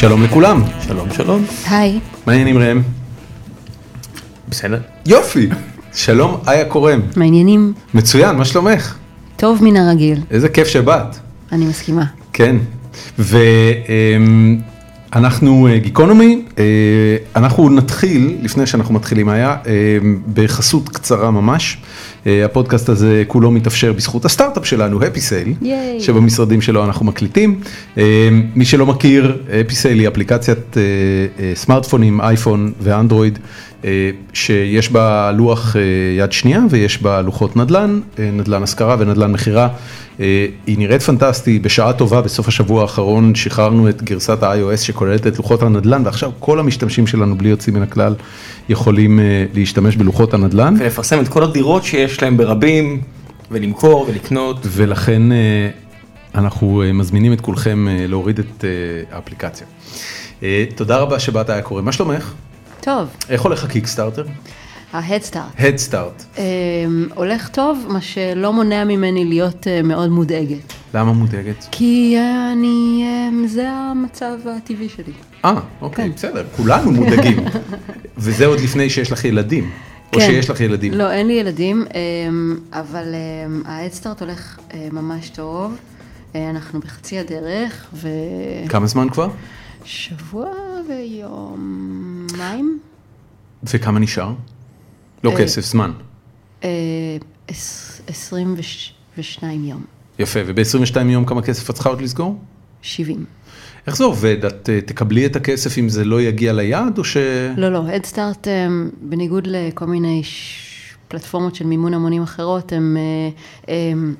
שלום לכולם. שלום שלום. היי. מה העניינים ראם? בסדר. יופי. שלום, איה קורם. מה העניינים? מצוין, מה שלומך? טוב מן הרגיל, איזה כיף שבאת. אני מסכימה. כן. ואנחנו גיקונומי, אה, אנחנו נתחיל, לפני שאנחנו מתחילים היה, אה, בחסות קצרה ממש. אה, הפודקאסט הזה כולו מתאפשר בזכות הסטארט-אפ שלנו, הפי סייל, ייי. שבמשרדים שלו אנחנו מקליטים. מי שלא מכיר, הפי סייל היא אפליקציית סמארטפונים, אייפון ואנדרואיד. שיש בה לוח יד שנייה ויש בה לוחות נדל"ן, נדל"ן השכרה ונדל"ן מכירה. היא נראית פנטסטי, בשעה טובה בסוף השבוע האחרון שחררנו את גרסת ה-iOS שכוללת את לוחות הנדל"ן ועכשיו כל המשתמשים שלנו בלי יוצאים מן הכלל יכולים להשתמש בלוחות הנדל"ן. ולפרסם את כל הדירות שיש להם ברבים ולמכור ולקנות. ולכן אנחנו מזמינים את כולכם להוריד את האפליקציה. תודה רבה שבאת היה קורא, מה שלומך? טוב, איך הולך הקיקסטארטר? ההדסטארט. הדסטארט. הולך טוב, מה שלא מונע ממני להיות אה, מאוד מודאגת. למה מודאגת? כי אה, אני, אה, זה המצב הטבעי שלי. אה, אוקיי, כן. בסדר, כולנו מודאגים. וזה עוד לפני שיש לך ילדים. או כן. שיש לך ילדים. לא, אין לי ילדים, אמ, אבל אמ, ההדסטארט הולך אה, ממש טוב. אה, אנחנו בחצי הדרך, כמה זמן כבר? ושבוע ויומיים. וכמה נשאר? לא אה, כסף, זמן. אה, עש- עשרים וש- ושניים יום, יפה, וב-22 יום כמה כסף את צריכה עוד לסגור? שבעים. איך זה עובד? את אה, תקבלי את הכסף אם זה לא יגיע ליעד, או ש... לא, לא, הדסטארט, בניגוד לכל מיני פלטפורמות של מימון המונים אחרות, הם, אה, הם,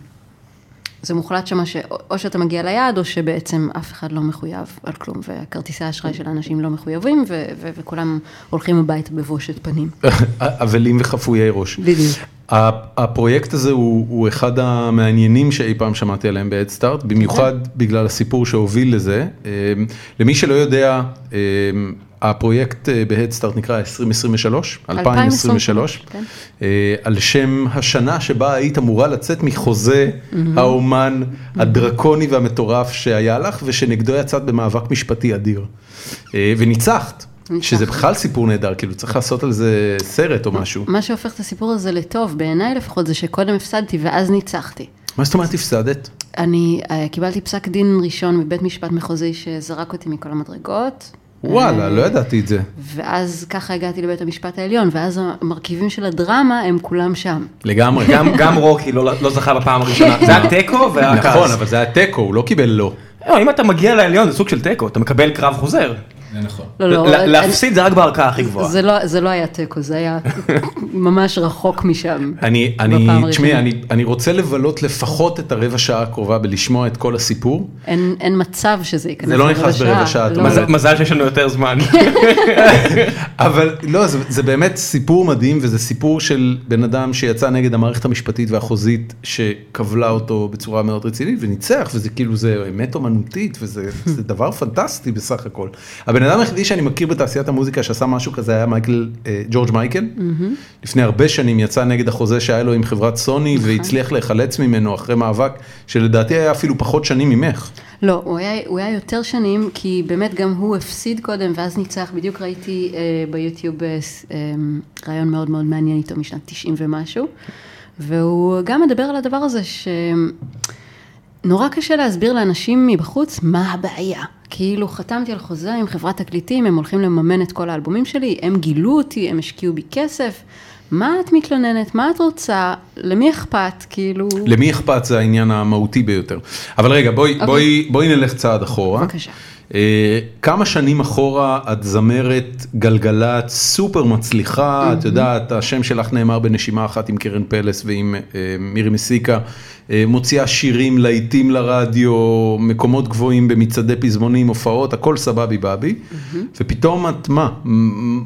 זה מוחלט שמה שאו שאתה מגיע ליעד, או שבעצם אף אחד לא מחויב על כלום, וכרטיסי האשראי של האנשים לא מחויבים, וכולם הולכים הביתה בבושת פנים. אבלים וחפויי ראש. בדיוק. הפרויקט הזה הוא, הוא אחד המעניינים שאי פעם שמעתי עליהם ב-Headstart, במיוחד בגלל הסיפור שהוביל לזה. אה, למי שלא יודע, אה, הפרויקט אה, ב-Headstart נקרא 2023, 2023, כן. אה, על שם השנה שבה היית אמורה לצאת מחוזה האומן הדרקוני והמטורף שהיה לך ושנגדו יצאת במאבק משפטי אדיר. אה, וניצחת. שזה בכלל סיפור נהדר, כאילו צריך לעשות על זה סרט או משהו. מה שהופך את הסיפור הזה לטוב, בעיניי לפחות, זה שקודם הפסדתי ואז ניצחתי. מה זאת אומרת הפסדת? אני אה, קיבלתי פסק דין ראשון מבית משפט מחוזי שזרק אותי מכל המדרגות. וואלה, אה, לא ידעתי את זה. ואז ככה הגעתי לבית המשפט העליון, ואז המרכיבים של הדרמה הם כולם שם. לגמרי. גם גם רוקי לא לא זכה בפעם הראשונה. זה היה תיקו והכעס. נכון, אבל זה היה תיקו, הוא לא קיבל לא. לא, אם אתה מגיע לעליון זה סוג של תיקו, אתה מקבל קרב חוזר. זה נכון. לא, לא, להפסיד זה רק בערכאה הכי גבוהה. זה לא, זה לא היה תיקו, זה היה ממש רחוק משם. אני, אני, תשמעי. אני, אני רוצה לבלות לפחות את הרבע שעה הקרובה בלשמוע את כל הסיפור. אין, אין מצב שזה ייכנס זה לא לרבע נכנס ברבע שעה, לא. מזל- מזל שיש לנו יותר זמן. אבל לא, זה, זה באמת סיפור מדהים, וזה סיפור של בן אדם שיצא נגד המערכת המשפטית והחוזית, שכבלה אותו בצורה מאוד רצינית, וניצח, וזה כאילו, זה אמת אומנותית, וזה זה דבר פנטסטי בסך הכל. הבן אדם היחידי שאני מכיר בתעשיית המוזיקה שעשה משהו כזה היה מייקל, אה, ג'ורג' מייקל. לפני הרבה שנים יצא נגד החוזה שהיה לו עם חברת סוני, והצליח להיחלץ ממנו אחרי מאבק, שלדעתי היה אפילו פחות שנים ממך. לא, הוא היה, הוא היה יותר שנים, כי באמת גם הוא הפסיד קודם ואז ניצח. בדיוק ראיתי אה, ביוטיוב אה, אה, רעיון מאוד מאוד מעניין איתו משנת 90 ומשהו, והוא גם מדבר על הדבר הזה שנורא קשה להסביר לאנשים מבחוץ מה הבעיה. כאילו חתמתי על חוזה עם חברת תקליטים, הם הולכים לממן את כל האלבומים שלי, הם גילו אותי, הם השקיעו בי כסף. מה את מתלוננת? מה את רוצה? למי אכפת? כאילו... למי אכפת זה העניין המהותי ביותר. אבל רגע, בואי, אוקיי. בואי, בואי נלך צעד אחורה. בבקשה. אה, כמה שנים אחורה את זמרת גלגלצ סופר מצליחה, את יודעת, השם שלך נאמר בנשימה אחת עם קרן פלס ועם אה, מירי מסיקה, אה, מוציאה שירים, להיטים לרדיו, מקומות גבוהים במצעדי פזמונים, הופעות, הכל סבבי באבי, ופתאום את מה,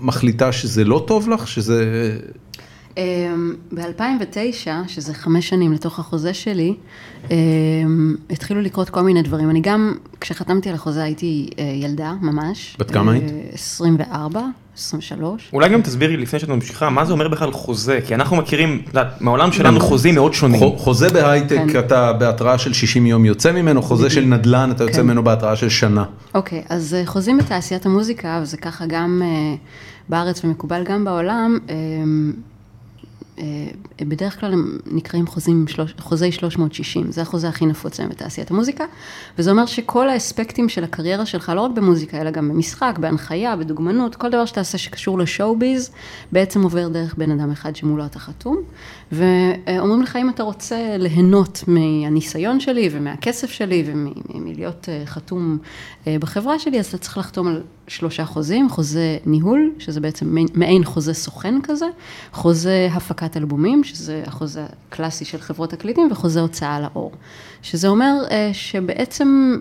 מחליטה שזה לא טוב לך, שזה... ב-2009, שזה חמש שנים לתוך החוזה שלי, אמ, התחילו לקרות כל מיני דברים. אני גם, כשחתמתי על החוזה הייתי אה, ילדה, ממש. בת כמה אה, היית? 24, 23. אולי גם תסבירי לפני שאת ממשיכה, מה זה אומר בכלל חוזה? כי אנחנו מכירים, מהעולם שלנו חוזים מאוד שונים. חו- חוזה בהייטק, כן. אתה בהתראה של 60 יום יוצא ממנו, חוזה של נדל"ן, אתה יוצא כן. ממנו בהתראה של שנה. אוקיי, אז אה, חוזים בתעשיית המוזיקה, וזה ככה גם בארץ ומקובל גם בעולם, אה, בדרך כלל הם נקראים חוזים, חוזי 360, זה החוזה הכי נפוץ היום בתעשיית המוזיקה, וזה אומר שכל האספקטים של הקריירה שלך, לא רק במוזיקה, אלא גם במשחק, בהנחיה, בדוגמנות, כל דבר שתעשה שקשור לשואו-ביז, בעצם עובר דרך בן אדם אחד שמולו אתה חתום, ואומרים לך, אם אתה רוצה ליהנות מהניסיון שלי ומהכסף שלי ומלהיות אה, חתום אה, בחברה שלי, אז אתה צריך לחתום על שלושה חוזים, חוזה ניהול, שזה בעצם מעין- חוזה סוכן כזה, חוזה הפקת אלבומים, שזה החוזה הקלאסי של חברות תקליטים, וחוזה הוצאה לאור. שזה אומר אה, שבעצם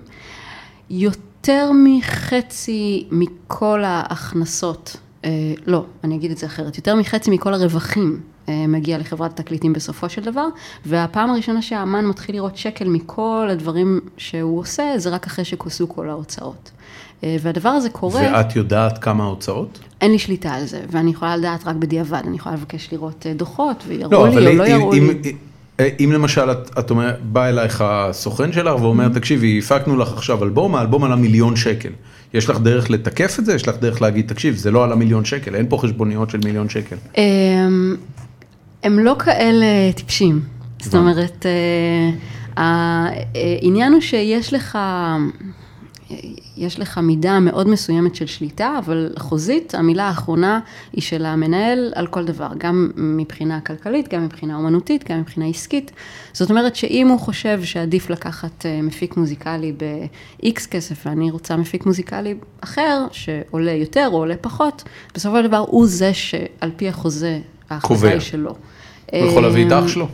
יותר מחצי מכל ההכנסות, אה, לא, אני אגיד את זה אחרת, יותר מחצי מכל הרווחים אה, מגיע לחברת תקליטים בסופו של דבר, והפעם הראשונה שהאמן מתחיל לראות שקל מכל הדברים שהוא עושה, זה רק אחרי שכוסו כל ההוצאות. אה, והדבר הזה קורה... ואת יודעת כמה ההוצאות? אין לי שליטה על זה, ואני יכולה לדעת רק בדיעבד, אני יכולה לבקש לראות אה, דוחות, ויראו לא, לי או לא אם- יראו אם- לי. אם למשל את, את אומרת, בא אלייך הסוכן שלך ואומר, Mm-hmm. תקשיבי, הפקנו לך עכשיו אלבום, האלבום עלה מיליון שקל. יש לך דרך לתקף את זה? יש לך דרך להגיד, תקשיב, זה לא עלה מיליון שקל, אין פה חשבוניות של מיליון שקל. הם, הם לא כאלה טיפשים. זאת אומרת, אה, העניין הוא שיש לך, יש לך מידה מאוד מסוימת של שליטה, אבל חוזית, המילה האחרונה היא של המנהל על כל דבר, גם מבחינה כלכלית, גם מבחינה אומנותית, גם מבחינה עסקית. זאת אומרת שאם הוא חושב שעדיף לקחת אה, מפיק מוזיקלי ב-X כסף, ואני רוצה מפיק מוזיקלי אחר, שעולה יותר או עולה פחות, בסופו של דבר הוא זה שעל פי החוזה, ההחלטה. היא שלו. הוא יכול להביא את אה, אח שלו.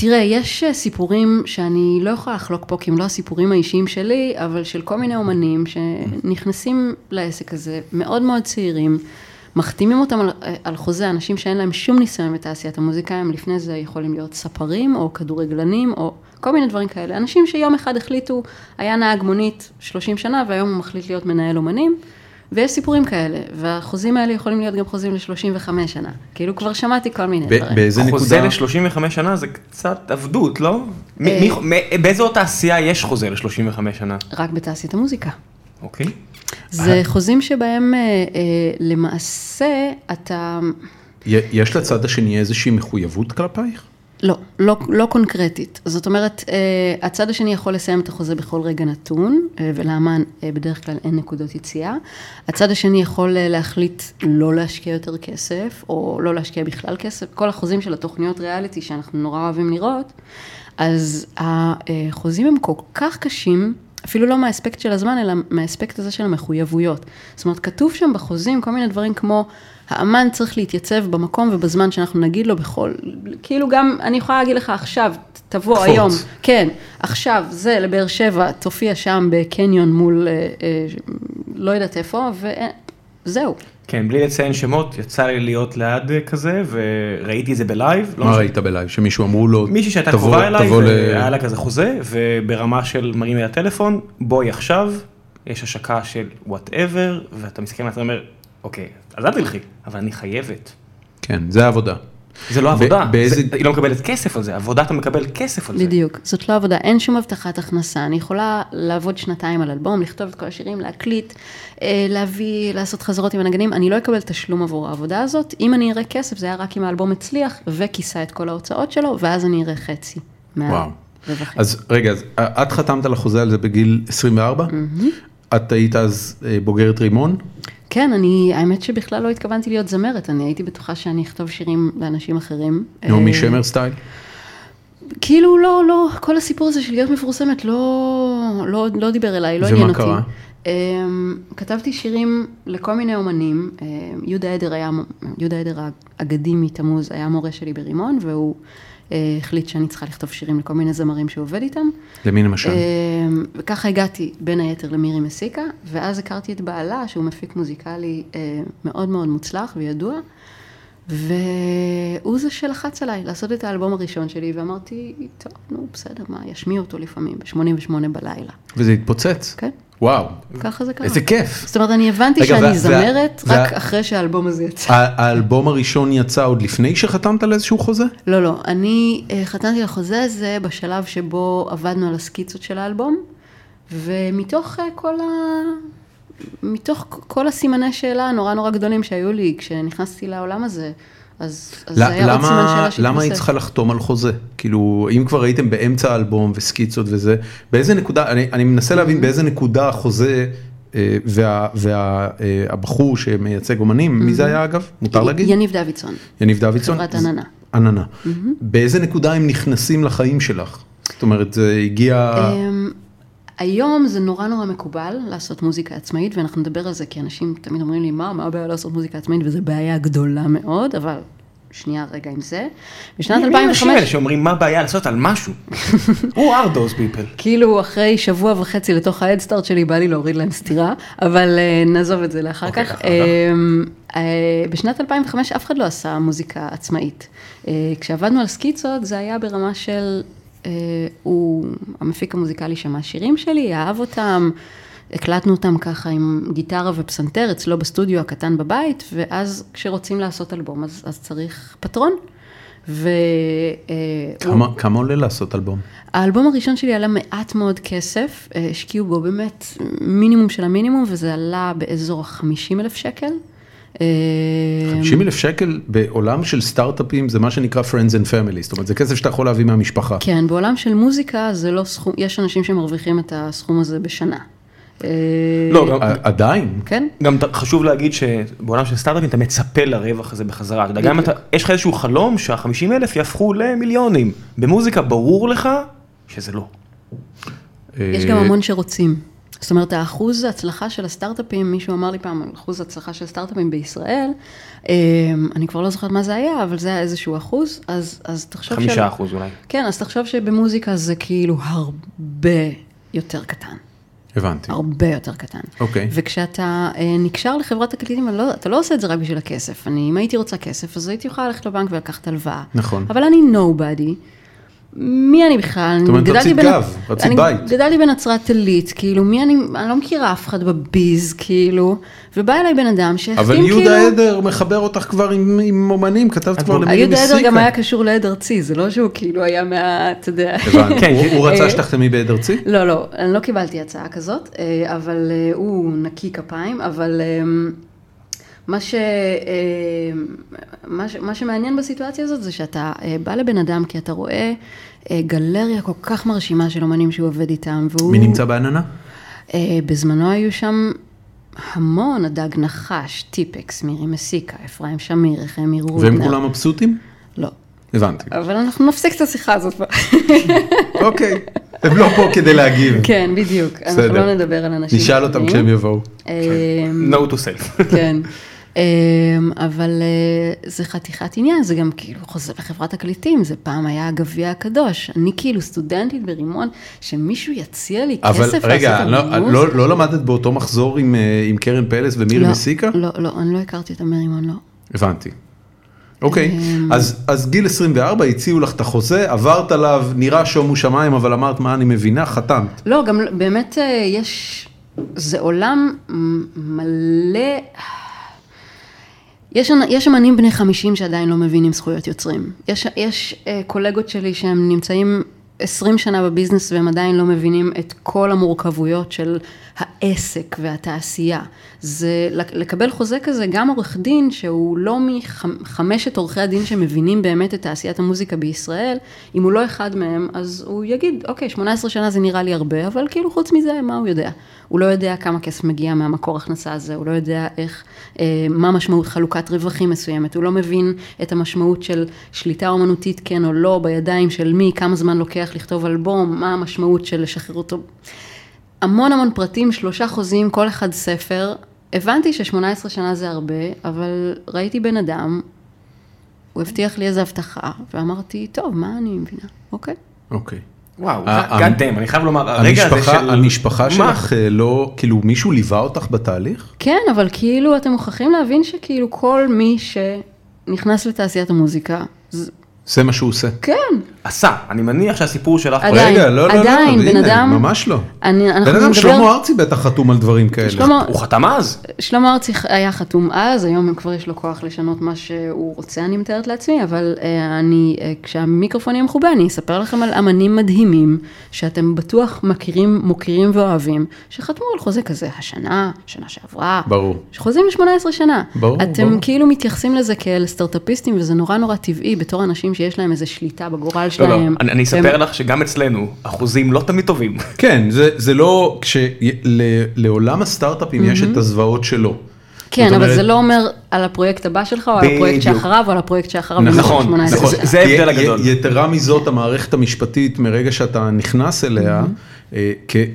תראה, יש אה, סיפורים שאני לא יכולה לחלוק פה, כי הם לא הסיפורים האישיים שלי, אבל של כל מיני אומנים שנכנסים לעסק הזה, מאוד מאוד צעירים, מחתימים אותם על, אה, על חוזה, אנשים שאין להם שום ניסיון בתעשיית המוזיקה, הם לפני זה יכולים להיות ספרים, או כדורגלנים, או כל מיני דברים כאלה. אנשים שיום אחד החליטו, היה נהג מונית 30 שנה, והיום הוא מחליט להיות מנהל אומנים. ויש סיפורים כאלה, והחוזים האלה יכולים להיות גם חוזים ל-35 שנה. כאילו כבר שמעתי כל מיני ב- דברים. באיזה חוזה נקודה? ל-35 שנה זה קצת עבדות, לא? אה. באיזו תעשייה יש חוזה ל-35 שנה? רק בתעשיית המוזיקה. אוקיי. זה חוזים שבהם אה, אה, למעשה אתה, יש לצד השני איזושהי מחויבות כלפייך? לא, לא, לא קונקרטית. זאת אומרת, אה, הצד השני יכול לסיים את החוזה בכל רגע נתון, אה, ולאמן אה, בדרך כלל אין נקודות יציאה. הצד השני יכול להחליט לא להשקיע יותר כסף, או לא להשקיע בכלל כסף. כל החוזים של התוכניות ריאליטי שאנחנו נורא אוהבים לראות, אז החוזים הם כל כך קשים. אפילו לא מהאספקט של הזמן, אלא מהאספקט הזה של המחויבויות. זאת אומרת, כתוב שם בחוזים כל מיני דברים כמו, האמן צריך להתייצב במקום ובזמן שאנחנו נגיד לו בכל, כאילו גם, אני יכולה להגיד לך עכשיו, תבוא קפוץ. היום, כן, עכשיו, זה לבאר שבע, תופיע שם בקניון מול, אה, אה, לא יודעת איפה, וזהו. כן, בלי לציין שמות, יצא לי להיות ליד כזה, וראיתי את זה בלייב. לא מה משנה. ראית בלייב? שמישהו אמרו לו, מישהי שהייתה קרובה אליי, תבוא ל- והיה לה כזה חוזה, וברמה של מרימים לה טלפון, בואי עכשיו, יש השקה של whatever, ואתה מסתכל ואתה אומר, אוקיי, אז אל תלכי, אבל אני חייבת. כן, זה העבודה. זה לא עבודה, באיזה- זה- היא לא מקבלת כסף על זה, עבודה אתה מקבל כסף על זה. בדיוק, זאת לא עבודה, אין שום הבטחת הכנסה. אני יכולה לעבוד שנתיים על אלבום, לכתוב את כל השירים, להקליט, אה, להביא, לעשות חזרות עם הנגנים, אני לא אקבל תשלום עבור העבודה הזאת. אם אני אראה כסף, זה היה רק אם האלבום הצליח וכיסה את כל ההוצאות שלו, ואז אני אראה חצי. וואו. מהרווחים. אז רגע, אז אה, את חתמת על החוזה על זה בגיל 24? את היית אז אה, בוגרת רימון? כן, אני, האמת שבכלל לא התכוונתי להיות זמרת, אני הייתי בטוחה שאני אכתוב שירים לאנשים אחרים. נעמי אה, שמר סטייל? כאילו לא, לא, כל הסיפור הזה של להיות מפורסמת לא, לא, לא דיבר אליי, לא ומה עניין אותי. קרה? אמ, כתבתי שירים לכל מיני אומנים, אמ, יהודה עדר היה, יהודה עדר האגדי מתמוז היה מורה שלי ברימון, והוא החליט שאני צריכה לכתוב שירים לכל מיני זמרים שהוא עובד איתם. למי למשל? אמ, וככה הגעתי בין היתר למירי מסיקה, ואז הכרתי את בעלה, שהוא מפיק מוזיקלי אה, מאוד מאוד מוצלח וידוע, והוא זה שלחץ עליי לעשות את האלבום הראשון שלי, ואמרתי, טוב, נו, בסדר, מה, ישמיע אותו לפעמים, ב-88 בלילה. וזה התפוצץ? כן, וואו, ככה זה קרה. איזה כיף. זאת אומרת, אני הבנתי שאני זמרת רק אחרי שהאלבום הזה יצא. האלבום הראשון יצא עוד לפני שחתמת על איזשהו חוזה? לא, לא, אני אה, חתמתי על החוזה הזה בשלב שבו עבדנו על הסקיצות של האלבום, ומתוך אה, כל ה... מתוך כל הסימני שאלה הנורא נורא גדולים שהיו לי כשנכנסתי לעולם הזה, אז, אז זה היה עוד סימן למה שאלה למה שהתווסף. היית צריכה לחתום על חוזה? כאילו, אם כבר הייתם באמצע האלבום וסקיצות וזה, באיזה נקודה, אני אני מנסה Mm-hmm. להבין באיזה נקודה החוזה והבחור שמייצג אומנים, מי זה היה אגב? מותר להגיד? Mm-hmm. יניב דוידסון. יניב דוידסון? חברת עננה. עננה. באיזה נקודה הם נכנסים לחיים שלך? זאת אומרת, זה הגיע... היום זה נורא נורא מקובל לעשות מוזיקה עצמאית, ואנחנו נדבר על זה כי אנשים תמיד אומרים לי, מה, מה הבעיה לעשות מוזיקה עצמאית, וזו בעיה גדולה מאוד, אבל שנייה רגע עם זה. בשנת מי האנשים האלה 2005, שאומרים מה הבעיה לעשות על משהו? Who are those people? כאילו אחרי שבוע וחצי לתוך ההדסטארט שלי, בא לי להוריד להם סטירה, אבל אה, נעזוב את זה לאחר אוקיי, כך. אמ, אה, בשנת 2005 אף אחד לא עשה מוזיקה עצמאית. אה, כשעבדנו על סקיצות, זה היה ברמה של, הוא, המפיק המוזיקלי שמע שירים שלי, אהב אותם. הקלטנו אותם ככה עם גיטרה ופסנתר אצלו בסטודיו הקטן בבית, ואז כשרוצים לעשות אלבום אז, אז צריך פטרון. ו... אה, הוא- כמה- כמה עולה לעשות אלבום? האלבום הראשון שלי עלה מעט מאוד כסף, אה, השקיעו בו באמת מינימום של המינימום, וזה עלה באזור ה-50 אלף שקל. אה, 50 אלף שקל בעולם של סטארט-אפים זה מה שנקרא Friends and Family, זאת אומרת זה כסף שאתה יכול להביא מהמשפחה. כן, בעולם של מוזיקה זה לא סכום, יש אנשים שמרוויחים את הסכום הזה בשנה. אה, לא, גם- ע- עדיין, כן? גם חשוב להגיד שבעולם של סטארט-אפים אתה מצפה לרווח הזה בחזרה. אתה יודע, גם אתה, יש לך איזשהו חלום שה-50 אלף יהפכו למיליונים. במוזיקה ברור לך שזה לא. יש גם המון שרוצים. זאת אומרת, האחוז ההצלחה של הסטארט-אפים, מישהו אמר לי פעם, אחוז ההצלחה של סטארט-אפים בישראל, אה, אני כבר לא זוכרת מה זה היה, אבל זה היה איזשהו אחוז, אז, אז תחשוב חמישה אחוז אולי. כן, אז תחשוב שבמוזיקה זה כאילו הרבה יותר קטן. הבנתי. הרבה יותר קטן. אוקיי. וכשאתה אה, נקשר לחברת תקליטים, לא, אתה לא עושה את זה רק בשביל הכסף. אני, אם הייתי רוצה כסף, אז הייתי יכולה ללכת לבנק ולקחת הלוואה. נכון. אבל אני nobody. מי אני בכלל? זאת אומרת, רצית גדלתי גב, רצית אני בית. גדלתי בנצרת עילית, כאילו, מי אני, אני לא מכירה אף אחד בביז, כאילו, ובא אליי בן אדם שהחתים אבל כאילו... יהודה עדר מחבר אותך כבר עם עם אומנים, כתבת כבר למילי יהודה עדר מסיקה. גם היה קשור לעד ארצי, זה לא שהוא כאילו היה מה... אתה יודע. כן, הוא- הוא רצה אה, שתחתמי בעד ארצי? לא, לא, אני לא קיבלתי הצעה כזאת, אה, אבל אה, הוא נקי כפיים, אבל מה, ש, אה, מה, ש, מה שמעניין בסיטואציה הזאת זה שאתה אה, בא לבן אדם כי אתה רואה אה, גלריה כל כך מרשימה של אומנים שהוא עובד איתם, והוא... מי נמצא בעננה? בזמנו היו שם המון, הדג נחש, טיפקס, מירי מסיקה, אפרים שמיר, חמי רודנר. והם כולם מבסוטים? לא. הבנתי. אבל אנחנו נפסיק את השיחה הזאת. אוקיי. הם לא פה כדי להגיב. כן, בדיוק. אנחנו. לא נדבר על אנשים. נשאל אותם. כשהם יבואו. No to self. כן. אמ, אבל אה, זה חתיכת עניין, זה גם כאילו חוזר לחברת תקליטים, זה פעם היה הגביע הקדוש. אני כאילו סטודנטית ברימון, שמישהו יציע לי אבל כסף רגע, לעשות לא- על לא- לא למדת באותו מחזור עם, אה, קרן פלס ומירי לא, מסיקה? לא, לא, אני לא הכרתי את המרימון, לא. הבנתי. אוקיי, אמ. אז, אז גיל 24 הציעו לך את החוזה, עברת עליו, נראה שומו שמיים, אבל אמרת מה אני מבינה, חתמת. לא, גם באמת אה, יש, זה עולם מלא, יש, יש אמנים בני 50 שעדיין לא מבינים זכויות יוצרים. יש, יש אה, קולגות שלי שהם נמצאים 20 שנה בביזנס והם עדיין לא מבינים את כל המורכבויות של העסק והתעשייה. זה לק- לקבל חוזה כזה, גם עורך דין שהוא לא מחמשת עורכי הדין שמבינים באמת את תעשיית המוזיקה בישראל, אם הוא לא אחד מהם, אז הוא יגיד, אוקיי, 18 שנה זה נראה לי הרבה, אבל כאילו חוץ מזה, מה הוא יודע? הוא לא יודע כמה כסף מגיע מהמקור הכנסה הזה, הוא לא יודע איך, אה, מה משמעות חלוקת רווחים מסוימת, הוא לא מבין את המשמעות של שליטה אומנותית כן או לא, בידיים של מי, כמה זמן לוקח לכתוב אלבום, מה המשמעות של לשחרר אותו. המון המון פרטים, שלושה חוזים, כל אחד ספר. הבנתי ש-18 שנה זה הרבה, אבל ראיתי בן אדם, הוא הבטיח לי איזו הבטחה, ואמרתי, טוב, מה אני מבינה? אוקיי. אוקיי. וואו, ה- God damn, אני חייב לומר, הרגע הזה של... המשפחה? שלך אה, לא, כאילו מישהו ליווה אותך בתהליך? כן, אבל כאילו, אתם מוכרחים להבין שכאילו כל מי נכנס לתעשיית המוזיקה. זה- מה שהוא עושה. כן, עשה, אני מניח שהסיפור שלך... עדיין, רגע, לא, לא, לא, עדיין, לא, בן הנה, אדם- ממש לא. אני, אנחנו בן אדם, נדבר- שלמה ארצי בטח חתום על דברים כאלה. שלמה, הוא חתם אז? שלמה ארצי היה חתום אז, היום כבר יש לו כוח לשנות מה שהוא רוצה, אני מתארת לעצמי, אבל אה, אני, אה, כשהמיקרופון יהיה מכובה, אני אספר לכם על אמנים מדהימים, שאתם בטוח מכירים, מוקירים ואוהבים, שחתמו על חוזה כזה השנה, שנה שעברה. ברור. חוזים ל-18 שנה. ברור, אתם ברור. כאילו מתייחסים לזה כאל סטארט-אפיסטים, וזה נורא נורא טבעי בתור אנשים שיש להם איזה שליטה בגורל לא, שלהם. לא, אני אני והם- אספר לך שגם אצלנו אחוזים לא תמיד טובים. כן, זה, זה לא, כשלעולם הסטארט-אפים יש את הזוועות שלו. כן, אבל זה לא אומר על הפרויקט הבא שלך, או על הפרויקט. שאחריו, או על הפרויקט שאחריו. נכון, נכון, 18 נכון. שנה. זה ההבדל הגדול. יתרה מזאת, המערכת המשפטית, מרגע שאתה נכנס אליה, כ-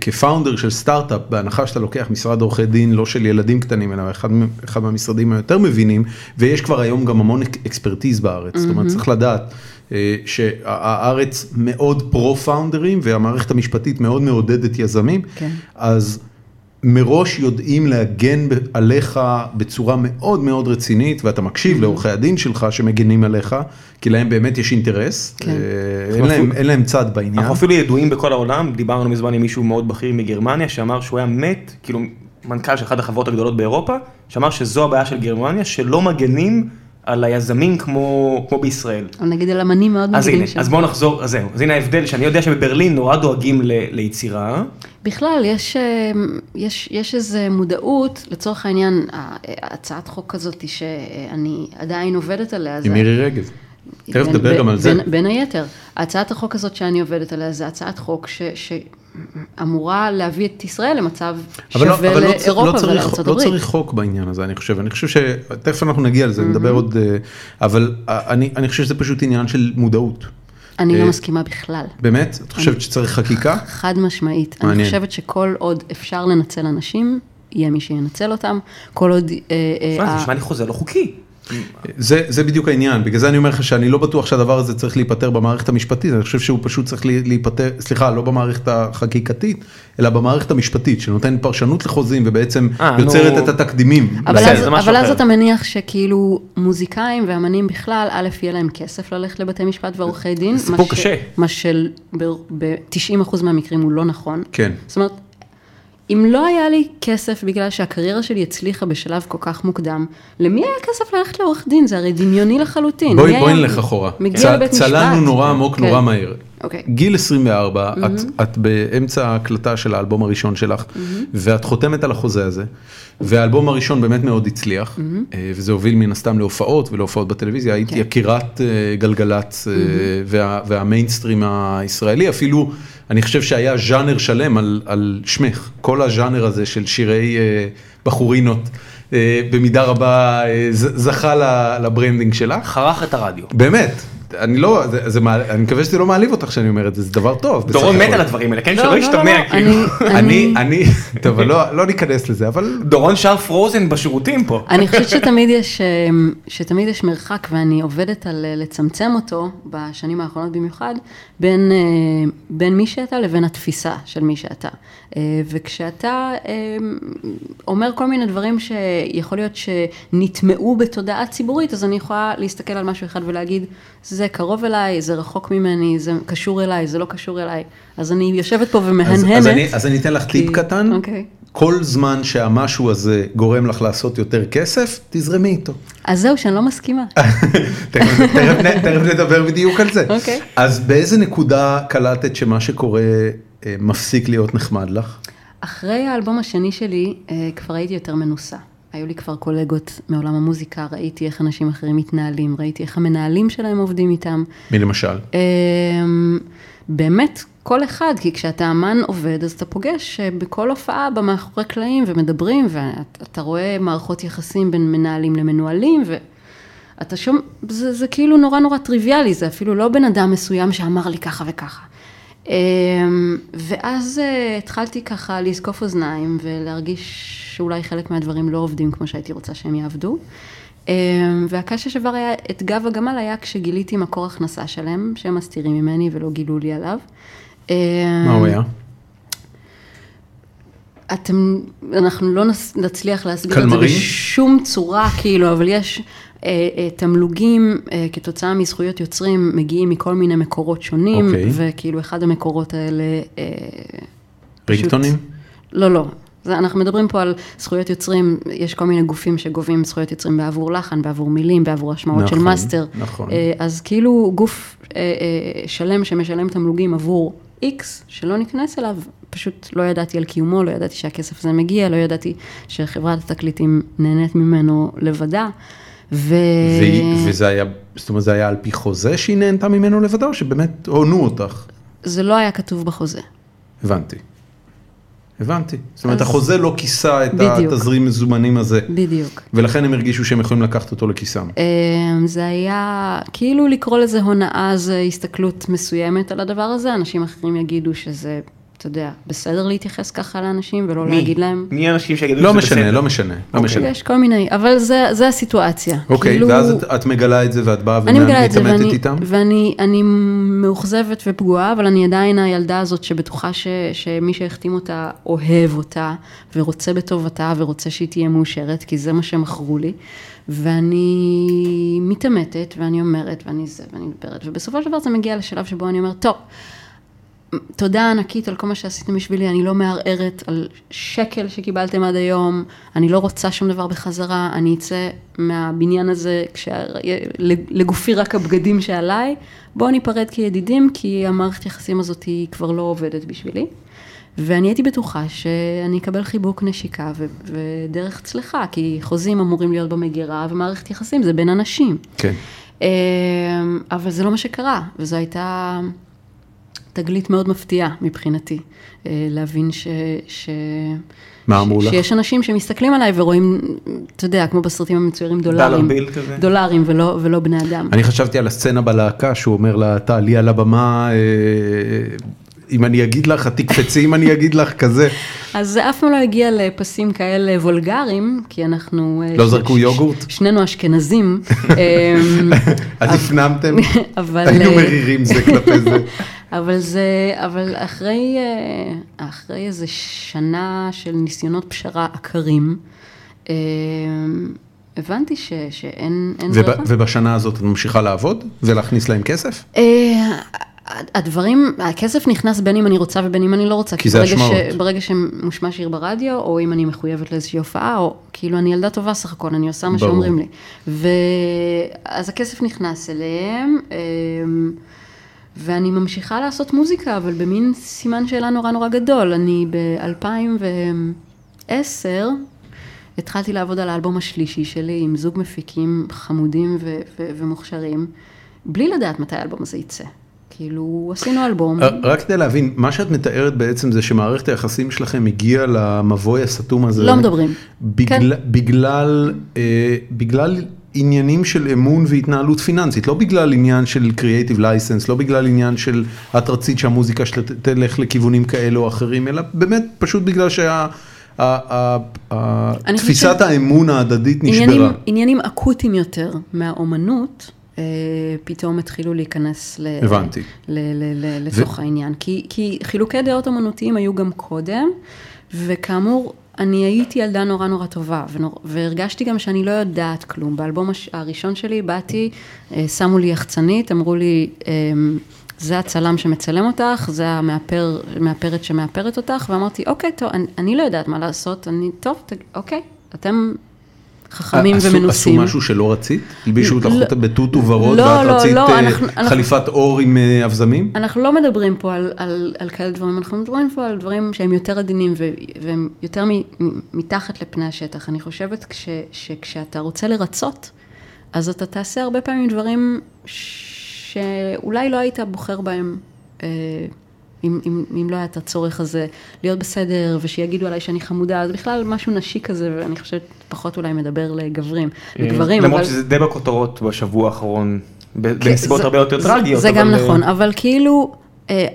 כפאונדר של סטארט-אפ, בהנחה שאתה לוקח משרד עורכי דין, לא של ילדים קטנים, אלא אחד, אחד מהמשרדים היותר מבינים, ויש כבר היום גם המון אק- אקספרטיז בארץ, זאת אומרת, צריך לדעת. אה, שהארץ מאוד פרו-פאונדרים והמערכת המשפטית מאוד מעודדת יזמים, כן. אז מראש יודעים להגן עליך בצורה מאוד מאוד רצינית, ואתה מקשיב לעורכי הדין שלך שמגנים עליך, כי להם באמת יש אינטרס, כן. אה, אין להם צד בעניין. אנחנו אפילו ידועים בכל העולם, דיברנו מזמן עם מישהו מאוד בכיר מגרמניה, שאמר שהוא היה מת, כאילו מנכ"ל של אחת החברות הגדולות באירופה, שאמר שזו הבעיה של גרמניה, שלא מגנים על היזמים כמו, כמו בישראל. או נגיד על אמנים מאוד אז הנה, מובילים שם. אז בואו נחזור, אז זהו, אז הנה ההבדל, שאני יודע שבברלין נורא דואגים ל, ליצירה, בכלל, יש, אה, יש, יש איזו מודעות, לצורך העניין, הצעת חוק כזאת שאני עדיין עובדת עליה. עם זה- מירי רגב. תכף נדבר גם על זה. בין, בין היתר, הצעת החוק הזאת שאני עובדת עליה, זה הצעת חוק ש, שאמורה להביא את ישראל למצב לא, שווה לא, לאירופה לא, צריך, ולארצות לא הברית. צריך חוק בעניין הזה, אני חושב, אני חושב שתכף אנחנו נגיע לזה, נדבר עוד, אה, אבל אה, אני, אני חושב שזה פשוט עניין של מודעות. אני אה, לא מסכימה בכלל. באמת? את חושבת שצריך חקיקה? חד משמעית. אני. חושבת שכל עוד אפשר לנצל אנשים, יהיה מי שינצל אותם. כל עוד... אה, אה, זה נשמע לי חוזה לא חוקי. זה, זה בדיוק העניין, בגלל זה אני אומר לך שאני לא בטוח שהדבר הזה צריך להיפתר במערכת המשפטית, אני חושב שהוא פשוט צריך לי- להיפתר, סליחה, לא במערכת החקיקתית, אלא במערכת המשפטית, שנותנת פרשנות לחוזים ובעצם אה, יוצרת נו. את התקדימים. אבל בסדר, אז, אבל אז. אתה מניח שכאילו מוזיקאים ואמנים בכלל, א', יהיה להם כסף ללכת לבתי משפט ועורכי דין. סיפור קשה. מה של ב-90% מהמקרים הוא לא נכון. כן. זאת אומרת, אם לא היה לי כסף בגלל שהקריירה שלי הצליחה בשלב כל כך מוקדם, למי היה כסף ללכת לעורך דין? זה הרי דמיוני לחלוטין. בואי בואי נלך אחורה, מגיע לבית משפט. צללנו נורא עמוק כן. נורא מהר. אוקיי. גיל 24, את, את באמצע ההקלטה של האלבום הראשון שלך, ואת חותמת על החוזה הזה, והאלבום הראשון באמת מאוד הצליח, אה, וזה הוביל מן הסתם להופעות ולהופעות בטלוויזיה, היית כן. יקירת אה, גלגלצ אה, וה, והמיינסטרים הישראלי, אפילו אני חושב שהיה ז'אנר שלם על, על שמך, כל הז'אנר הזה של שירי אה, בחורינות, אה, במידה רבה אה, זכה ל branding שלך. חרך את הרדיו. באמת, אני לא, זה, זה, מעל- אני מקווה שזה לא מעליב אותך שאני אומר את זה, זה דבר טוב. דורון מת. על הדברים האלה, כן? לא, שלא לא, ישתמע, לא, לא, כאילו. אני- אני, אני, טוב, אבל לא, לא ניכנס לזה, אבל דורון שר Frozen בשירותים פה. אני חושבת שתמיד יש, אה, שתמיד יש מרחק, ואני עובדת על אה, לצמצם אותו, בשנים האחרונות במיוחד, בין, אה, בין מי שאתה לבין התפיסה של מי שאתה. אה, וכשאתה אה, אומר כל מיני דברים שיכול להיות שנטמעו בתודעה ציבורית, אז אני יכולה להסתכל על משהו אחד ולהגיד, זה קרוב אליי, זה רחוק ממני, זה קשור אליי, זה לא קשור אליי. אז אני יושבת פה אז, ומהנהנת. אז, אני, אז אני אתן לך טיפ כי- קטן, אוקיי. כל זמן שהמשהו הזה גורם לך לעשות יותר כסף, תזרמי איתו. אז זהו, שאני לא מסכימה. תכף, נדבר בדיוק על זה. אוקיי. אז באיזה נקודה קלטת שמה שקורה אה, מפסיק להיות נחמד לך? אחרי האלבום השני שלי, אה, כבר הייתי יותר מנוסה. היו לי כבר קולגות מעולם המוזיקה, ראיתי איך אנשים אחרים מתנהלים, ראיתי איך המנהלים שלהם עובדים איתם. מי למשל? אה, באמת, כל אחד, כי כשאתה אמן עובד, אז אתה פוגש אה, בכל הופעה במאחורי קלעים ומדברים, ואתה רואה מערכות יחסים בין מנהלים למנוהלים, ואתה שומע, זה, זה כאילו נורא נורא טריוויאלי, זה אפילו לא בן אדם מסוים שאמר לי ככה וככה. אה, ואז אה, התחלתי ככה לזקוף אוזניים ולהרגיש שאולי חלק מהדברים לא עובדים כמו שהייתי רוצה שהם יעבדו. אה, והקש ששבר היה, את גב הגמל היה כשגיליתי מקור הכנסה שלהם, שהם מסתירים ממני ולא גילו לי עליו. אה, מה הוא היה? אתם, אנחנו לא נצליח להסביר את זה? בשום צורה, כאילו, אבל יש, תמלוגים אה, כתוצאה מזכויות יוצרים מגיעים מכל מיני מקורות שונים, אוקיי. וכאילו אחד המקורות האלה... אה, פשוט-? לא, לא. זה, אנחנו מדברים פה על זכויות יוצרים, יש כל מיני גופים שגובים זכויות יוצרים בעבור לחן, בעבור מילים, בעבור השמעות של נכון, מאסטר. נכון. אה, אז כאילו גוף אה, אה, שלם שמשלם תמלוגים עבור איקס, שלא נכנס אליו, פשוט לא ידעתי על קיומו, לא ידעתי שהכסף הזה מגיע, לא ידעתי שחברת התקליטים נהנית ממנו לבדה. ו... וזה היה, זאת אומרת, זה היה על פי חוזה שהיא נהנתה ממנו לבדה, או שבאמת הונו אותך? זה לא היה כתוב בחוזה. הבנתי. הבנתי. זאת אומרת, אז- החוזה לא כיסה את בדיוק. התזרים מזומנים הזה, בדיוק. ולכן הם הרגישו שהם יכולים לקחת אותו לכיסם. אמ, זה היה, כאילו לקרוא לזה הונאה זה הסתכלות מסוימת על הדבר הזה, אנשים אחרים יגידו שזה, אתה יודע, בסדר להתייחס ככה לאנשים ולא מי? להגיד להם. מי האנשים שיגידו לא שזה משנה, בסדר? לא משנה, לא אוקיי. משנה. יש כל מיני, אבל זה, זה הסיטואציה. אוקיי, כאילו, ואז את- את מגלה את זה ואת באה אני מגלה את זה ומתעמתת ואני, איתם? ואני אני מאוכזבת ופגועה, אבל אני עדיין הילדה הזאת שבטוחה ש, שמי שהחתים אותה אוהב אותה, ורוצה בטובתה, ורוצה שהיא תהיה מאושרת, כי זה מה שמכרו לי. ואני מתעמתת, ואני אומרת, ואני זה, ואני מדברת, ובסופו של דבר זה מגיע לשלב שבו אני אומרת, טוב, תודה ענקית על כל מה שעשיתם בשבילי, אני לא מערערת על שקל שקיבלתם עד היום, אני לא רוצה שום דבר בחזרה, אני אצא מהבניין הזה כשלגופי רק הבגדים שעליי, בואו ניפרד כידידים, כי המערכת יחסים הזאת היא כבר לא עובדת בשבילי. ואני הייתי בטוחה שאני אקבל חיבוק נשיקה ו- ודרך צלחה, כי חוזים אמורים להיות במגירה, ומערכת יחסים זה בין אנשים. כן. אמ, אבל זה לא מה שקרה, וזו הייתה תגלית מאוד מפתיעה מבחינתי, אה, להבין ש... ש... מה ש- אמרו לך? שיש אנשים שמסתכלים עליי ורואים, אתה יודע, כמו בסרטים המצוירים, דולרים. דולר ביל כזה. דולרים ולא, ולא בני אדם. אני חשבתי על הסצנה בלהקה שהוא אומר לה, תעלי על הבמה, אה, אם אני אגיד לך, תקפצי אם אני אגיד לך, כזה. אז זה אף פעם לא הגיע לפסים כאלה וולגריים, כי אנחנו... אה, לא ש- זרקו ש- יוגורט? שנינו אשכנזים. אמ, אז הפנמתם? אבל... היינו מרירים זה כלפי זה. אבל זה, אבל אחרי, אה, אחרי איזה שנה של ניסיונות פשרה עקרים, אה, הבנתי ש, שאין אין וב- ברירה. ובשנה הזאת את ממשיכה לעבוד ולהכניס להם כסף? אה, הדברים, הכסף נכנס בין אם אני רוצה ובין אם אני לא רוצה. כי זה השמעות. ש- ברגע שמושמע שיר ברדיו, או אם אני מחויבת לאיזושהי הופעה, או כאילו אני ילדה טובה סך הכל, אני עושה מה ברור. שאומרים לי. ואז הכסף נכנס אליהם, ואני ממשיכה לעשות מוזיקה, אבל במין סימן שאלה נורא נורא גדול. אני ב-2010 התחלתי לעבוד על האלבום השלישי שלי עם זוג מפיקים חמודים ו- ו- ומוכשרים, בלי לדעת מתי האלבום הזה יצא. כאילו, עשינו אלבום. אה, רק כדי להבין, מה שאת מתארת בעצם זה שמערכת היחסים שלכם הגיעה למבוי הסתום הזה. לא מדברים. בגלל, בגלל, אה, בגלל עניינים של אמון והתנהלות פיננסית, לא בגלל עניין של Creative License, לא בגלל עניין של את רצית שהמוזיקה שלה תלך לכיוונים כאלה או אחרים, אלא באמת פשוט בגלל שה... תפיסת האמון ההדדית נשברה. עניינים אקוטיים יותר מהאומנות, אה, פתאום התחילו להיכנס ל, הבנתי. ל, ל, ל, לתוך העניין. כי, כי חילוקי דעות אומנותיים היו גם קודם, וכאמור, אני הייתי ילדה נורא נורא טובה, ונור, והרגשתי גם שאני לא יודעת כלום. באלבום הש, הראשון שלי באתי, אה, שמו לי יחצנית, אמרו לי, אה, זה הצלם שמצלם אותך, זה המאפר, המאפרת שמאפרת אותך, ואמרתי, אוקיי, טוב, אני, אני לא יודעת מה לעשות, אני, טוב, ת, אוקיי, אתם חכמים עשו- ומנוסים. עשו משהו שלא רצית? הלבישו אותך לא. אותה בטוטו ורוד, לא, ואת לא, רצית לא, אה, אנחנו- חליפת אור עם אה, אבזמים? אנחנו לא מדברים פה על, על, על כאלה דברים, אנחנו מדברים פה על דברים שהם יותר עדינים ו, והם יותר מ- מתחת לפני השטח. אני חושבת כש, שכשאתה רוצה לרצות, אז אתה תעשה הרבה פעמים דברים שאולי לא היית בוחר בהם. אה, אם, אם, אם לא היה את הצורך הזה, להיות בסדר, ושיגידו עליי שאני חמודה, זה בכלל משהו נשי כזה, ואני חושבת פחות אולי מדבר לגברים, לגברים, למרות אבל... שזה די בכותרות בשבוע האחרון, כן, בנסיבות הרבה יותר טרגיות. זה גם אבל, אה, נכון, אבל כאילו, אה,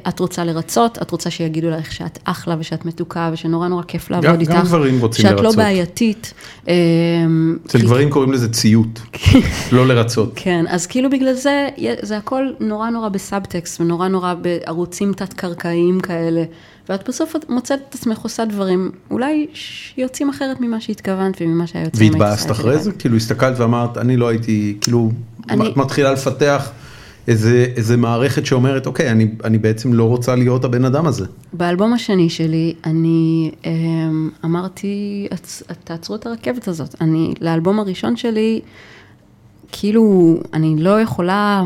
את רוצה לרצות, את רוצה שיגידו לך שאת אחלה ושאת מתוקה ושנורא נורא כיף לעבוד גם- איתך. גם גברים רוצים שאת לא לרצות. בעייתית. אה, אצל כי- גברים קוראים לזה ציות, לא לרצות. כן, אז כאילו בגלל זה, זה הכל נורא נורא בסאבטקסט ונורא נורא בערוצים תת-קרקעיים כאלה. ואת בסוף את מוצאת את עצמך עושה דברים, אולי שיוצאים אחרת ממה שהתכוונת וממה שהיוצאים והתבאסת אחרי זה? כאילו הסתכלת ואמרת, אני לא הייתי, כאילו, אני- מתחילה לפתח איזה, איזה מערכת שאומרת, אוקיי, אני, אני בעצם לא רוצה להיות הבן אדם הזה. באלבום השני שלי, אני אמ, אמרתי, "עצ- תעצרו את הרכבת הזאת. אני, לאלבום הראשון שלי, כאילו, אני לא יכולה...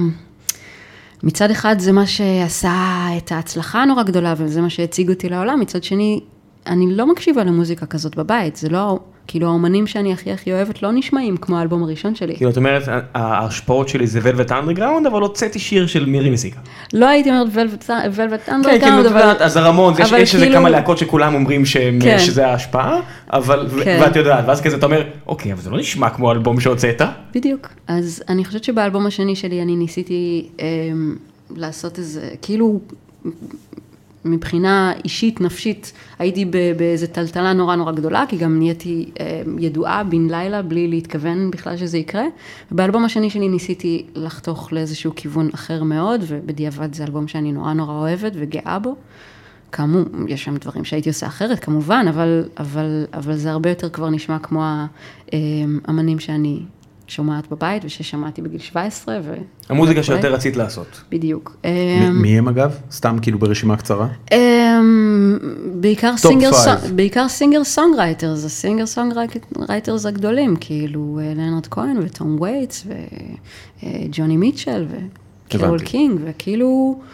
מצד אחד זה מה שעשה את ההצלחה הנורא גדולה, וזה מה שהציג אותי לעולם, מצד שני, אני לא מקשיבה למוזיקה כזאת בבית, זה לא, כאילו האומנים שאני הכי הכי אוהבת לא נשמעים כמו האלבום הראשון שלי. כאילו את אומרת, ההשפעות שלי זה ולווט אנדרגראונד, אבל הוצאתי שיר של מירי מסיקה. לא הייתי אומרת ולווט כן, כאילו, אנדרגראונד, את יודעת, אז הרמון, יש אבל איזה כאילו- כמה להקות שכולם אומרים כן. שזה ההשפעה, אבל, כן. ואת יודעת, ואז כזה אתה אומר, אוקיי, אבל זה לא נשמע כמו האלבום שהוצאת. בדיוק. אז אני חושבת שבאלבום השני שלי אני ניסיתי אמ, לעשות איזה, כאילו, מבחינה אישית, נפשית, הייתי באיזה טלטלה נורא נורא גדולה, כי גם נהייתי אמ, ידועה בן לילה, בלי להתכוון בכלל שזה יקרה. ובאלבום השני שלי ניסיתי לחתוך לאיזשהו כיוון אחר מאוד, ובדיעבד זה אלבום שאני נורא נורא אוהבת וגאה בו. כאמור, יש שם דברים שהייתי עושה אחרת כמובן, אבל, אבל, אבל זה הרבה יותר כבר נשמע כמו האמנים שאני שומעת בבית וששמעתי בגיל 17. ו... המוזיקה וכולי. שיותר רצית לעשות. בדיוק. מ- מי הם אגב? סתם כאילו ברשימה קצרה? אמ, בעיקר Top singer, בעיקר singer songwriters, ה singer songwriters הגדולים, כאילו אה, לאונרד כהן וטום וייטס וג'וני מיטשל וקרול. קינג, וכאילו, אמ,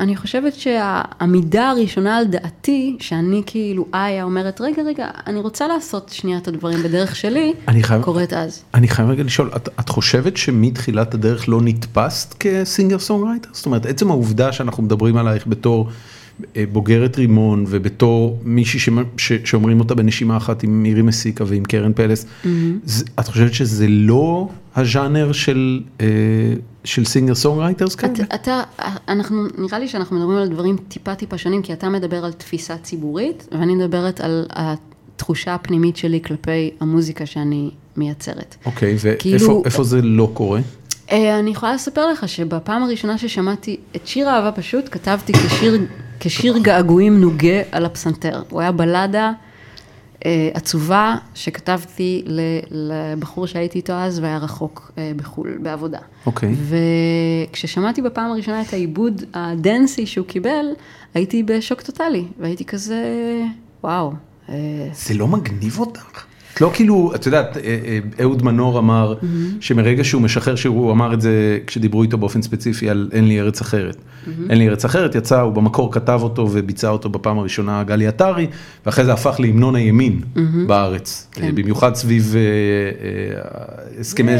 אני חושבת שהעמידה הראשונה על דעתי, שאני כאילו איה אומרת, רגע, רגע, אני רוצה לעשות שנייה את הדברים בדרך שלי, חייב- קורית אז. אני חייב רגע לשאול, את, את חושבת שמתחילת הדרך לא נתפסת כ singer songwriter? זאת אומרת, עצם העובדה שאנחנו מדברים עלייך בתור בוגרת רימון ובתור מישהי שמ- ש, שאומרים אותה בנשימה אחת עם מירי מסיקה ועם קרן פלס, זה, את חושבת שזה לא הז'אנר של, אה, של singer songwriters כאלה? אתה, אתה, אנחנו, נראה לי שאנחנו מדברים על דברים טיפה טיפה שונים, כי אתה מדבר על תפיסה ציבורית, ואני מדברת על התחושה הפנימית שלי כלפי המוזיקה שאני מייצרת. אוקיי, ואיפה כאילו- איפה זה לא קורה? אה, אני יכולה לספר לך שבפעם הראשונה ששמעתי את שיר אהבה פשוט, כתבתי כשיר, כשיר געגועים נוגה על הפסנתר. הוא היה בלדה אה, עצובה שכתבתי לבחור שהייתי איתו אז והיה רחוק אה, בחו"ל, בעבודה. אוקיי. וכששמעתי בפעם הראשונה את העיבוד הדנסי שהוא קיבל, הייתי בשוק טוטאלי, והייתי כזה, וואו. אה, זה לא מגניב אותך? את לא כאילו, את יודעת, אה, אה, אהוד מנור אמר שמרגע שהוא משחרר שיר, הוא אמר את זה כשדיברו איתו באופן ספציפי על אין לי ארץ אחרת. אין לי ארץ אחרת, יצא, הוא במקור כתב אותו וביצע אותו בפעם הראשונה גלי עטרי, ואחרי זה הפך להמנון הימין בארץ. כן. במיוחד סביב אה, הסכמי.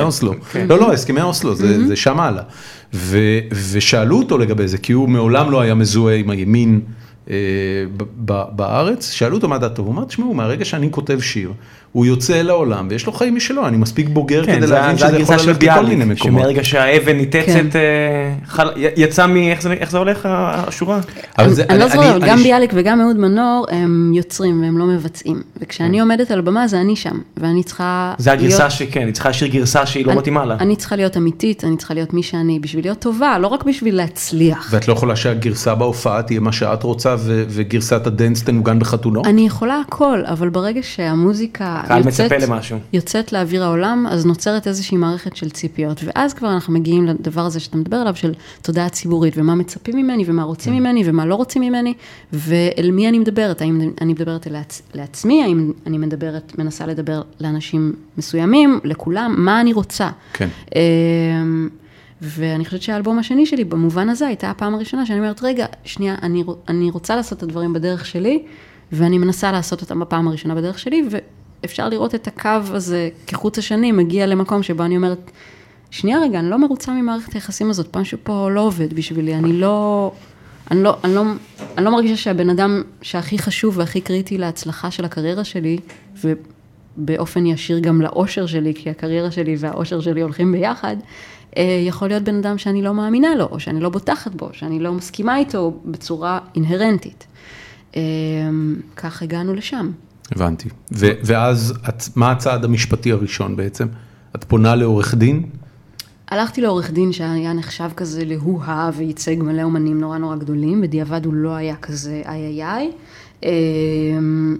אוסלו. כן. לא, לא, הסכמי אוסלו, זה זה שם הלאה. ושאלו אותו לגבי זה, כי הוא מעולם לא היה מזוהה עם הימין. אה, בארץ, שאלו אותו מה דעתו, הוא אמר, תשמעו, מהרגע שאני כותב שיר, הוא יוצא לעולם ויש לו חיים משלו, אני מספיק בוגר כן, כדי זה להבין זה שזה יכול ללכת לכל מיני ביאליק, מקומות. שמרגע שהאבן ניתצת, כן. י- יצא מ... איך זה- איך זה הולך השורה? אבל אני, זה- אני לא אני- גם אני- ביאליק וגם אהוד מנור הם יוצרים והם לא מבצעים. וכשאני עומדת על במה זה אני שם, ואני צריכה זה הגרסה להיות- שכן, היא צריכה לשיר גרסה שהיא לא אני- מתאימה לה. אני צריכה להיות אמיתית, אני צריכה להיות מי שאני, בשביל להיות טובה, לא רק בשביל להצליח. ואת לא יכולה שהגרסה בהופעה תהיה מה שאת רוצה ו- וגרסת הדנס תנוגן בחתונות? אני יכולה הכל, אבל ברגע שהמוזיקה קהל יוצאת, מצפה למשהו. יוצאת לאוויר העולם, אז נוצרת איזושהי מערכת של ציפיות. ואז כבר אנחנו מגיעים לדבר הזה שאתה מדבר עליו, של תודעה ציבורית, ומה מצפים ממני, ומה רוצים ממני, ומה לא רוצים ממני, ואל מי אני מדברת. האם אני מדברת לעצ... לעצמי, האם אני מדברת, מנסה לדבר לאנשים מסוימים, לכולם, מה אני רוצה. כן. אמ, ואני חושבת שהאלבום השני שלי, במובן הזה, הייתה הפעם הראשונה שאני אומרת, רגע, שנייה, אני, אני רוצה לעשות את הדברים בדרך שלי, ואני מנסה לעשות אותם בפעם הראשונה בדרך שלי, ואפשר לראות את הקו הזה כחוט השני מגיע למקום שבו אני אומרת, שנייה רגע, אני לא מרוצה ממערכת היחסים הזאת, משהו פה לא עובד בשבילי, אני לא... אני לא, אני, לא, אני לא מרגישה שהבן אדם שהכי חשוב והכי קריטי להצלחה של הקריירה שלי, באופן ישיר גם לאושר שלי, כי הקריירה שלי והאושר שלי הולכים ביחד, אה, יכול להיות בן אדם שאני לא מאמינה לו, או שאני לא בוטחת בו, שאני לא מסכימה איתו בצורה אינהרנטית. אה, כך הגענו לשם. הבנתי. ו- ואז את, מה הצעד המשפטי הראשון בעצם? את פונה לעורך דין? הלכתי לעורך דין שהיה נחשב כזה להוא-הא וייצג מלא אומנים נורא נורא גדולים, בדיעבד הוא לא היה כזה איי איי איי. אמ,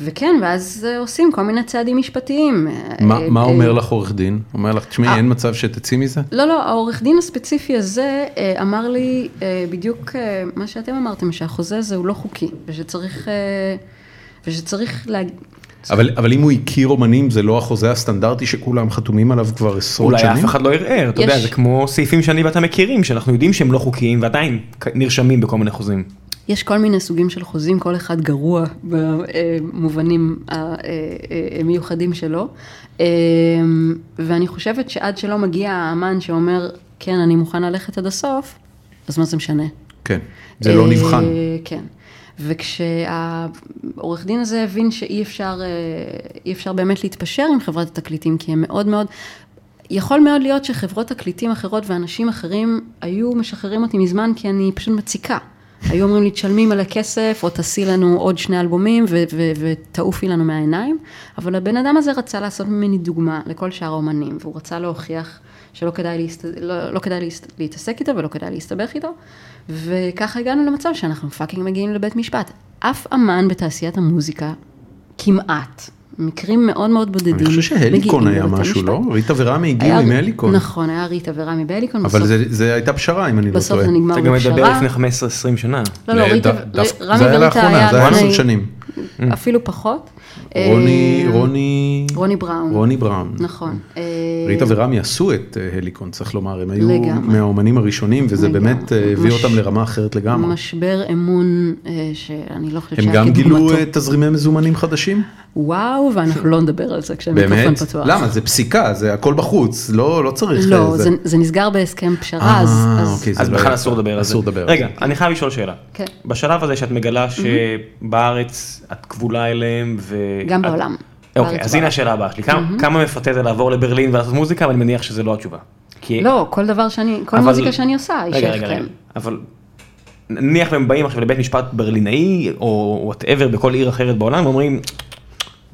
וכן, ואז עושים כל מיני צעדים משפטיים. מה, אה, מה אה, אומר לך עורך דין? אומר לך, תשמעי, אה. אין מצב שתצאי מזה? לא, לא, העורך דין הספציפי הזה אה, אמר לי אה, בדיוק אה, מה שאתם אמרתם, שהחוזה הזה הוא לא חוקי, ושצריך, אה, ושצריך להג... אבל, אבל אם הוא הכיר אומנים, זה לא החוזה הסטנדרטי שכולם חתומים עליו כבר עשרות אולי שנים? אף אחד לא ערער, אתה יודע, יש- זה כמו סעיפים שאני ואתה מכירים, שאנחנו יודעים שהם לא חוקיים ועדיין נרשמים בכל מיני חוזים. יש כל מיני סוגים של חוזים, כל אחד גרוע במובנים המיוחדים שלו. אה, ואני חושבת שעד שלא מגיע האמן שאומר, כן, אני מוכן ללכת עד הסוף, אז מה זה משנה? כן, זה לא אה, נבחן. כן. וכשהעורך דין הזה הבין שאי אפשר, אה, אפשר באמת להתפשר עם חברת התקליטים, כי הם מאוד מאוד, יכול מאוד להיות שחברות תקליטים אחרות ואנשים אחרים היו משחררים אותי מזמן, כי אני פשוט מציקה. היו אומרים לי, תשלמי מלא כסף, או תעשי לנו עוד שני אלבומים, ותעופי לנו מהעיניים. אבל הבן אדם הזה רצה לעשות ממני דוגמה לכל שאר האומנים, והוא רצה להוכיח שלא כדאי, להסת... לא, לא כדאי להסת... להתעסק איתו ולא כדאי להסתבך איתו. וככה הגענו למצב שאנחנו fucking מגיעים לבית משפט. אף אמן בתעשיית המוזיקה, כמעט, מקרים מאוד מאוד בודדים, אני חושב שהליקון היה משהו, משפט. לא? ריטה ורמי הגיעו היה- עם הליקון. נכון, היה ריטה ורמי בהליקון. אבל בסוף- זה, זה הייתה פשרה, אם אני לא בסוף טועה. זה נגמר אתה גם מדבר בפשרה. לפני 15-20 שנה. לא, לא, ריטה, ד- דווקא- רמי זה היה לאחרונה, היה זה היה לפני- עשר שנים. אפילו פחות. רוני, אה, רוני, רוני בראון. רוני בראון. נכון. אה, ריטה ורמי עשו את אה, הליקון, צריך לומר, הם היו לגמרי. מהאומנים הראשונים, וזה לגמרי. באמת אה, הביא מש- אותם לרמה אחרת לגמרי. משבר אמון אה, שאני לא חושבת הם שהיה גם גילו כדוגמתו. אה, תזרימי מזומנים חדשים? וואו, ואנחנו לא נדבר על זה כשהמיקרופון באמת? פתוח. למה? זה פסיקה, זה הכל בחוץ, לא לא צריך... לא, אה, זה- זה נסגר בהסכם פשרה, אז... אה, אז- אוקיי, אז לא בכלל אסור לדבר על זה. אסור לדבר על רגע. אני חייב לשאול שאלה. כן. בשלב הזה שאת מגלה שבארץ את כבולה אליהם ו... גם את- בעולם. אוקיי, אז הנה. השאלה הבאה שלי. כמה- כמה מפתה זה לעבור לברלין ולעשות מוזיקה, אבל אני מניח שזה לא התשובה. כי- לא, כל דבר שאני, כל אבל- מוזיקה שאני עושה היא שייכת. להם. אבל נניח והם באים עכשיו לבית משפט ברלינאי, או whatever בכל עיר אחרת בעולם, ואומרים,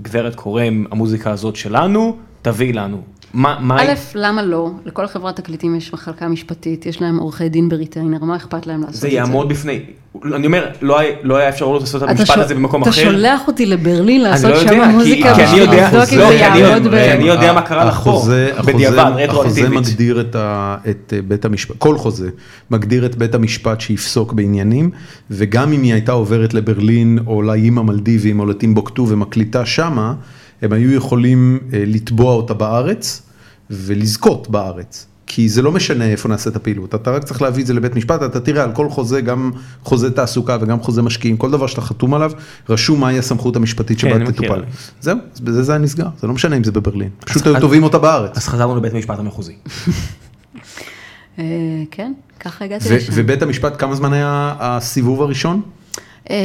גברת קורם, המוזיקה הזאת שלנו, תביאי לנו. מה, מה... א', למה לא? לכל חברת תקליטים יש מחלקה משפטית, יש להם עורכי דין בריטיינר, מה אכפת להם לעשות את זה זה? יעמוד בפני, אני אומר, לא היה- לא היה אפשרות לעשות את אתה המשפט הזה במקום אתה אחר. שולח אותי לברלין לעשות לא שם מוזיקה בשביל יודע, לבדוק אם לא, זה כי אני- יעמוד ב... אני יודע מה קרה החוזה- החוזה- בדיעבד, החוזה רטרואקטיבית. מגדיר את ה- את אה, בית המשפט, כל חוזה מגדיר את בית המשפט שיפסוק בעניינים, וגם אם היא הייתה עוברת לברלין או לאיים המלדיביים או לטימבוקטו ומקליטה שמה, הם היו יכולים אה, לתבוע אותה בארץ ולזכות בארץ. כי זה לא משנה איפה נעשה את הפעילות, אתה רק צריך להביא את זה לבית משפט, אתה תראה על כל חוזה, גם חוזה תעסוקה וגם חוזה משקיעים, כל דבר שאתה חתום עליו, רשום מהי הסמכות המשפטית כן, שבה מכיר. תטופל. זהו, בזה זה היה נסגר, זה לא משנה אם זה בברלין, פשוט היו אז- תובעים אותה בארץ. אז חזרנו לבית המשפט המחוזי. אה, כן, ככה הגעתי לשם. ובית המשפט, כמה זמן היה הסיבוב הראשון? אה,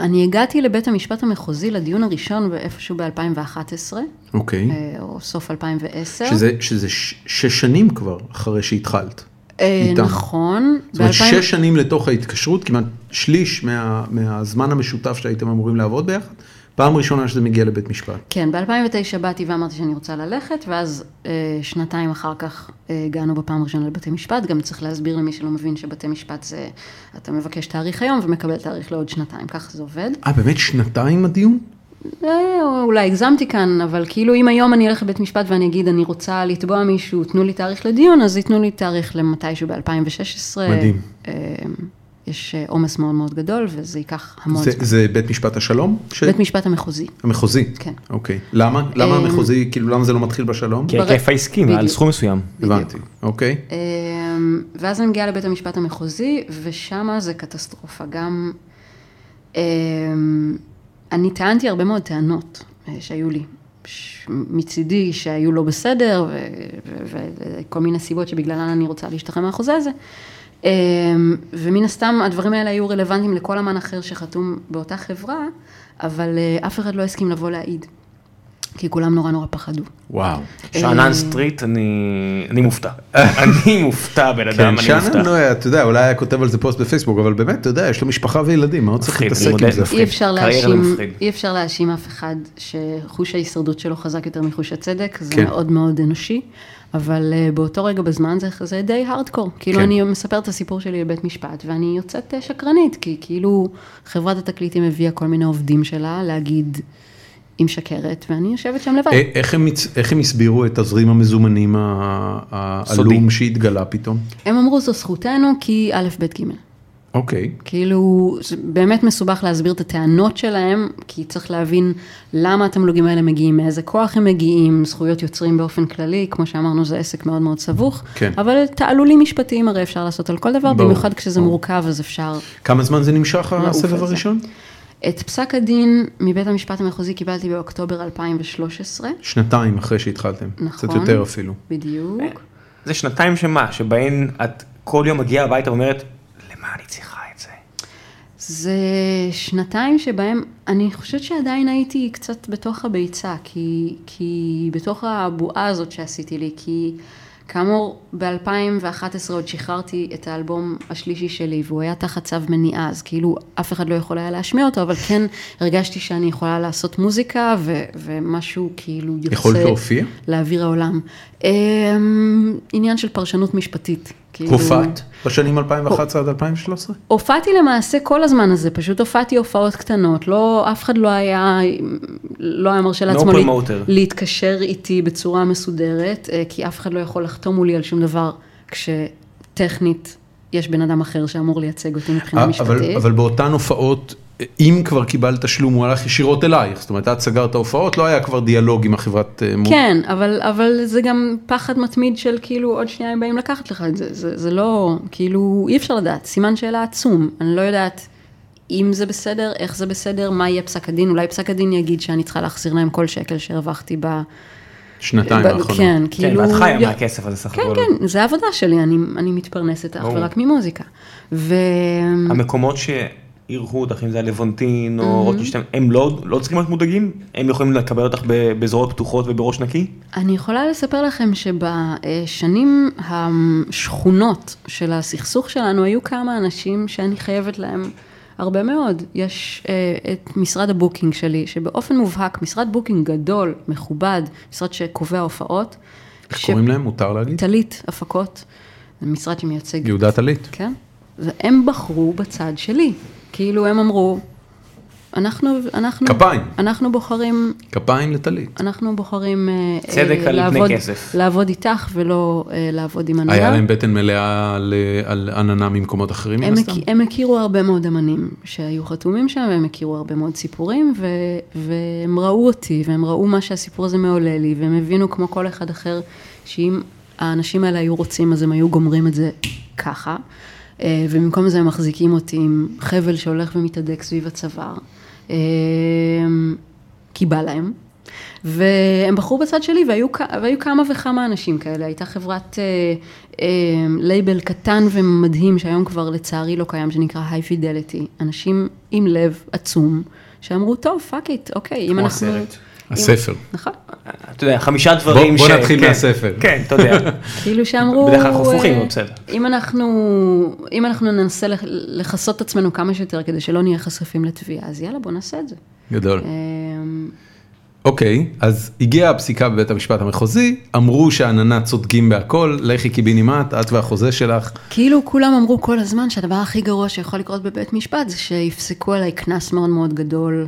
אני הגעתי לבית המשפט המחוזי לדיון הראשון איפשהו ב-2011, אוקיי. או סוף 2010. שזה, שזה ש- שש שנים כבר אחרי שהתחלת. אה, איתם. נכון. זאת אומרת, ב-2000 שש שנים לתוך ההתקשרות, כמעט שליש מה, מהזמן המשותף שהייתם אמורים לעבוד ביחד, פעם ראשונה שזה מגיע לבית משפט. כן, ב-2009 באתי ואמרתי שאני רוצה ללכת, ואז אה, שנתיים אחר כך אה, הגענו בפעם הראשונה לבתי משפט. גם צריך להסביר למי שלא מבין שבתי משפט זה, אתה מבקש תאריך היום ומקבל תאריך לעוד שנתיים, ככה זה עובד. אה, באמת שנתיים הדיון? אה, או אולי הגזמתי כאן, אבל כאילו אם היום אני אלך לבית משפט ואני אגיד, אני רוצה לתבוע מישהו, תנו לי תאריך לדיון, אז ייתנו לי תאריך למתישהו ב-2016. מדהים. יש אה, עומס מאוד מאוד גדול, וזה ייקח המון זה, זמן. זה בית משפט השלום? ש... בית משפט המחוזי. המחוזי? כן. אוקיי. למה? למה אה, המחוזי, כאילו למה זה לא מתחיל בשלום? כי בר- ההיקף העסקי מעל בדיוק. סכום מסוים. הבנתי, אוקיי. אמ, ואז אני מגיעה לבית המשפט המחוזי, ושם זה קטסטרופה. גם, אמ, אני טענתי הרבה מאוד טענות אה, שהיו לי. מצידי שהיו לא בסדר, ו- ו- וכל מיני סיבות שבגללן אני רוצה להשתחרר מהחוזה הזה. אמ, ומן הסתם הדברים האלה היו רלוונטיים לכל אמן אחר שחתום באותה חברה, אבל אה, אף אחד לא הסכים לבוא להעיד. כי כולם נורא נורא פחדו. וואו. שאנן סטריט, אני אני מופתע. אני מופתע, בן אדם, כן, אני שאנן, מופתע. לא, אתה יודע, אולי היה כותב על זה פוסט בפייסבוק, אבל באמת, אתה יודע, יש לו משפחה וילדים, מה עוד צריך להתעסק עם זה? מפחיד. אי אפשר להאשים, אף אחד שחוש ההישרדות שלו חזק יותר מחוש הצדק, זה כן. מאוד מאוד אנושי, אבל אה, באותו רגע בזמן זה, זה די הארדקור. כאילו כן. אני מספרת את הסיפור שלי בבית משפט, ואני יוצאת אה, שקרנית, כי כאילו חברת התקליטים הביאה כל מיני עובדים שלה להגיד, היא משקרת, ואני יושבת שם לבד. אה, איך הם איך הם הסבירו את תזרים המזומנים. העלום שהתגלה פתאום? הם אמרו זו זכותנו כי א', ב', ג'. אוקיי. כאילו, זה באמת מסובך להסביר את הטענות שלהם, כי צריך להבין למה התמלוגים האלה מגיעים, מאיזה כוח הם מגיעים, זכויות יוצרים באופן כללי, כמו שאמרנו, זה עסק מאוד מאוד סבוך, כן. אבל תעלולים משפטיים הרי אפשר לעשות על כל דבר, ברור, במיוחד כשזה ברור. מורכב, אז אפשר כמה זמן זה נמשך הסבב על זה. את פסק הדין מבית המשפט המחוזי קיבלתי באוקטובר 2013, שנתיים אחרי שהתחלתם, קצת נכון. יותר אפילו. בדיוק. זה שנתיים שמה, שבהן את כל יום מגיעה הביתה ואומרת, למה אני צריכה את זה? זה שנתיים שבהם אני חושבת שעדיין הייתי קצת בתוך הביצה, כי, כי בתוך הבועה הזאת שעשיתי לי, כי כאמור ב-2011 עוד שחררתי את האלבום השלישי שלי והוא היה תחת צו מניעה, אז כאילו אף אחד לא יכול היה להשמיע אותו, אבל כן הרגשתי שאני יכולה לעשות מוזיקה ו, ומשהו כאילו יוצא יכולת להופיע? לאוויר העולם. אמ, עניין של פרשנות משפטית. כאילו- הופעת בשנים 2011 עד 2013? הופעתי למעשה כל הזמן הזה, פשוט הופעתי הופעות קטנות, לא, אף אחד לא היה, לא היה מרשה לעצמו לה, promoter. להתקשר איתי בצורה מסודרת, אה, כי אף אחד לא יכול לחתום מולי על שום דבר, כשטכנית יש בן אדם אחר שאמור לייצג אותי מבחינה אבל, משפטית. אבל באותן הופעות, אם כבר קיבלת תשלום, הוא הלך ישירות אלייך. זאת אומרת, את סגרת הופעות, לא היה כבר דיאלוג עם החברת אה, מות. כן, אבל, אבל זה גם פחד מתמיד של כאילו עוד שנייה הם באים לקחת לך את זה, זה, זה לא, כאילו אי אפשר לדעת, סימן שאלה עצום, אני לא יודעת אם זה בסדר, איך זה בסדר, מה יהיה פסק הדין, אולי פסק הדין יגיד שאני צריכה להחזיר להם כל שקל שהרווחתי ב... שנתיים האחרונות. כן, כן, כאילו... ואת חיה י- מהכסף הזה סך כן, הכל. כן, זה העבודה שלי, אני, אני מתפרנסת אך. ורק ממוזיקה. ו... המקומות שאירחו אותך, אם זה הלוונטין או רוטשטיין, הם לא לא צריכים להיות מודאגים? הם יכולים לקבל אותך בזרועות פתוחות ובראש נקי? אני יכולה לספר לכם שבשנים השחונות של הסכסוך שלנו, היו כמה אנשים שאני חייבת להם הרבה מאוד. יש אה, את משרד ה booking שלי, שבאופן מובהק, משרד booking גדול, מכובד, משרד שקובע הופעות. איך ש- קוראים להם? מותר להגיד? טלית הפקות, זה משרד שמייצג, יהודה טלית. כן, והם בחרו בצד שלי. כאילו הם אמרו, אנחנו, אנחנו, כפיים. אנחנו בוחרים כפיים לטלית. אנחנו בוחרים אה, צדק אה, על פני לעבוד, כסף. לעבוד איתך ולא אה, לעבוד עם הנהלה. היה להם בטן מלאה ל- על עננה ממקומות אחרים מן הם, הסתם? הכ... הם הכירו הרבה מאוד אמנים שהיו חתומים שם, והם הכירו הרבה מאוד סיפורים, ו... והם ראו אותי, והם ראו מה שהסיפור הזה מעולה לי, והם הבינו כמו כל אחד אחר, שאם האנשים האלה היו רוצים, אז הם היו גומרים את זה ככה. אה, ובמקום זה הם מחזיקים אותי עם חבל שהולך ומתהדק סביב הצוואר. אה, כי בא להם. והם בחרו בצד שלי, והיו, והיו כמה וכמה אנשים כאלה. הייתה חברת אה, אה, לייבל קטן ומדהים, שהיום כבר לצערי לא קיים, שנקרא היי פידליטי. אנשים עם לב עצום, שאמרו, טוב, fuck it, אוקיי, אם כמו אנחנו... הסרט. הספר. נכון. אתה יודע, חמישה דברים בוא ש... נתחיל כן, מהספר. כן, אתה יודע. כאילו שאמרו, בדרך כלל אנחנו הפוכים, אה, אבל בסדר. אם אנחנו, אם אנחנו ננסה לכסות את עצמנו כמה שיותר כדי שלא נהיה חשופים לתביעה, אז יאללה, בוא נעשה את זה. גדול. אמ, אוקיי, אז הגיעה הפסיקה בבית המשפט המחוזי, אמרו שהעננה צודקים בהכל, לכי קיבינימט, את והחוזה שלך. כאילו כולם אמרו כל הזמן שהדבר הכי גרוע שיכול לקרות בבית משפט זה שיפסקו עליי קנס מאוד מאוד גדול.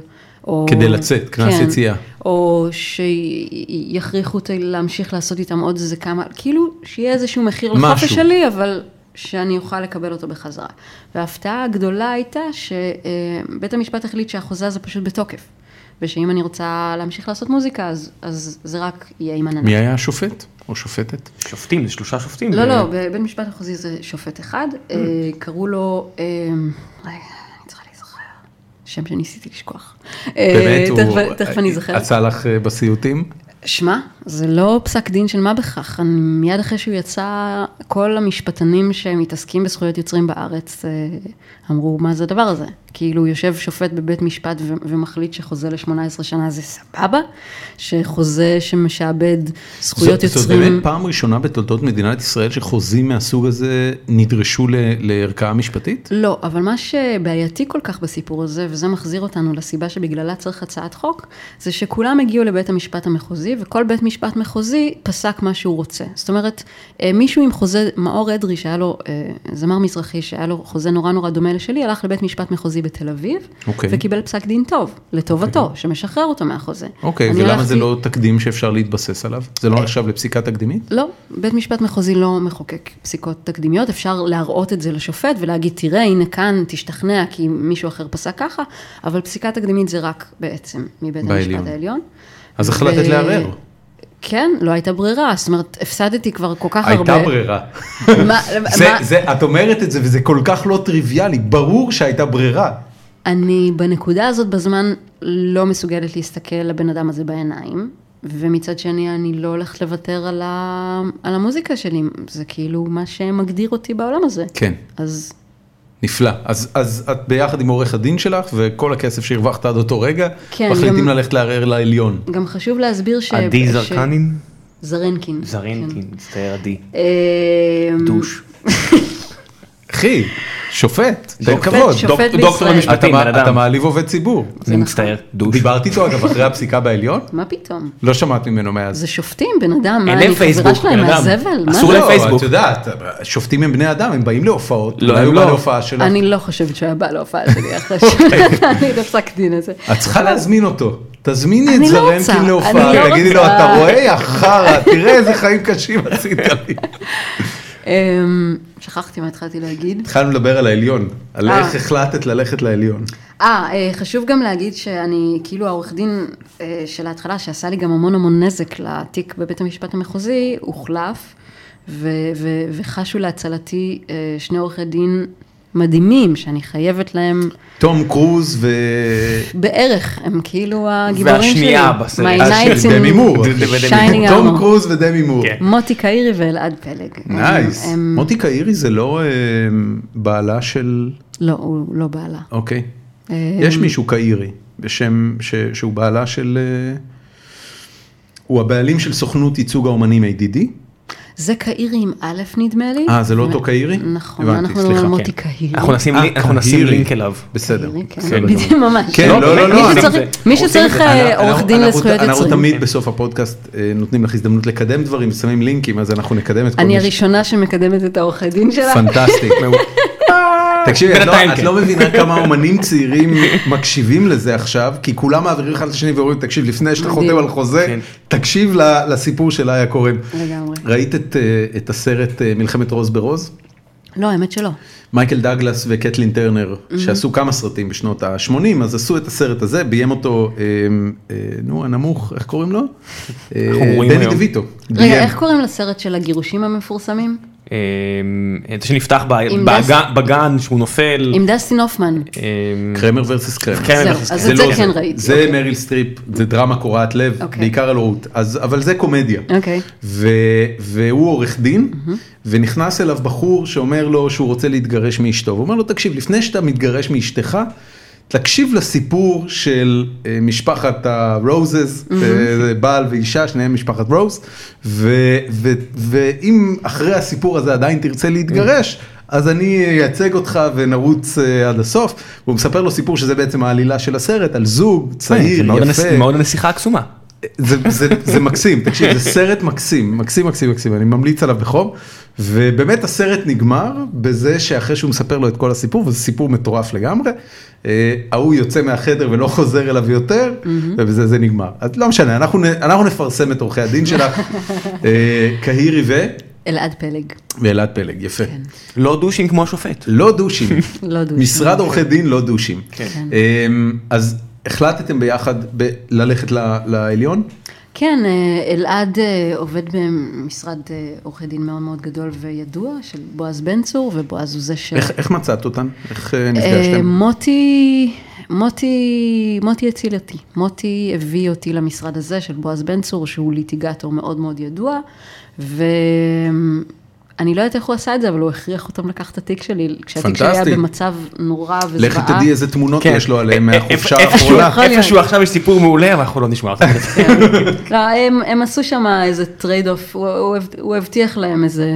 או... כדי לצאת, קנס כן, יציאה. או שיכריחו אותי להמשיך לעשות איתם עוד איזה כמה, כאילו שיהיה איזשהו מחיר משהו. לחופש שלי, אבל שאני אוכל לקבל אותו בחזרה. וההפתעה הגדולה הייתה שבית המשפט החליט שהחוזה הזה פשוט בתוקף. ושאם אני רוצה להמשיך לעשות מוזיקה, אז, אז זה רק יהיה עם עננה. מי היה השופט או שופטת? שופטים, זה שלושה שופטים. לא, ו- לא, בבית משפט המחוזי זה שופט אחד, אה, קראו לו, אה, רגע, אני צריכה להיזכר, שם שניסיתי לשכוח. אה, באמת, הוא תכף- אני אזכר. עצה לך אה, בסיוטים? שמע, זה לא פסק דין של מה בכך, אני, מיד אחרי שהוא יצא, כל המשפטנים שמתעסקים בזכויות יוצרים בארץ אה, אמרו, מה זה הדבר הזה? כאילו יושב שופט בבית משפט ו- ומחליט שחוזה ל-18 שנה זה סבבה, שחוזה שמשעבד זכויות יוצרים. זאת באמת פעם ראשונה בתולדות מדינת ישראל שחוזים מהסוג הזה נדרשו ל- לערכאה משפטית? לא, אבל מה שבעייתי כל כך בסיפור הזה, וזה מחזיר אותנו לסיבה שבגללה צריך הצעת חוק, זה שכולם הגיעו לבית המשפט המחוזי, וכל בית משפט מחוזי פסק מה שהוא רוצה. זאת אומרת, אה, מישהו עם חוזה, מאור אדרי, שהיה לו, אה, זמר מזרחי, שהיה לו חוזה נורא נורא דומה לשלי, הלך לבית משפט מחוזי בתל אביב, אוקיי. וקיבל פסק דין טוב, לטובתו, שמשחרר אותו מהחוזה. אוקיי, ולמה הלכתי- זה לא תקדים שאפשר להתבסס עליו? זה לא נחשב לפסיקה תקדימית? לא, בית משפט מחוזי לא מחוקק פסיקות תקדימיות, אפשר להראות את זה לשופט ולהגיד, תראה, הנה כאן, תשתכנע כי מישהו אחר פסק ככה, אבל פסיקה תקדימית זה רק בעצם מבית. המשפט העליון. אז החלטת ו- לערער. כן, לא הייתה ברירה, זאת אומרת, הפסדתי כבר כל כך הרבה. הייתה ברירה. מה- זה, מה- זה, את אומרת את זה וזה כל כך לא טריוויאלי, ברור שהייתה ברירה. אני בנקודה הזאת בזמן לא מסוגלת להסתכל לבן אדם הזה בעיניים, ומצד שני אני לא הולכת לוותר על, ה... על המוזיקה שלי, זה כאילו מה שמגדיר אותי בעולם הזה. כן. אז נפלא. אז, אז את ביחד עם עורך הדין שלך וכל הכסף שהרווחת עד אותו רגע, כן, מחליטים גם- ללכת לערער לעליון. גם חשוב להסביר ש... עדי ש- זרקנין? זרנקין. זרנקין, מצטער עדי. כן. אה, דוש. אחי, שופט, תן כבוד. דוקטור למשפטים, אתה, בן אדם. אתה מעליב עובד ציבור. אני נכון. מצטער, דוש. דיברתי איתו אגב אחרי הפסיקה בעליון, מה פתאום? לא שמעת ממנו מאז. זה שופטים, בן אדם, מה, אין אני חברה שלהם. מהזבל? מה אסור זה? להם פייסבוק. את יודעת, שופטים הם בני אדם, הם באים להופעות, לא, הם לא. להופעה שלך. אני לא חושבת שהוא היה בא להופעה שלי אחרי. שנתן את הפסק דין הזה. את צריכה להזמין אותו, תזמיני את אני לא זרנקין רוצה, להופעה, אני לא תגידי לו, רוצה." אתה רואה, יא חרא, תראה איזה חיים קשים עשית לי. אמ, שכחתי מה התחלתי להגיד. התחלנו לדבר על העליון, על אה. איך החלטת ללכת לעליון. אה, אה, חשוב גם להגיד שאני, כאילו העורך דין אה, של ההתחלה, שעשה לי גם המון המון נזק לתיק בבית המשפט המחוזי, הוחלף, וחשו להצלתי שני עורכי דין מדהימים, שאני חייבת להם תום קרוז ו... בערך, הם כאילו הגיבורים שלי. והשנייה בסרט. של דמי מור. תום. קרוז ודמי מור. כן. מוטי קאירי ואלעד פלג. נייס. הם- מוטי קאירי זה לא אה, בעלה של... לא, הוא לא בעלה. אוקיי. אה, יש מישהו קאירי בשם, ש- שהוא בעלה של... אה, הוא הבעלים של סוכנות ייצוג האומנים ADD. זה קאירי עם א' נדמה לי. אה, זה לא אותו קאירי? נכון, אנחנו מדברים סליחה. על מוטי כן. קאירי. אנחנו נשים אה, לינק- אנחנו נשים קהירי. לינק אליו. בסדר. כן, בדיוק. ממש. כן, לא, לא, לא, מי אני- שצריך-. אה, אנחנו- עורך דין אנחנו- לזכויות אנחנו יוצרים. תמיד בסוף הפודקאסט אה, נותנים לך הזדמנות לקדם דברים, שמים לינקים, אז אנחנו נקדם את כל אני מי ש... הראשונה שמקדמת את העורכי דין שלה. פנטסטי. תקשיבי, את לא- את כן. לא מבינה כמה אומנים צעירים מקשיבים לזה עכשיו, כי כולם מעבירים אחד לשני ואומרים, תקשיב, לפני שאתה. חותם על חוזה, כן. תקשיב ל- לסיפור של איה כהן. לגמרי. ראית את, אה, את הסרט אה, מלחמת רוז ברוז? לא, האמת שלא. מייקל דגלס וקטלין טרנר, שעשו כמה סרטים בשנות ה-80, אז עשו את הסרט הזה, ביים אותו, אה, אה, נו, הנמוך, איך קוראים לו? אה, דני. דויטו. רגע. איך קוראים לסרט של הגירושים המפורסמים? זה שנפתח בגן- שהוא נופל. עם דסטין הופמן. אה, קרמר versus קרמר. אז. את זה לא כן ראיתי. זה אוקיי. מריל סטריפ, זה דרמה קורעת לב, אוקיי. בעיקר על הורות, אז, אבל זה קומדיה. אוקיי. והוא עורך דין, ונכנס אליו בחור שאומר לו שהוא רוצה להתגרש מאשתו, והוא אומר לו, תקשיב, לפני שאתה מתגרש מאשתך, תקשיב לסיפור של אה, משפחת הרוזס, אה, בעל ואישה, שניהם משפחת רוז, ו- ו- ואם אחרי הסיפור הזה עדיין תרצה להתגרש, אז אני אייצג אותך ונרוץ אה, עד הסוף. והוא מספר לו סיפור שזה בעצם העלילה של הסרט, על זוג זה צעיר, יפה. מאוד הנסיכה הקסומה. זה, זה, זה מקסים, תקשיב, זה סרט מקסים, מקסים, מקסים, מקסים, אני ממליץ עליו בחום. ובאמת הסרט נגמר בזה שאחרי שהוא מספר לו את כל הסיפור, וזה סיפור מטורף לגמרי, אה, ההוא יוצא מהחדר ולא חוזר אליו יותר, ובזה זה נגמר. אז לא משנה, אנחנו, נפרסם את עורכי הדין שלך, אה, קהירי ו... אלעד פלג. ואלעד פלג, יפה. כן. לא דושים כמו השופט. לא דושים, לא דושים. משרד עורכי דין לא דושים. כן. אה, אז החלטתם ביחד ב- ללכת ל- לעליון? כן, אה, אלעד אה, עובד במשרד אה, עורכי דין מאוד מאוד גדול וידוע, של בועז בן צור, ובועז הוא זה ש... איך, איך מצאת אותן? איך נפגשתם? מוטי, מוטי, מוטי הציל אותי. מוטי הביא אותי למשרד הזה של בועז בן צור, שהוא ליטיגטור מאוד מאוד ידוע, אני לא יודעת איך הוא עשה את זה, אבל הוא הכריח אותם לקחת את התיק שלי, כשהתיק שלי היה. במצב נורא וזוועה. לכי תדעי איזה תמונות כן. יש לו עליהם מהחופשה איפה- איפשהו- האחרונה. איפשהו עכשיו יש סיפור מעולה, אבל אנחנו לא נשמע אותו. כן. לא, הם, עשו שם איזה trade-off, הוא, הוא, הבט- הוא הבטיח להם איזה,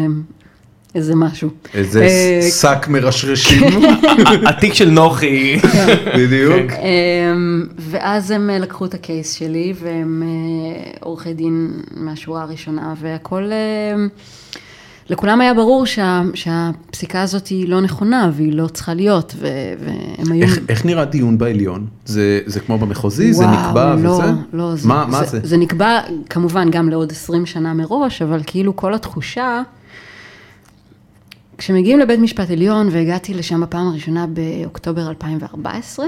איזה משהו. איזה אה, שק מרשרשים, התיק של נוחי. בדיוק. אמ, ואז הם אה, לקחו את הקייס שלי, והם אה, עורכי דין מהשורה הראשונה, והכל, אה, לכולם היה ברור שה, שהפסיקה הזאת היא לא נכונה, והיא לא צריכה להיות, ו, והם היו... איך- איך נראה דיון בעליון? זה זה כמו במחוזי? זה וואו, נקבע לא, וזה? לא, זה, מה מה זה? זה נקבע כמובן גם לעוד 20 שנה מראש, אבל כאילו כל התחושה, כשמגיעים לבית משפט עליון, והגעתי לשם בפעם הראשונה באוקטובר 2014,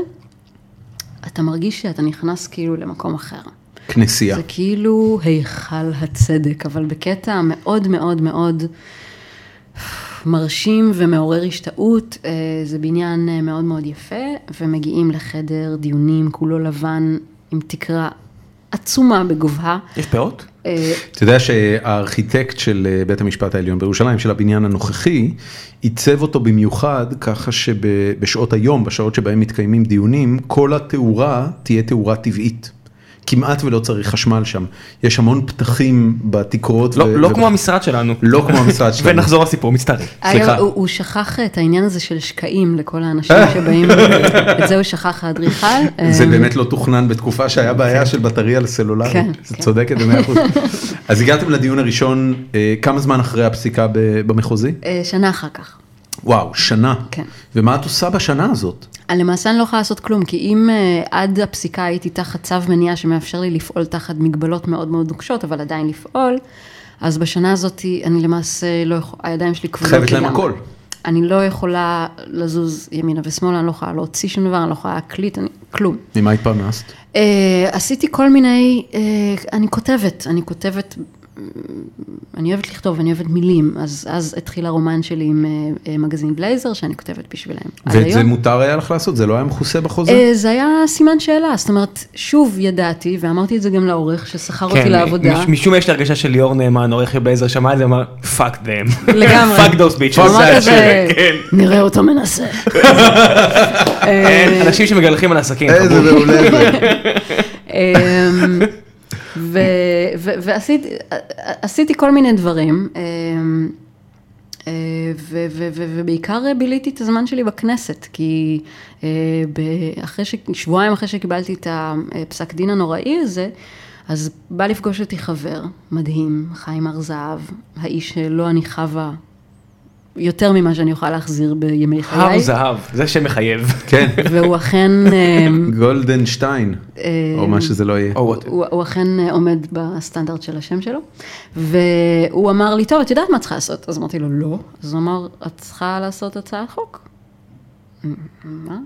אתה מרגיש שאתה נכנס כאילו למקום אחר. כנסייה. זה כאילו היכל הצדק, אבל בקטע מאוד מאוד מאוד מרשים ומעורר השתאות. אה, זה בניין אה, מאוד מאוד יפה, ומגיעים לחדר דיונים כולו לבן עם תקרה עצומה בגובהה. יש פאות? אה, אתה יודע שהארכיטקט של בית המשפט העליון בירושלים, של הבניין הנוכחי, עיצב אותו במיוחד ככה שבשעות היום, בשעות שבהם מתקיימים דיונים, כל התאורה תהיה תאורה טבעית. כמעט ולא צריך חשמל שם. יש המון פתחים בתקרות. לא ו- לא ו- כמו המשרד שלנו. לא כמו המשרד שלנו. ונחזור לסיפור, מצטער. סליחה. הוא, הוא שכח את העניין הזה של שקעים לכל האנשים שבאים, את זה הוא שכח האדריכל. זה אה, באמת לא תוכנן בתקופה שהיה בעיה של בטריה לסלולרי. כן, זה כן. צודקת במאה אחוז. אז הגעתם לדיון הראשון, אה, כמה זמן אחרי הפסיקה במחוזי? אה, שנה אחר כך. וואו, שנה. כן. ומה את עושה בשנה הזאת? למעשה אני לא יכולה לעשות כלום, כי אם uh, עד הפסיקה הייתי תחת צו מניעה שמאפשר לי לפעול תחת מגבלות מאוד מאוד נוקשות, אבל עדיין לפעול, אז בשנה הזאת אני למעשה לא יכולה, הידיים שלי כבודות חייבת להם הכל. אני לא יכולה לזוז ימינה ושמאלה, אני לא יכולה להוציא שום דבר, אני לא יכולה להקליט, אני, כלום. ממה התפרנסת? Uh, עשיתי כל מיני, uh, אני כותבת, אני כותבת, אני אוהבת לכתוב, אני אוהבת מילים, אז, אז התחיל הרומן שלי עם uh, uh, מגזין בלייזר, שאני כותבת בשבילם. ואת זה היום. מותר היה לך לעשות? זה לא היה מכוסה בחוזה? אה, זה היה סימן שאלה, זאת אומרת, שוב ידעתי, ואמרתי את זה גם לעורך ששכר אותי לעבודה. מש- משום מה יש לי הרגשה של ליאור נאמן, עורך בלייזר, שמע את זה, אמר, fuck them. לגמרי. fuck those bitches. הוא אמר כזה, כן. נראה אותו מנסה. אנשים שמגלחים על עסקים. איזה. מעולה ועשיתי עשיתי כל מיני דברים, אה, ו- ובעיקר ביליתי את הזמן שלי בכנסת, כי אה. שבועיים אחרי שקיבלתי את הפסק דין הנוראי הזה, אז בא לפגוש אותי חבר מדהים, חיים הר זהב, האיש שלא אני חווה יותר ממה שאני יכולה להחזיר בימי חיי. הר זהב, זה שם מחייב. כן, והוא אכן, אמ, גולדנשטיין, או מה שזה לא יהיה. הוא, הוא אכן אה, עומד בסטנדרט של השם שלו, והוא אמר לי, טוב, את יודעת מה צריכה לעשות? אז אמרתי לו, לא. אז הוא אמר, את צריכה לעשות הצעת חוק. מה?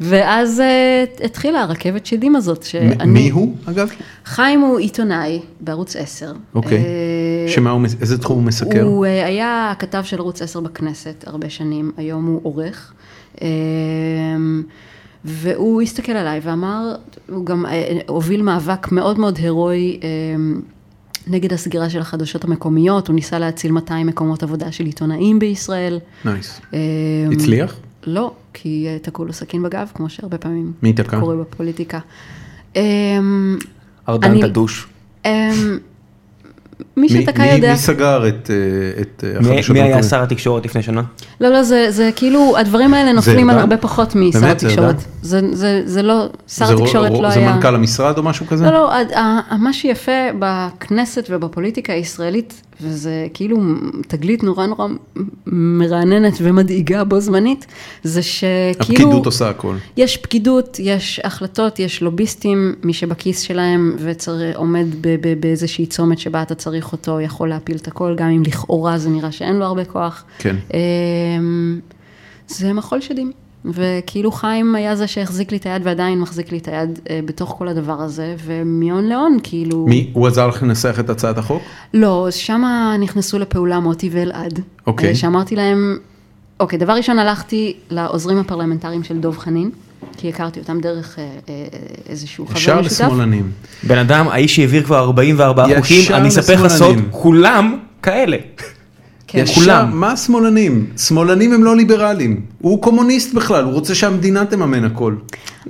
ואז אה, התחילה הרכבת שדים הזאת, שאני... מי הוא, אגב? חיים הוא עיתונאי בערוץ 10. אוקיי. אה, שמה הוא, איזה תחום הוא מסקר? הוא אה, היה הכתב של ערוץ 10 בכנסת הרבה שנים, היום הוא עורך. והוא הסתכל עליי ואמר, הוא גם הוביל מאבק מאוד מאוד הירואי נגד הסגירה של החדשות המקומיות, הוא ניסה להציל 200 מקומות עבודה של עיתונאים בישראל. nice. אה, הצליח? לא, כי אה, תקעו לו סכין בגב, כמו שהרבה פעמים מי תקע? קורה בפוליטיקה. אה, ארדן הדוש. אה, מי שתקע מי- יודע. מי סגר את אה, את, אה, מי- החדשות מי היה? שר התקשורת לפני שנה? לא, לא, זה, זה כאילו, הדברים האלה נופלים על? הרבה פחות משר באמת, זה התקשורת. זה, זה, זה לא, שר זה התקשורת לא זה היה... מנכ"ל המשרד או משהו כזה? לא, לא, מה שיפה בכנסת ובפוליטיקה הישראלית, וזה כאילו תגלית נורא נורא מרעננת ומדאיגה בו זמנית, זה שכאילו... הפקידות עושה הכל. יש פקידות, יש החלטות, יש לוביסטים, מי שבכיס שלהם ועומד באיזושהי צומת שבה אתה צריך אותו, יכול להפיל את הכל, גם אם לכאורה זה נראה שאין לו הרבה כוח. כן. אמ, זה מחול שדים. וכאילו חיים היה זה שהחזיק לי את היד ועדיין מחזיק לי את היד אה, בתוך כל הדבר הזה, ומהון להון, כאילו... מי, הוא עזר לך לנסח את הצעת החוק? לא, שמה נכנסו לפעולה מוטי ואלעד. אוקיי. אה, שאמרתי להם, אוקיי, דבר ראשון הלכתי לעוזרים הפרלמנטריים של דב חנין, כי הכרתי אותם דרך אה, אה, איזשהו חבר ישר משותף. לשמאלנים. בן אדם, האיש שהעביר כבר 44 ישר חוקים, אני אספר לך סוד. כולם כאלה. כן. ישר, כולם. מה השמאלנים? שמאלנים הם לא ליברלים. הוא קומוניסט בכלל, הוא רוצה שהמדינה תממן הכל.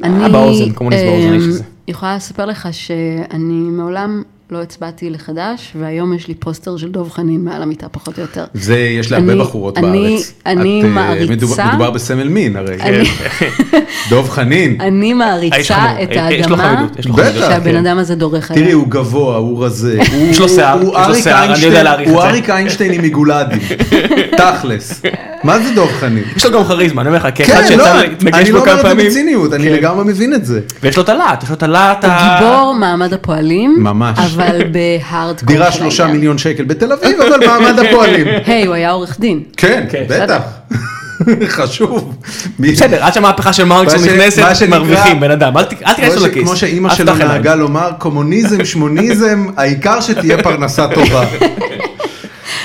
אני אה, באוזן, קומוניסט באוזן, האיש הזה. יכולה לספר לך שאני מעולם לא הצבעתי לחדש, והיום יש לי פוסטר של דב חנין מעל המיטה פחות או יותר. זה, יש להרבה אני- בחורות אני- בארץ. אני את, אה, מעריצה- מדובר, מדובר בסמל מין הרי. אני- דוב חנין. אני האיש מעריצה את אה, יש לו האדמה חרדות, יש לו בטח, חרדות. שהבן כן. אדם הזה דורך עליה. תראי, הוא גבוה, הוא רזה. יש לו שיער, יש לו שיער, אני יודע להעריך הוא את זה. אריק איינשטיין עם מגולדים. תכלס. מה זה דוב חנין? יש לו גם כריזמה, אני אומר לך, כאחד כן, לא, להתנגש אני בו לא כמה אומר את זה פעמים. בציניות, אני כן. לגמרי מבין את זה. ויש לו את הלהט, יש לו את הלהט הוא ה... גיבור מעמד הפועלים, ממש. אבל בהארדקור דירה של שלושה. מיליון שקל בתל אביב, אבל מעמד הפועלים. היי, הוא היה עורך דין. כן, כן, בטח. חשוב. בסדר, עד שהמהפכה של מרקס נכנסת, מרוויחים בן אדם, אל תיכנס לכיס. כמו שאימא שלו עיניים. נהגה לומר, קומוניזם, שמוניזם, העיקר שתהיה פרנסה טובה.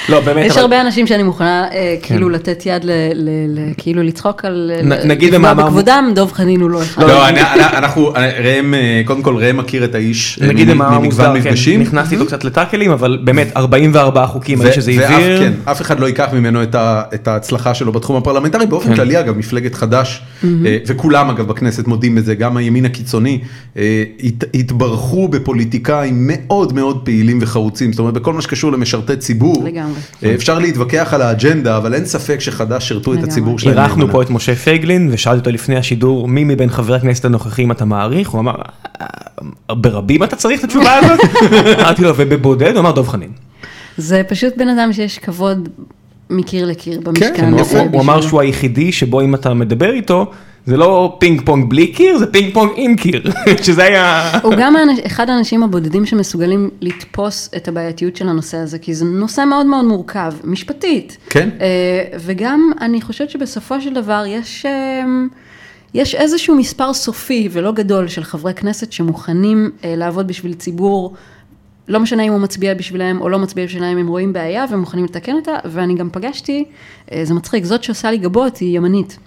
לא, באמת, יש אבל- הרבה אנשים שאני מוכנה אה, כאילו לתת יד, ל- ל- ל- כאילו לצחוק על... נ- ל- נגיד במאמר- בכבודם, דב חנין הוא לא אחד. לא, אני- אני- אנחנו, ראם, אה, קודם כל ראם מכיר את האיש אה, נגיד מ- במאמר ממגוון מוסגר, כן, מפגשים. נכנסתי איתו קצת לטאקלים, אבל באמת 44 חוקים, האיש הזה ואף, העביר. כן, אף אחד לא ייקח ממנו את, ה, את ההצלחה שלו בתחום הפרלמנטרי, באופן כן. כללי אגב מפלגת חד"ש, אה, וכולם אגב בכנסת מודים בזה, גם הימין הקיצוני, הת, התברכו בפוליטיקאים מאוד מאוד פעילים וחרוצים, זאת אומרת בכל מה שקשור למשרתי ציבור, לגמרי. אה, אפשר להתווכח על האג'נדה, אבל אין ספק שחד"ש שירתו את. הציבור שלהם. אירחנו. פה את משה פייגלין ושאלתי אותו לפני השידור מי מבין חברי הכנסת הנוכחים אתה מעריך הוא אמר "אה, ברבים אתה צריך את התשובה הזאת אמרתי לו ובבודד הוא אמר דב חנין. זה פשוט בן אדם שיש כבוד מקיר לקיר במשכן כן, הוא- אמר. שהוא היחידי שבו אם אתה מדבר איתו זה לא פינג פונג בלי קיר זה פינג פונג עם קיר שזה היה הוא גם אחד האנשים הבודדים שמסוגלים לתפוס את הבעייתיות של הנושא הזה, כי זה נושא מאוד מאוד מורכב, משפטית. כן. אה, וגם אני חושבת שבסופו של דבר יש, אה, יש איזשהו מספר סופי ולא גדול של חברי כנסת שמוכנים אה, לעבוד בשביל ציבור. לא משנה אם הוא מצביע בשבילם או לא מצביע בשבילם, הם רואים בעיה והם מוכנים לתקן אותה, ואני גם פגשתי, אה, זה מצחיק, זאת שעושה לי גבות היא ימנית.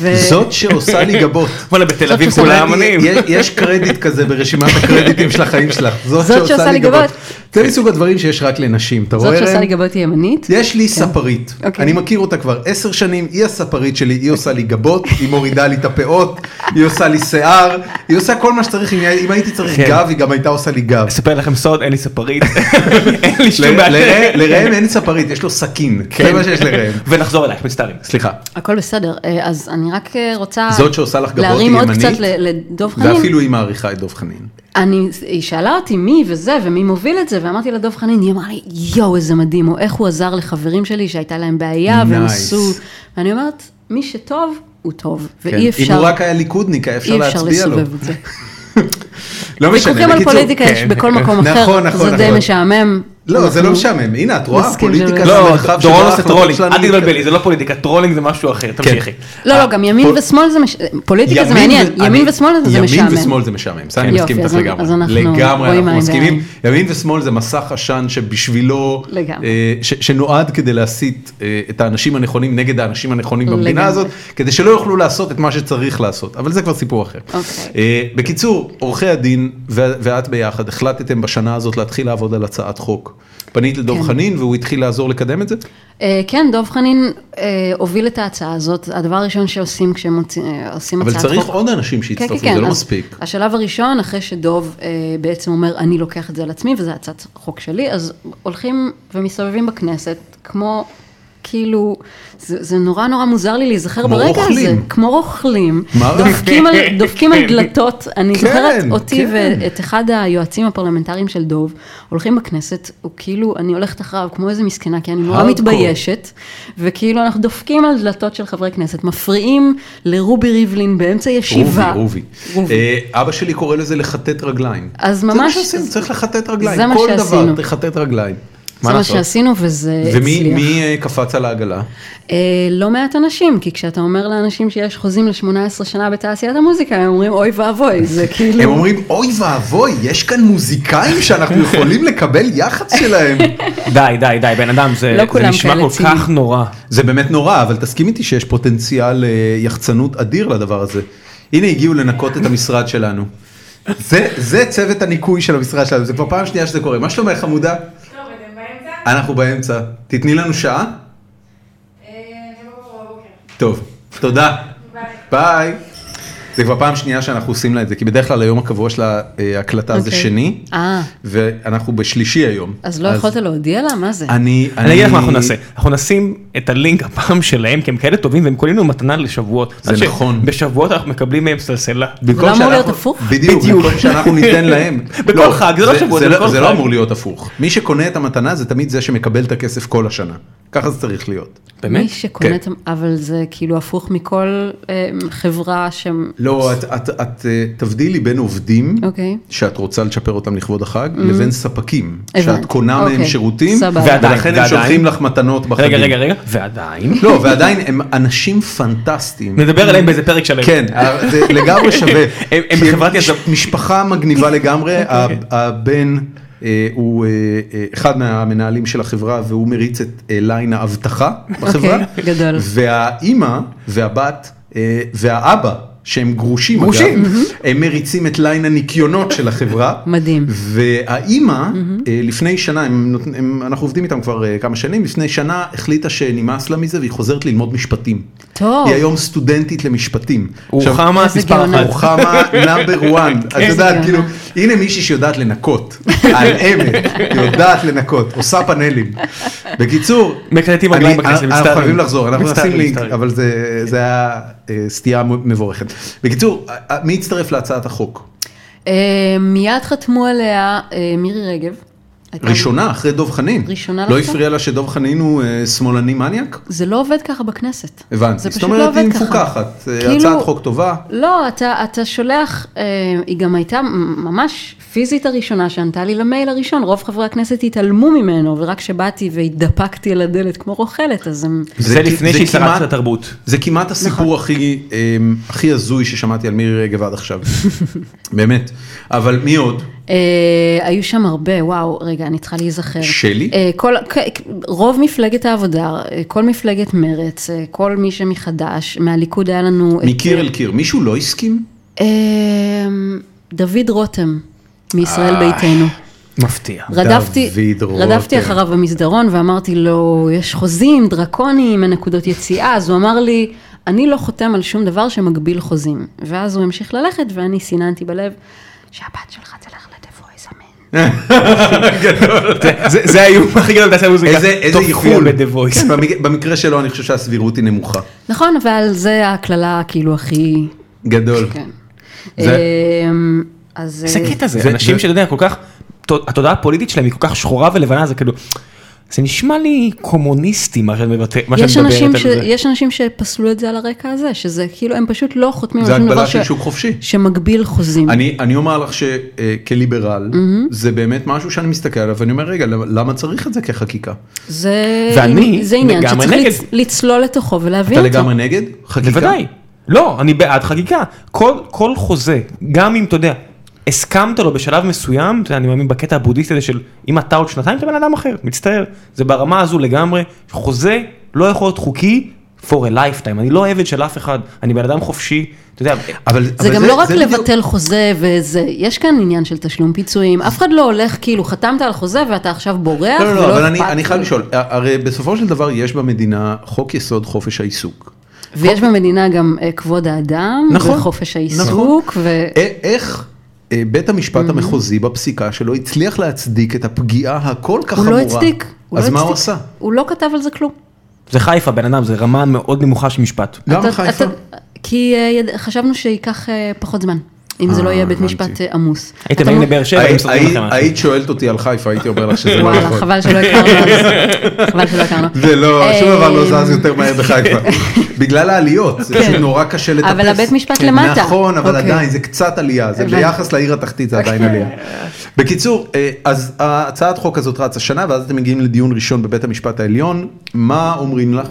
ו- זאת שעושה לי גבות. וואלה בתל אביב שעושה כולם אמנים. יש- קרדיט כזה ברשימת הקרדיטים של החיים שלך. זאת זאת שעושה לי גבות. זה מסוג הדברים שיש רק לנשים, אתה רואה? זאת שעושה? לי גבות היא ימנית. יש לי ספרית, אוקיי. אני מכיר אותה כבר עשר שנים, היא הספרית שלי, היא עושה לי גבות, היא מורידה לי את הפאות, היא עושה לי שיער, היא עושה כל מה שצריך, אם אם הייתי צריך כן. גב, היא גם הייתה עושה לי גב. אספר לכם סוד אין לי ספרית אין לי שום בעיה. לראם- אין ספרית, יש לו סכין, זה כן. מה שיש לראם. ונחזור אלייך מצטערים. סליחה, הכל בסדר, אה, אז אני רק אה, רוצה זאת שעושה לך גבות להרים עוד? קצת לדב חנין. ואפילו היא מעריכה את דב חנין. אני, היא שאלה אותי מי וזה ומי מוביל את זה, ואמרתי לה דב חנין, היא אמרה לי, יואו איזה מדהים, או איך הוא עזר לחברים שלי שהייתה להם בעיה, והם Nice. עשו, ואני אומרת, מי שטוב, הוא טוב, כן. ואי אם אפשר, הוא רק היה ליכודניק, היה אפשר אי אפשר להצביע לו. לסובב את זה. לא משנה, ויכוחים על בקיצור, פוליטיקה יש כן. בכל מקום נכון, אחר, נכון, זה די נכון. משעמם. לא, זה לא משעמם, הנה את רואה, פוליטיקה זה לא, מרחב שבו דורון עושה טרולינג, שלנו אל תתבלבלי, מתקדמות. זה לא פוליטיקה, טרולינג זה משהו אחר, תמשיכי. לא, לא, גם ימין ושמאל זה, מש... פוליטיקה זה ימין מעניין, ו- ימין ושמאל זה משעמם. ימין ושמאל זה משעמם, זה אני מסכים איתך לגמרי. לגמרי, אנחנו מסכימים. ימין ושמאל זה מסך עשן שבשבילו. אה, ש- שנועד כדי להסית אה, את האנשים הנכונים נגד האנשים הנכונים במדינה. הזאת, כדי שלא יוכלו לעשות את מה שצריך לעשות, אבל זה כבר סיפור אחר. אוקיי. אה, בקיצור, עורכי הדין ו- ואת ביחד החלטתם בשנה הזאת להתחיל לעבוד על הצעת חוק. פנית לדב כן. חנין והוא התחיל לעזור לקדם את זה? אה, כן, דב חנין אה, הוביל את ההצעה הזאת, הדבר הראשון שעושים כשהם אה, עושים אבל הצעת צריך חוק. עוד אנשים כן, שיצטרפו, כן, כן. זה לא מספיק. השלב הראשון, אחרי שדוב אה, בעצם אומר, אני לוקח את זה על עצמי, וזה הצעת חוק שלי, אז הולכים ומסתובבים בכנסת, כמו, כאילו, זה, זה נורא נורא מוזר לי להיזכר ברגע הזה, רוכלים. כמו רוכלים? דופקים על, דופקים על דלתות, אני כן, זוכרת אותי כן. ואת אחד היועצים הפרלמנטריים של דוב, הולכים בכנסת, הוא כאילו, אני הולכת אחריו כמו איזה מסכנה, כי אני נורא. מתביישת, וכאילו אנחנו דופקים על דלתות של חברי כנסת, מפריעים לרובי ריבלין באמצע ישיבה. רובי, רובי. רובי. אה, אבא שלי קורא לזה לכתת רגליים. אז זה מה ממש- שעושים, צריך לכתת רגליים. זה מה כל שעשינו. דבר תכתת רגליים. זה מה מה לעשות? שעשינו וזה ומי הצליח. מי, אה, קפץ על העגלה? אה, לא מעט אנשים, כי כשאתה אומר לאנשים שיש חוזים ל-18 שנה בתעשיית המוזיקה, הם אומרים אוי ואבוי, זה כאילו... הם אומרים אוי ואבוי, יש כאן מוזיקאים שאנחנו יכולים לקבל יח"צ שלהם. די די די בן אדם זה לא זה נשמע כל. כך נורא. זה באמת נורא, אבל תסכים איתי שיש פוטנציאל אה, יחצנות אדיר לדבר הזה. הנה הגיעו לנקות את המשרד שלנו. זה, זה צוות הניקוי של המשרד שלנו, זה כבר פעם שנייה שזה קורה. מה שלומך חמודה? אנחנו באמצע. תתני לנו שעה. אה, לא טוב, תודה. ביי. זה כבר פעם שנייה שאנחנו עושים לה את זה, כי בדרך כלל היום הקבוע של ההקלטה זה אוקיי. שני, אה, ואנחנו בשלישי היום. אז לא יכולת להודיע לה? מה זה? אני, אני אגיד לך מה אנחנו נעשה, אנחנו נשים את הלינק הפעם שלהם, כי הם כאלה טובים והם קונים לנו מתנה לשבועות. זה נכון. בשבועות אנחנו מקבלים מהם סלסלה. זה לא אמור להיות הפוך? בדיוק, בדיוק. במקום שאנחנו ניתן להם. בכל חג, זה לא שבוע, זה זה בכל זה לא. אמור להיות הפוך. מי שקונה את המתנה זה תמיד זה שמקבל את הכסף כל השנה. ככה זה צריך להיות. מי באמת? שקונה כן. את... אבל זה כאילו הפוך מכל אה, חברה ש... לא, את- את את, אה, תבדילי בין עובדים, אוקיי. שאת רוצה לצ'פר אותם לכבוד החג, לבין ספקים, הבנתי. שאת קונה מהם אוקיי, שירותים, סבבה. ועדיין, ולכן הם ועדיין. שולחים לך מתנות בחגים. רגע, רגע, רגע, ועדיין. לא, ועדיין הם אנשים פנטסטיים. נדבר עליהם באיזה פרק שלם. כן, זה לגמרי שווה. הם- הם בחברת יזם- משפחה מגניבה לגמרי, ה- הבן אה, הוא אה, אה, אחד מהמנהלים של החברה והוא מריץ את אה, line האבטחה בחברה. אוקיי, גדול. והאימא והבת אה, והאבא. שהם גרושים, גרושים. אגב, הם מריצים את line הניקיונות של החברה. מדהים. והאימא, אה, לפני שנה, הם, הם, אנחנו עובדים איתם כבר אה, כמה שנים, לפני שנה החליטה שנמאס לה מזה והיא חוזרת ללמוד משפטים. טוב. היא היום סטודנטית למשפטים. רוחמה מספר. אחת. רוחמה נאמבר וואן, את יודעת. כאילו, הנה מישהי שיודעת לנקות, על אמת, יודעת לנקות, עושה פאנלים. בקיצור, אנחנו. חייבים לחזור, אנחנו נשים לינק. אבל זה זה היה סטייה מבורכת. בקיצור, מי הצטרף להצעת החוק? אה, מיד חתמו עליה אה, מירי רגב. ראשונה, אחרי דב חנין. ראשונה לא? הפריע לה שדב חנין הוא אה, שמאלני מניאק? זה לא עובד ככה בכנסת. הבנתי, זה זאת פשוט לא אומרת עובד היא ככה. מפוקחת, אה, כאילו- הצעת חוק טובה. לא, אתה, אתה שולח, אה, היא גם הייתה ממש פיזית הראשונה שענתה לי למייל הראשון, רוב חברי הכנסת התעלמו ממנו, ורק כשבאתי והתדפקתי על הדלת כמו רוכלת, אז הם... זה לפני שהיא שרת התרבות. זה כמעט הסיפור הכי, אמ, הכי הזוי ששמעתי על מירי רגב עד עכשיו. באמת. אבל מי עוד? אה, היו שם הרבה, וואו, רגע, אני צריכה להיזכר. שלי? אה, כל, רוב מפלגת העבודה, אה, כל מפלגת מרץ, כל מי שמחדש, מהליכוד היה לנו... את- מקיר אל קיר. מישהו לא הסכים? אה, דוד רותם, מישראל ביתנו. מפתיע. רדפתי, דוד רותם. רדפתי אחריו במסדרון ואמרתי לו, יש חוזים דרקוניים, אין נקודות יציאה, אז הוא אמר לי, אני לא חותם על שום דבר שמגביל חוזים. ואז הוא המשיך ללכת ואני סיננתי בלב, שהבת שלך תלך. זה- האיום הכי גדול בתעשיית המוזיקה. איזה איחול. ב-The Voice. כן, במק- במקרה שלו אני חושב שהסבירות היא נמוכה. נכון, אבל זה הקללה כאילו הכי... גדול. כן. זה- אמ, אז... איזה אה, קטע זה, אנשים שאתה יודע, כל כך, התודעה הפוליטית שלהם היא כל כך שחורה ולבנה, זה כאילו, זה נשמע לי קומוניסטי מה שאת מבטא- מה שאת יש אנשים, מדברת ש... על זה. יש אנשים שפסלו את זה על הרקע הזה, שזה כאילו, הם פשוט לא חותמים זה על שום דבר הגבלה של שוק חופשי. שמגביל חוזים. אני, אני אומר לך שכליברל, זה באמת משהו שאני מסתכל עליו ואני אומר, רגע, למה- צריך את זה כחקיקה? זה, ואני זה עניין שצריך. לצלול לתוכו ולהבין אתה אותו. לגמרי נגד? חקיקה? בוודאי. לא, אני בעד חקיקה. כל, כל חוזה, גם אם אתה יודע, הסכמת לו בשלב מסוים, אתה יודע, אני מאמין בקטע הבודהיסטי הזה של אם אתה עוד שנתיים אתה בן אדם אחר, מצטער. זה ברמה הזו לגמרי, חוזה לא יכול להיות חוקי for a lifetime, אני לא עבד של אף אחד, אני בן אדם חופשי, אתה יודע, אבל, זה אבל גם לא רק בדיוק- לבטל חוזה וזה, יש כאן עניין של תשלום פיצויים, אף אחד לא הולך כאילו חתמת על חוזה ואתה עכשיו בורח לא, לא, ולא לא, אבל אני, אני חייב. לשאול, הרי בסופו של דבר יש במדינה חוק יסוד חופש העיסוק. ויש במדינה גם אה, כבוד האדם, נכון, וחופש נכון. העיסוק, ו... א- איך אה, בית המשפט המחוזי בפסיקה שלו הצליח להצדיק את הפגיעה הכל כך הוא חמורה? לא הצדיק. הוא אז לא מה הוא. עשה? הוא לא כתב על זה כלום. זה חיפה בן אדם, זה רמה מאוד נמוכה של משפט. אתה- חיפה? אתה- כי אה, חשבנו שייקח אה, פחות זמן, אם זה לא אה, יהיה בית הבנתי. משפט אה, עמוס. הייתם באים לבאר שבע, היית- מסתכלים היית- לכם משהו. היית שואלת אותי על חיפה, הייתי אומר לך שזה לא וואלה, נכון. חבל שלא הכרנו אז. חבל שלא הכרנו. זה לא, שום דבר לא אה, זז יותר מהר בחיפה. בגלל העליות, זה פשוט נורא קשה לטפס. אבל הבית משפט כן, למטה. נכון, אבל אוקיי. עדיין, זה קצת עלייה, זה. ביחס לעיר התחתית זה עדיין עלייה. בקיצור, אה, אז הצעת חוק הזאת רצה שנה, ואז אתם מגיעים לדיון ראשון בבית המשפט העליון, מה אומרים לך?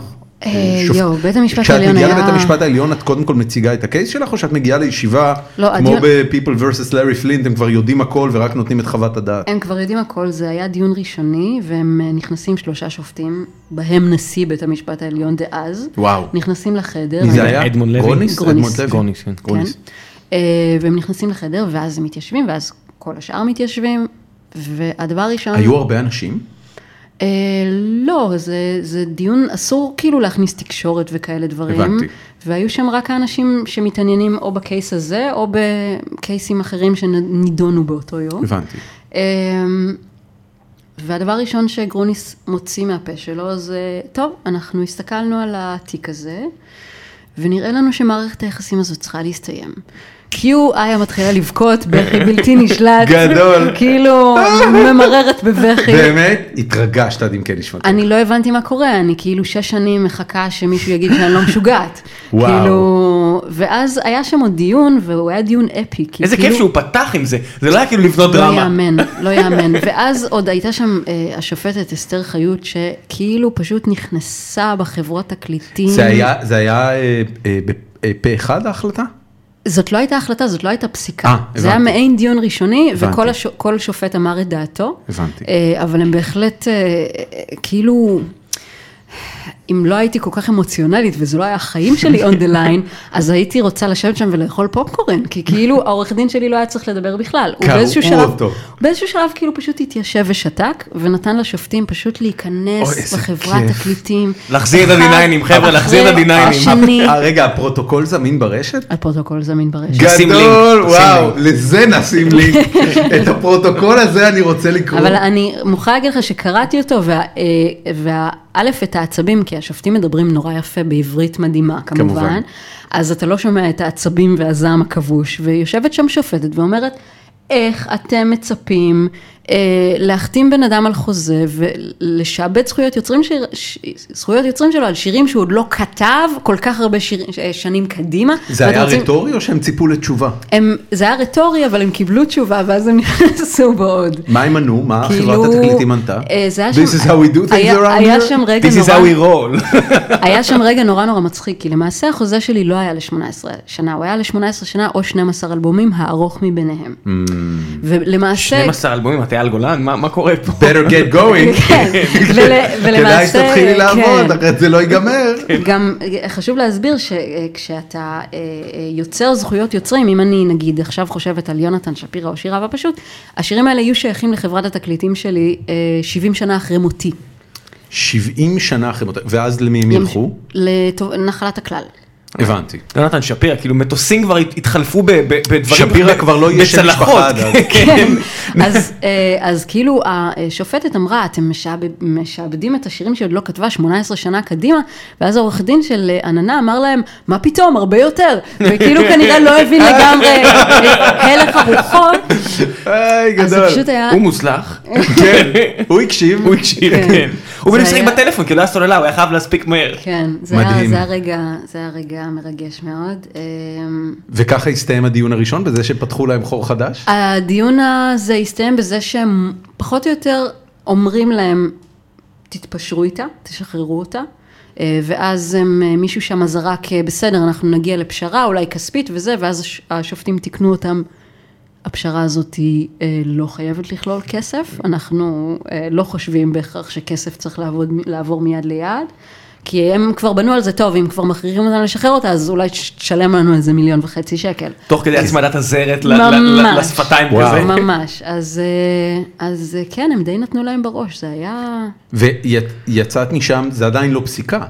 אה, יואו, בית המשפט כשאת העליון מגיעה היה- לבית המשפט העליון, את קודם כל מציגה את ה case שלך, או שאת מגיעה לישיבה, לא, כמו ב-People vs. לארי פלינט, הם כבר יודעים הכל ורק נותנים את חוות הדעת. הם כבר יודעים הכל, זה היה דיון ראשוני, והם אה, נכנסים שלושה שופטים, בהם נשיא בית המשפט העליון דאז. וואו. נכנסים לחדר. מי זה היה? אדמונד לוי? גרוניס? גרוניס. אדמונד לוי? גרוניס, כן. כן. אה, והם נכנסים לחדר, ואז הם מתיישבים, ואז כל השאר מתיישבים, והדבר הראשון... היו הרבה אנשים? אה, לא, זה, זה דיון, אסור כאילו להכניס תקשורת וכאלה דברים. הבנתי. והיו שם רק האנשים שמתעניינים או בקייס הזה, או בקייסים אחרים שנידונו באותו יום. הבנתי. אמ, והדבר הראשון שגרוניס מוציא מהפה שלו זה, טוב, אנחנו הסתכלנו על התיק הזה, ונראה לנו שמערכת היחסים הזאת צריכה להסתיים. קיו איה מתחילה לבכות בכי בלתי נשלט. גדול. כאילו ממררת בבכי. באמת? התרגשת עד עמקי נשמתי. אני לא הבנתי מה קורה, אני כאילו שש שנים מחכה שמישהו יגיד שאני לא משוגעת. וואו. כאילו, ואז היה שם עוד דיון, והוא היה דיון אפי. איזה כאילו- כיף שהוא פתח עם זה, זה לא היה כאילו לבנות לא דרמה. יאמן, לא יאמן. ואז עוד הייתה שם אה, השופטת אסתר חיות, שכאילו פשוט נכנסה בחברות תקליטים. זה היה, זה היה אה, אה, ב- אה, פה אחד ההחלטה? זאת לא הייתה החלטה, זאת לא הייתה פסיקה. אה, זה היה הבנתי. מעין דיון ראשוני, הבנתי. וכל הש... כל שופט אמר את דעתו. הבנתי. אה, אבל הם בהחלט, אה, אה, כאילו, אם לא הייתי כל כך אמוציונלית, וזה לא היה החיים שלי on the line, אז הייתי רוצה לשבת שם ולאכול פופקורן, כי כאילו העורך דין שלי לא היה צריך לדבר בכלל. הוא קראו באיזשהו שלב, אותו. הוא באיזשהו שלב כאילו פשוט התיישב ושתק, ונתן לשופטים פשוט להיכנס בחברת. תקליטים. להחזיר את הדיינים, חבר'ה, להחזיר את הדיינים. אה, רגע, הפרוטוקול זמין ברשת? הפרוטוקול זמין ברשת. גדול, וואו. לזה נשים לי. את הפרוטוקול הזה אני רוצה לקרוא. אבל אני מוכרחה להגיד לך שקראתי אותו, אה, וא', את העצבים, כי השופטים מדברים נורא יפה בעברית מדהימה, כמובן. כמובן. אז אתה לא שומע את העצבים והזעם הכבוש, ויושבת שם שופטת ואומרת, איך אתם מצפים להחתים בן אדם על חוזה ולשעבד זכויות יוצרים, שיר, ש, זכויות יוצרים שלו על שירים שהוא עוד לא כתב כל כך הרבה שיר, ש- שנים קדימה. זה היה רוצים- רטורי או שהם ציפו לתשובה? הם, זה היה רטורי, אבל הם קיבלו תשובה, ואז הם נכנסו בו עוד. מה הם ענו? מה כאילו, חברת התקליטים ענתה? אה, זה היה שם, This is how we do things היה, around היה here? שם רגע This is נורא, how we roll. היה שם רגע נורא נורא מצחיק, כי למעשה החוזה שלי לא היה ל-18 שנה, הוא היה ל-18 שנה או 12 אלבומים, הארוך מביניהם. Mm. ולמעשה, 12 אלבומים, את אייל גולן, מה מה קורה פה? better get going. כן, כדאי שתתחילי לעבוד, כן. אחרת זה לא ייגמר. גם אה, חשוב להסביר שכשאתה אה, אה, יוצר זכויות יוצרים, אם אני נגיד עכשיו חושבת על יונתן שפירא או שירה פשוט, השירים האלה יהיו שייכים לחברת התקליטים שלי אה, 70 שנה אחרי מותי. 70 שנה אחרי מותה, ואז למי הם ילכו? לנחלת הכלל. הבנתי. יונתן שפירא, כאילו מטוסים כבר הת- התחלפו ב- ב- בדברים, שפירא כבר לא יהיה שם. משפחה עד אז. כן, אז, אה, אז כאילו השופטת אמרה, אתם משעבד, משעבדים את השירים שהיא עוד לא כתבה 18 שנה קדימה, ואז העורך דין של אה, עננה אמר להם, מה פתאום, הרבה יותר, וכאילו כנראה לא הבין לגמרי את הלך הרוחות, היי, אז גדול. פשוט היה, הוא מוצלח, כן, הוא הקשיב. הוא הקשיב, כן. כן. הוא בדיוק משחק בטלפון, כי לא היה סוללה, הוא היה חייב להספיק מהר. כן, זה היה, מדהים. זה היה רגע, היה מרגש מאוד. אה, וככה הסתיים הדיון הראשון, בזה שפתחו להם חור חדש? הדיון הזה הסתיים בזה שהם פחות או יותר אומרים להם, תתפשרו איתה, תשחררו אותה. אה, ואז הם, אה, מישהו שם זרק, אה, בסדר, אנחנו נגיע לפשרה, אולי כספית וזה, ואז הש- השופטים תיקנו אותם. הפשרה הזאת היא אה, לא חייבת לכלול כסף, אנחנו אה, לא חושבים בהכרח שכסף צריך לעבוד, לעבור מיד ליד, כי הם כבר בנו על זה טוב, אם כבר מכריחים אותנו לשחרר אותה, אז אולי תשלם לנו איזה מיליון וחצי שקל. תוך כדי הצמדת הזרת ל- ל- ל- ממש. לשפתיים. כזה. ממש, אז, אה, אז אה, כן, הם די נתנו להם בראש, זה היה... ויצאת משם, זה עדיין לא פסיקה.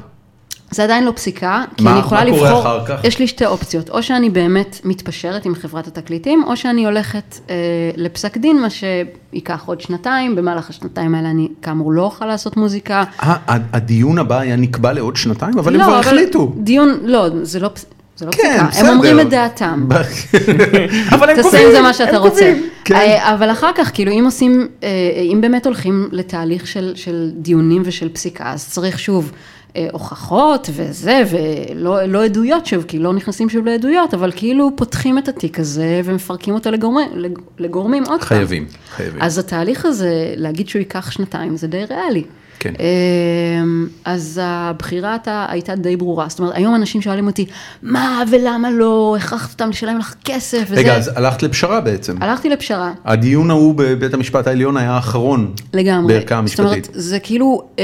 זה עדיין לא פסיקה, כי מה- אני יכולה מה לבחור, קורה אחר כך? יש לי שתי אופציות, או שאני באמת מתפשרת עם חברת התקליטים, או שאני הולכת אה, לפסק דין, מה שייקח עוד שנתיים, במהלך השנתיים האלה אני כאמור לא אוכל לעשות מוזיקה. ה- ה- הדיון הבא היה נקבע לעוד שנתיים, אבל הם כבר החליטו. דיון, לא, זה לא, זה לא כן, פסיקה, בסדר. הם אומרים את דעתם. אבל הם תעשה קובעים. עם זה מה שאתה רוצה. כן. אה, אבל אחר כך, כאילו, אם עושים, אה, אם באמת הולכים לתהליך של, של דיונים ושל פסיקה, אז צריך שוב אה, הוכחות וזה, ולא לא עדויות שוב, כי לא נכנסים שוב לעדויות, אבל כאילו פותחים את התיק הזה ומפרקים אותו לגורמים, לגורמים עוד פעם. חייבים, חייבים. אז התהליך הזה, להגיד שהוא ייקח שנתיים, זה די ריאלי. כן. אמ, אז הבחירה הייתה- די ברורה. זאת אומרת, היום אנשים שואלים אותי, מה ולמה לא הכרחת אותם לשלם לך כסף וזה. רגע, אז הלכת לפשרה בעצם. הלכתי לפשרה. הדיון ההוא בבית המשפט העליון היה האחרון. לגמרי. בערכאה זאת אומרת, המשפטית. זה כאילו אה,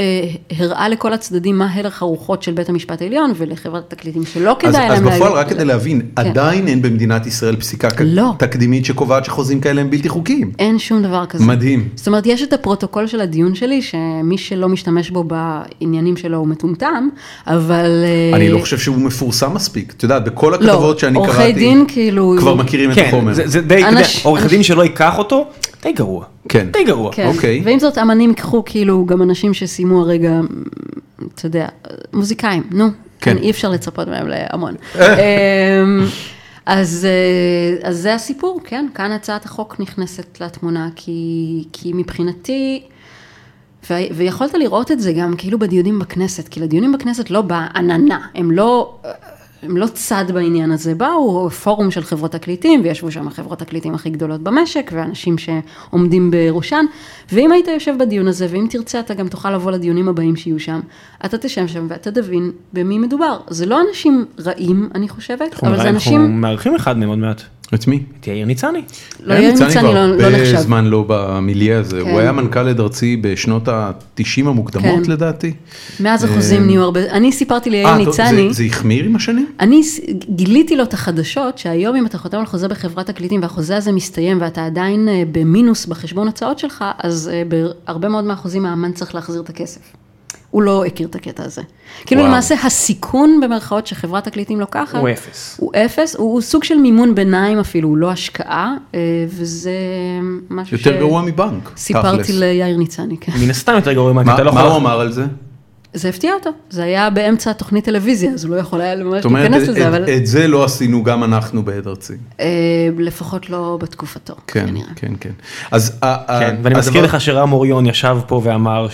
הראה לכל הצדדים מה הלך הרוחות של בית המשפט העליון ולחברת התקליטים שלא אז, כדאי אז להם בפועל, להגיד- רק כדי להבין, עדיין אין במדינת ישראל פסיקה לא. תקדימית שקובעת שחוזים כאלה הם בלתי חוקיים. אין שום דבר כזה. מדהים. זאת אומרת, יש את הפרוטוקול של הדיון שלי, שמי שלא משתמש בו בעניינים שלו הוא מטומטם, אבל... אה, אני לא חושב שהוא מפורסם מספיק. את יודעת, בכל הכתבות שאני לא, עורכי קראתי, דין כאילו... כבר מכירים את כן, החומר. זה זה די, אנש- עורך אנש- דין שלא ייקח אותו, די גרוע. כן. די גרוע. כן, אוקיי. ועם זאת אמנים ייקחו כאילו גם אנשים שסיימו הרגע, אתה יודע, מוזיקאים, נו, כן. אי אפשר לצפות מהם להמון. אמ, אז, אה, אז זה הסיפור, כן, כאן הצעת החוק נכנסת לתמונה, כי, כי מבחינתי, ו, ויכולת לראות את זה גם כאילו בדיונים בכנסת, כי לדיונים בכנסת לא באה עננה, הם לא... הם לא צד בעניין הזה, באו פורום של חברות תקליטים, וישבו שם חברות תקליטים הכי גדולות במשק, ואנשים שעומדים בראשן, ואם היית יושב בדיון הזה, ואם תרצה, אתה גם תוכל לבוא לדיונים הבאים שיהיו שם, אתה תשב שם ואתה תבין במי מדובר. זה לא אנשים רעים, אני חושבת, אנחנו אבל זה אנחנו אנשים, מארחים אחד מהם עוד מעט. את מי? את יאיר ניצני. לא יאיר ניצני כבר לא לא הרבה נחשב. זמן לא במיליה הזה. כן. הוא היה מנכ"ל עד ארצי בשנות ה-90 המוקדמות כן. לדעתי. מאז החוזים נהיו הרבה, אני סיפרתי ליאיר אה, ניצני, זה החמיר עם השנים? אני גיליתי לו את החדשות, שהיום אם אתה חותם על חוזה בחברת תקליטים והחוזה הזה מסתיים ואתה עדיין אה, במינוס בחשבון הוצאות שלך, אז אה, בהרבה מאוד מהחוזים האמן צריך להחזיר את הכסף. הוא לא הכיר את הקטע הזה. כאילו וואו. למעשה הסיכון במרכאות שחברת תקליטים לוקחת, הוא אפס. הוא אפס, הוא, הוא סוג של מימון ביניים אפילו, הוא לא השקעה, אה, וזה משהו יותר גרוע מבנק. סיפרתי תכלס. ליאיר ניצני, כן. מן הסתם יותר גרוע מה אתה לא מה יכול... הוא אמר על זה? זה הפתיע אותו, זה היה באמצע תוכנית טלוויזיה, אז הוא לא יכול היה ממש להיכנס את- לזה, אבל את זה לא עשינו גם אנחנו בעד ארצי. אה, לפחות לא בתקופתו, כן, כנראה. כן, כן. אז ה- ה- כן, ואני מזכיר לך שרם אוריון ישב פה ואמר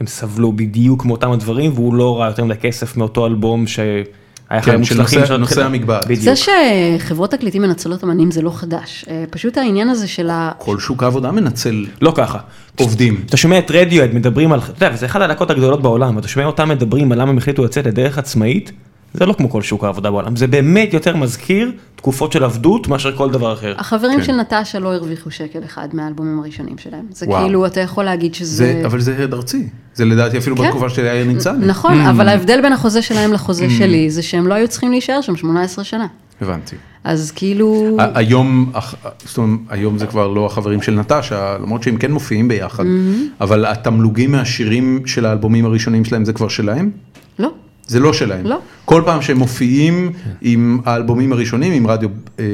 שהם סבלו בדיוק מאותם הדברים, והוא לא ראה יותר מדי כסף מאותו אלבום שהיה אחד כן, המוצלחים של נושא המגבעת. בדיוק. זה שחברות תקליטים מנצלות אמנים זה לא חדש, אה, פשוט העניין הזה של ה... כל שוק העבודה מנצל לא ככה. עובדים. אתה שומע את רדיואד מדברים על, אתה יודע, זה אחד הלהקות הגדולות בעולם, ואתה שומע אותם מדברים על למה הם החליטו לצאת לדרך עצמאית, זה לא כמו כל שוק העבודה בעולם, זה באמת יותר מזכיר תקופות של עבדות מאשר כל דבר אחר. החברים כן. של נטשה לא הרוויחו שקל אחד מהאלבומים הראשונים שלהם. זה וואו. כאילו, אתה יכול להגיד שזה... זה, אבל זה הד ארצי. זה לדעתי אפילו כן. בתקופה של יאיר ניצני. נכון, Mm. אבל ההבדל בין החוזה שלהם לחוזה שלי, זה שהם לא היו צריכים להישאר שם 18 שנה. הבנתי. אז כאילו... היום, זאת אומרת, היום זה כבר לא החברים של נטשה, למרות שהם כן מופיעים ביחד, אבל התמלוגים מהשירים של האלבומים הראשונים שלהם זה כבר שלהם? לא. זה לא שלהם. לא. כל פעם שהם מופיעים עם האלבומים הראשונים, עם רדיו אה,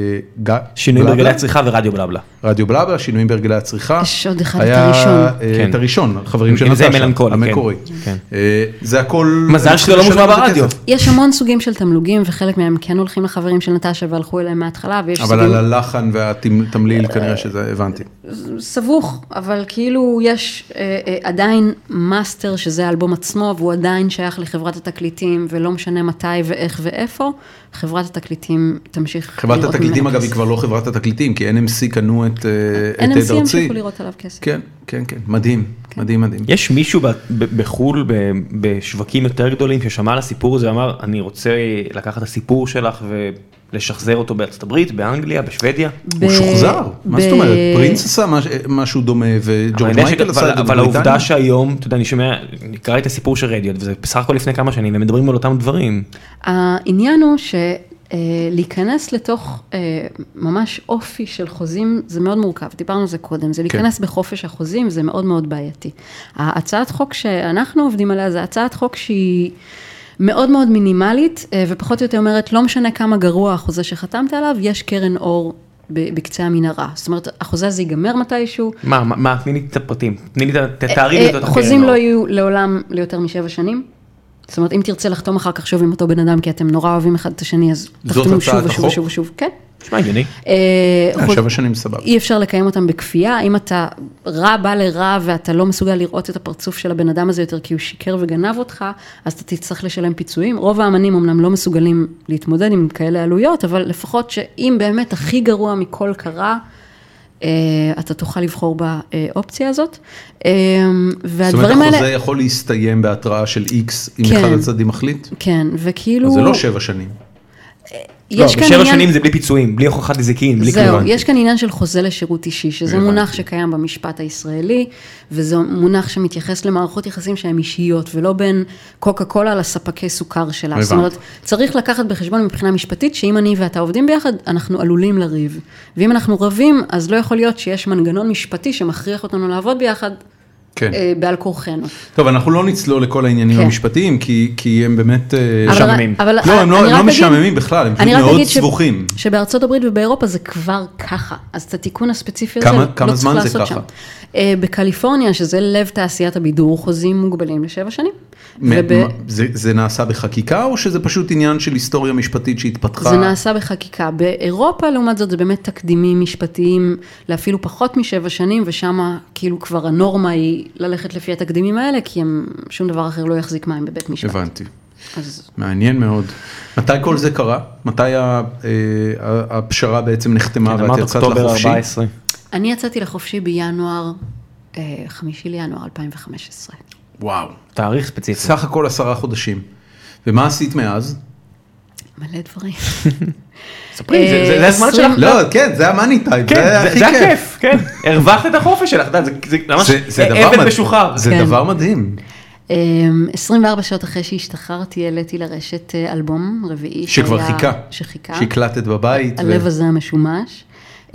ג... שינויים בלבלה, ברגלי הצריכה ורדיו בלבלה. רדיו בלבלה, שינויים בהרגלי הצריכה. יש עוד אחד, את היה, הראשון. אה, כן. את הראשון, חברים של עם זה נטשה, מלנכולי, כן. המקורי. כן. אה, זה הכל... מזל שזה לא מושמע ברדיו. יש המון סוגים של תמלוגים, וחלק מהם כן הולכים לחברים של נטשה והלכו אליהם מההתחלה, ויש אבל סוגים... על הלחן והתמליל כנראה שזה, הבנתי. סבוך, אבל כאילו יש אה, אה, עדיין master שזה האלבום עצמו, והוא עדיין שייך לחברת התקליטים, ולא משנה מתי ואיך ואיפה, חברת התקליטים תמשיך חברת התקליטים אגב היא. כבר לא חברת התקליטים, כי NMC קנו את אה, NMC עד ארצי. ימשיכו לראות עליו כסף. כן, כן, כן, מדהים, מדהים, מדהים. יש מישהו ב- ב- בחו"ל, ב- בשווקים יותר גדולים, ששמע על הסיפור הזה, אמר, אני רוצה לקחת את הסיפור שלך ולשחזר אותו בארצת הברית, באנגליה, בשוודיה. הוא ב- שוחזר, מה זאת אומרת? פרינס עשה מש- משהו דומה אבל וג'ורג' מייקל ש- עשה את זה אבל העובדה בבריטניה. שהיום, אתה יודע, אני שומע, אני קראתי את הסיפור של רדיו, וזה בסך הכל לפני כמה שנים, והם מדברים על אותם דברים. העניין הוא שלהיכנס לתוך אה, ממש אופי של חוזים זה מאוד מורכב, דיברנו על זה קודם, זה להיכנס בחופש החוזים זה מאוד מאוד בעייתי. ההצעת חוק שאנחנו עובדים עליה זה הצעת חוק שהיא מאוד מאוד מינימלית אה, ופחות או יותר אומרת לא משנה כמה גרוע החוזה שחתמת עליו, יש קרן אור בקצה המנהרה. זאת אומרת, החוזה הזה ייגמר מתישהו. מה, מה- תני לי את הפרטים, תני לי את ה... תארי לי אה, את הקרן חוזים. לא יהיו לעולם ליותר משבע שנים. זאת אומרת, אם תרצה לחתום אחר כך שוב עם אותו בן אדם, כי אתם נורא אוהבים אחד את השני, אז תחתמו שוב ושוב? ושוב ושוב. כן. נשמע הגיוני. אה, אה, שבע שנים סבבה. אי אפשר לקיים אותם בכפייה, אם אתה רע בא לרע ואתה לא מסוגל לראות את הפרצוף של הבן אדם הזה יותר כי הוא שיקר וגנב אותך, אז אתה תצטרך לשלם פיצויים. רוב האמנים אמנם לא מסוגלים להתמודד עם כאלה עלויות, אבל לפחות שאם באמת הכי גרוע מכל קרה, אתה תוכל לבחור באופציה הזאת. אה, זאת והדברים אומרת, האלה, החוזה יכול להסתיים בהתראה של איקס, אם כן. אחד הצדדים מחליט? כן, וכאילו, אז זה לא שבע שנים. לא, יש כאן בשבע שנים זה בלי פיצויים, בלי הוכחת נזיקין, בלי זהו, כלום. יש כאן עניין של חוזה לשירות אישי, שזה הבנתי. מונח שקיים במשפט הישראלי, וזה מונח שמתייחס למערכות יחסים שהן אישיות, ולא בין קוקה קולה לספקי סוכר שלה. זאת. אומרת, צריך לקחת בחשבון מבחינה משפטית, שאם אני ואתה עובדים ביחד, אנחנו עלולים לריב. ואם אנחנו רבים, אז לא יכול להיות שיש מנגנון משפטי שמכריח אותנו לעבוד ביחד, כן. אה, בעל כורחנו. טוב, אנחנו לא נצלול לכל העניינים כן. המשפטיים, כי כי הם באמת... אה, אבל- משעממים. אבל לא, הם אני לא- לא משעממים בכלל, הם פשוט אני רק מאוד אגיד ש- סבוכים. שבארצות הברית ובאירופה זה כבר ככה, אז את התיקון הספציפי הזה כמה- לא כמה צריך לעשות ככה? שם. אה, בקליפורניה, שזה לב תעשיית הבידור, חוזים מוגבלים לשבע שנים. מ- וב- זה זה נעשה בחקיקה, או שזה פשוט עניין של היסטוריה משפטית שהתפתחה? זה נעשה בחקיקה. באירופה, לעומת זאת, זה באמת תקדימים משפטיים לאפילו פחות משבע שנים, ושם כאילו כבר הנורמה היא ללכת לפי התקדימים האלה, כי הם, שום דבר אחר לא יחזיק מים בבית משפט. הבנתי. אז מעניין מאוד. מתי כל זה קרה? מתי ה- אה, ה- הפשרה בעצם נחתמה ואת כן, אמרת יצאת לחופשי? 14. אני יצאתי לחופשי בינואר, אה, חמישי לינואר 2015. וואו. תאריך ספציפי. סך הכל עשרה חודשים. ומה עשית מאז? מלא דברים. ספרי, זה- זה- זה הזמן עשרים- שלך. לא, כן, זה המאני טייפ, כן, זה זה- הכי זה כיף. הכיף, כן. הרווחת את החופש שלך, זה- זה ממש זה- זה דבר אבל משוחרר. זה כן. דבר מדהים. אמ, 24 שעות אחרי שהשתחררתי, העליתי לרשת אה, אלבום רביעי. שכבר חיכה. שחיכה. שהקלטת בבית. הלב הזה המשומש.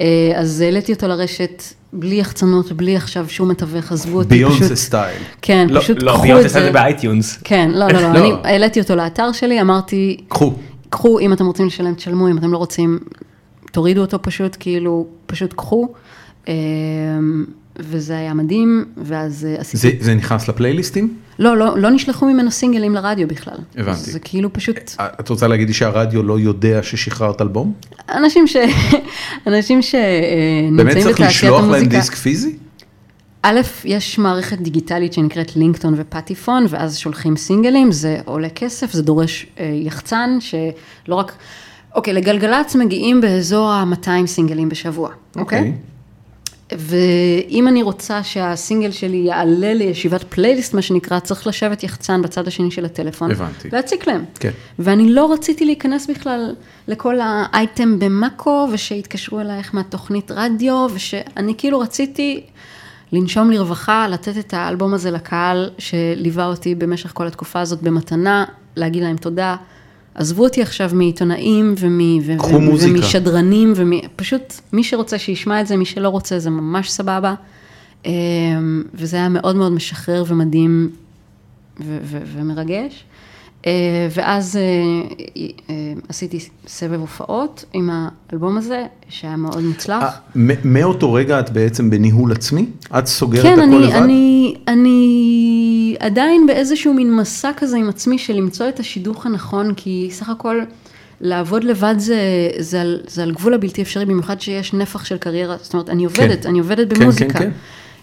אה, אז העליתי אותו לרשת בלי יחצנות, בלי עכשיו שום מתווך, עזבו אותי ביונסה פשוט. סטייל. כן, לא, פשוט לא, קחו ביונס את עשה את זה. זה באייטיונס. כן, לא, לא, לא, לא. אני העליתי אותו לאתר שלי, אמרתי, קחו. קחו, אם אתם רוצים לשלם, תשלמו, אם אתם לא רוצים, תורידו אותו פשוט, כאילו, פשוט קחו. אה, וזה היה מדהים, ואז אה, עשיתי... זה זה נכנס לפלייליסטים? לא, לא, לא נשלחו ממנו סינגלים לרדיו בכלל. הבנתי. זה כאילו פשוט, את רוצה להגיד לי שהרדיו לא יודע ששחררת אלבום? אנשים ש... אנשים באמת שנמצאים צריך בתעשיית לשלוח להם המוזיקה. דיסק פיזי? א', יש מערכת דיגיטלית שנקראת לינקטון ופטיפון, ואז שולחים סינגלים, זה עולה כסף, זה דורש אה, יחצן, שלא רק... אוקיי, לגלגלצ מגיעים באזור ה-200 סינגלים בשבוע, אוקיי? ואם אני רוצה שהסינגל שלי יעלה לישיבת פלייליסט, מה שנקרא, צריך לשבת יחצן בצד השני של הטלפון. הבנתי. להציק להם. כן. ואני לא רציתי להיכנס בכלל לכל האייטם במאקו, ושיתקשרו אלייך מהתוכנית רדיו, ושאני כאילו רציתי לנשום לרווחה, לתת את האלבום הזה לקהל שליווה אותי במשך כל התקופה הזאת במתנה, להגיד להם תודה. עזבו אותי עכשיו מעיתונאים ומ- ו- מוזיקה. ומשדרנים, פשוט מי שרוצה שישמע את זה, מי שלא רוצה זה ממש סבבה. אמ, וזה היה מאוד מאוד משחרר ומדהים ו- ו- ומרגש. אה, ואז אה, אה, עשיתי סבב הופעות עם האלבום הזה, שהיה מאוד מוצלח. מאותו רגע את בעצם בניהול עצמי? את סוגרת כן, הכל לבד? אני, אני עדיין באיזשהו מין מסע כזה עם עצמי של למצוא את השידוך הנכון, כי סך הכל לעבוד לבד זה, זה, על, גבול הבלתי אפשרי, במיוחד שיש נפח של קריירה, זאת אומרת, אני עובדת, אני עובדת כן, במוזיקה. כן,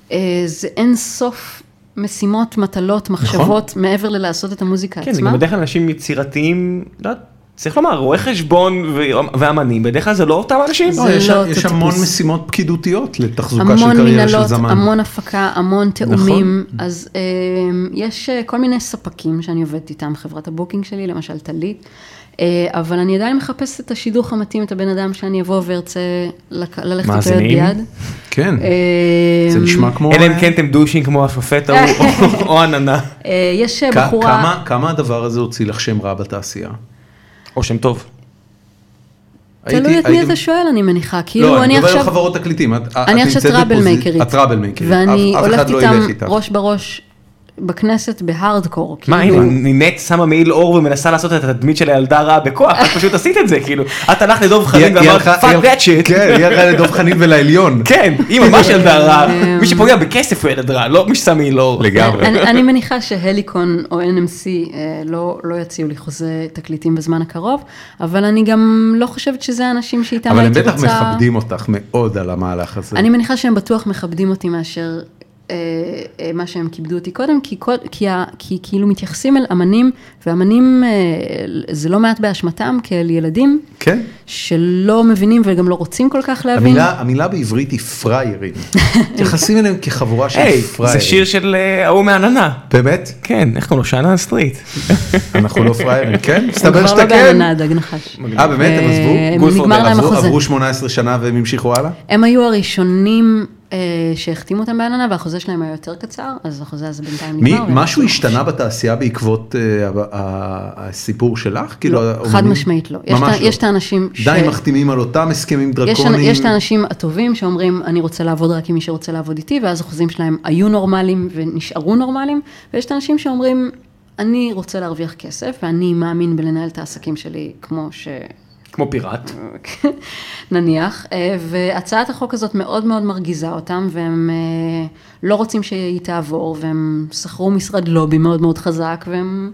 כן. זה אין סוף משימות, מטלות, מחשבות, מעבר ללעשות את המוזיקה כן, זה עצמה. גם בדרך כלל אנשים יצירתיים, לא יודע, צריך לומר, רואי חשבון ואמנים, בדרך כלל זה לא אותם אנשים. זה לא, יש- לא יש המון טיפוס. משימות פקידותיות לתחזוקה של קריירה של זמן. המון הפקה, המון תיאומים. נכון. אז אה, יש אה, כל מיני ספקים שאני עובדת איתם, חברת ה booking שלי, למשל טלית. אה, אבל אני עדיין מחפשת את השידוך המתאים, את הבן אדם שאני אבוא וארצה ללכת איתו יד? ביד. כן, אה, זה נשמע כמו... אלא אם כן אתם דושים כמו השופט ההוא, או- עננה. אה, יש בחורה, כמה- כמה הדבר הזה הוציא לך שם רע בתעשייה? או שם טוב. תלוי את מי אתה שואל, אני מניחה. כאילו, לא, אני אני מדבר על עכשיו... חברות תקליטים. אני עכשיו טראבל מייקרית. את טראבל מייקרית. ואני הולכת לא איתם. ראש בראש בכנסת בהארדקור. מה, כאילו, הנה, נינת שמה מעיל אור ומנסה לעשות את התדמית של הילדה רעה בכוח, את פשוט עשית את זה, כאילו. את הלכת לדוב חנין ואמרת, fuck היא- that shit. כן, היא הלכה לדוב חנין ולעליון. כן, היא ממש ילדה רעה. אמ, מי שפוגע בכסף הוא ילד רע, לא מי ששם מעיל אור. לגמרי. אני, אני מניחה שהליקון או NMC אה, לא, לא יציעו לי חוזה תקליטים בזמן הקרוב, אבל אני גם לא חושבת שזה האנשים שאיתם אבל הם הייתי בטח רוצה... מכבדים אותך מאוד על המהלך הזה. אני מניחה שהם בטוח מכבדים אותי מאשר מה שהם כיבדו אותי קודם, כי, כל- כי, ה- כי כאילו מתייחסים אל אמנים, ואמנים אה, זה לא מעט באשמתם כאל ילדים, כן. שלא מבינים וגם לא רוצים כל כך להבין. המילה, המילה בעברית היא פראיירים. מתייחסים אליהם כחבורה של היי, פראיירים. זה שיר של אה, ההוא מהעננה. באמת? כן, איך קוראים לו? שאנן סטריט. אנחנו לא פראיירים, כן? הם מסתבר כבר שאתה לא כן. בעננה, דג נחש. אה באמת? הם אה, עזבו? הם גולפורד, נגמר להם עברו- החוזה. עברו 18 שנה והם המשיכו הלאה? הם היו הראשונים אה, שהחתימו אותם בעננה, והחוזה שלהם היה יותר קצר, אז החוזה הזה בינתיים נגמר. משהו השתנה בתעשייה בעקבות אה, הסיפור שלך? כאילו, לא, חד משמעית לא. יש את יש את האנשים ש... די מחתימים על אותם הסכמים דרקוניים. יש את האנשים הטובים שאומרים, אני רוצה לעבוד רק עם מי שרוצה לעבוד איתי, ואז החוזים שלהם היו נורמליים ונשארו נורמליים, ויש את האנשים שאומרים, אני רוצה להרוויח כסף, ואני מאמין בלנהל את העסקים שלי כמו ש... כמו פיראט. נניח, אה, והצעת החוק הזאת מאוד מאוד מרגיזה אותם, והם אה, לא רוצים שהיא תעבור, והם שכרו משרד לובי מאוד מאוד חזק, והם,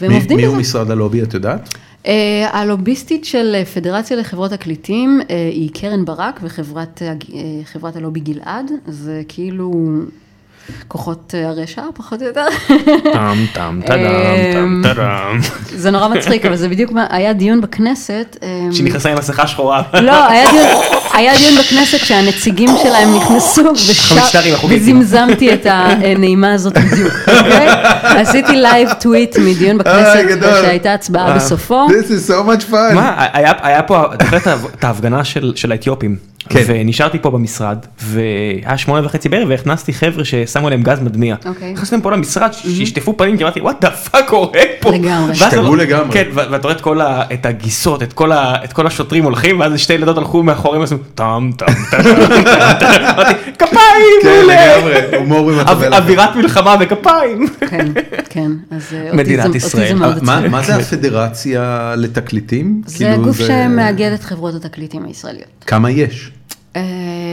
והם מי, עובדים מי בזה. הוא משרד הלובי, את יודעת? אה, הלוביסטית של פדרציה לחברות תקליטים היא קרן ברק וחברת חברת הלובי גלעד, זה כאילו כוחות אה, הרשע פחות או יותר. טאם טאם טאדם טאם טאדם. זה נורא מצחיק, אבל זה בדיוק מה, היה דיון בכנסת. אה, שנכנסה עם מסכה שחורה. לא, היה דיון, בכנסת שהנציגים שלהם נכנסו. וזמזמתי את הנעימה הזאת בדיוק, אוקיי? עשיתי live tweet מדיון בכנסת אה. שהייתה הצבעה בסופו. This is so much fun. מה, היה פה, את ההפגנה של של האתיופים. כן. ונשארתי פה במשרד, והיה שמונה וחצי בערב, והכנסתי חבר'ה ששמו להם גז מדמיע. אוקיי. נכנסתם פה למשרד, שישטפו פנים, כי אמרתי, what the fuck קורה פה? לגמרי. השתגעו לגמרי. כן, ואתה רואה את כל ה- את הגייסות, את כל ה- את כל השוטרים הולכים, ואז שתי ילדות הלכו מאחוריהם, ועשו טאם טאם טאם טאם. אמרתי, כפיים, כן, מעולה." לגמרי, הומור במצבי אב- לחץ. אווירת מלחמה וכפיים. כן, כן, אז אה, מדינת ישראל. מה- זה הפדרציה לתקליטים? זה כאילו, גוף שמאגד את חברות התקליטים הישראליות. כמה יש?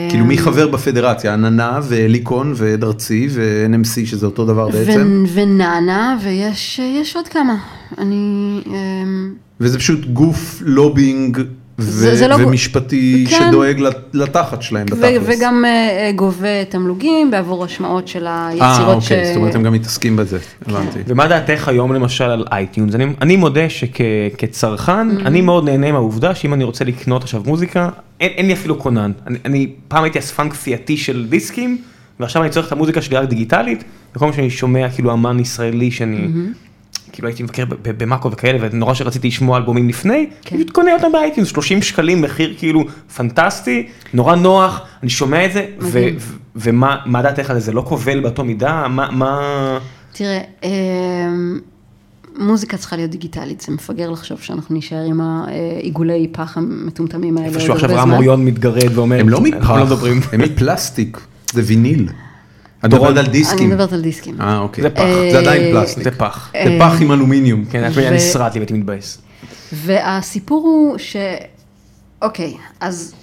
כאילו מי חבר בפדרציה? עננה ואליקון ועד ארצי ו-NMC שזה אותו דבר בעצם? ו- ונענה, ויש יש עוד כמה. אני... אמ, וזה פשוט גוף לובינג ו- זה- זה לא ומשפטי כן. שדואג לת- לתחת שלהם ו- בתכלס. וגם אה, אה, גובה תמלוגים בעבור השמעות של אה, היצירות אוקיי, זאת אומרת הם גם מתעסקים בזה, הבנתי. ומה דעתך היום למשל על iTunes? אני, אני מודה שכצרכן, Mm-hmm. אני מאוד נהנה מהעובדה שאם אני רוצה לקנות עכשיו מוזיקה, אין, אין לי אפילו כונן. אני, אני פעם הייתי אספן כפייתי של דיסקים, ועכשיו אני צורך את המוזיקה שלי רק דיגיטלית, וכל פעם שאני שומע כאילו אמן ישראלי שאני, Mm-hmm. כאילו הייתי מבקר ב- ב- במאקו וכאלה, ונורא שרציתי לשמוע אלבומים לפני, כן. פשוט קונה אותם ב iTunes, 30 שקלים, מחיר כאילו פנטסטי, נורא נוח, אני שומע את זה, ו-. ו- ומה מה דעתך על זה? זה לא כובל באותו מידה? מה... מה... תראה, אמ, מוזיקה צריכה להיות דיגיטלית, זה מפגר לחשוב שאנחנו נישאר עם העיגולי פח המטומטמים האלה. איפשהו עכשיו רם. אוריון מתגרד ואומר, הם לא אנחנו לא מפח. הם מפלסטיק, זה ויניל. את מדברת על אני דיסקים. מדברת על דיסקים. אה אוקיי. זה פח. זה עדיין פלסטיק. זה פח. זה פח עם אלומיניום. כן, את היה נסרט לי והייתי מתבאס. והסיפור הוא ש... אוקיי, אז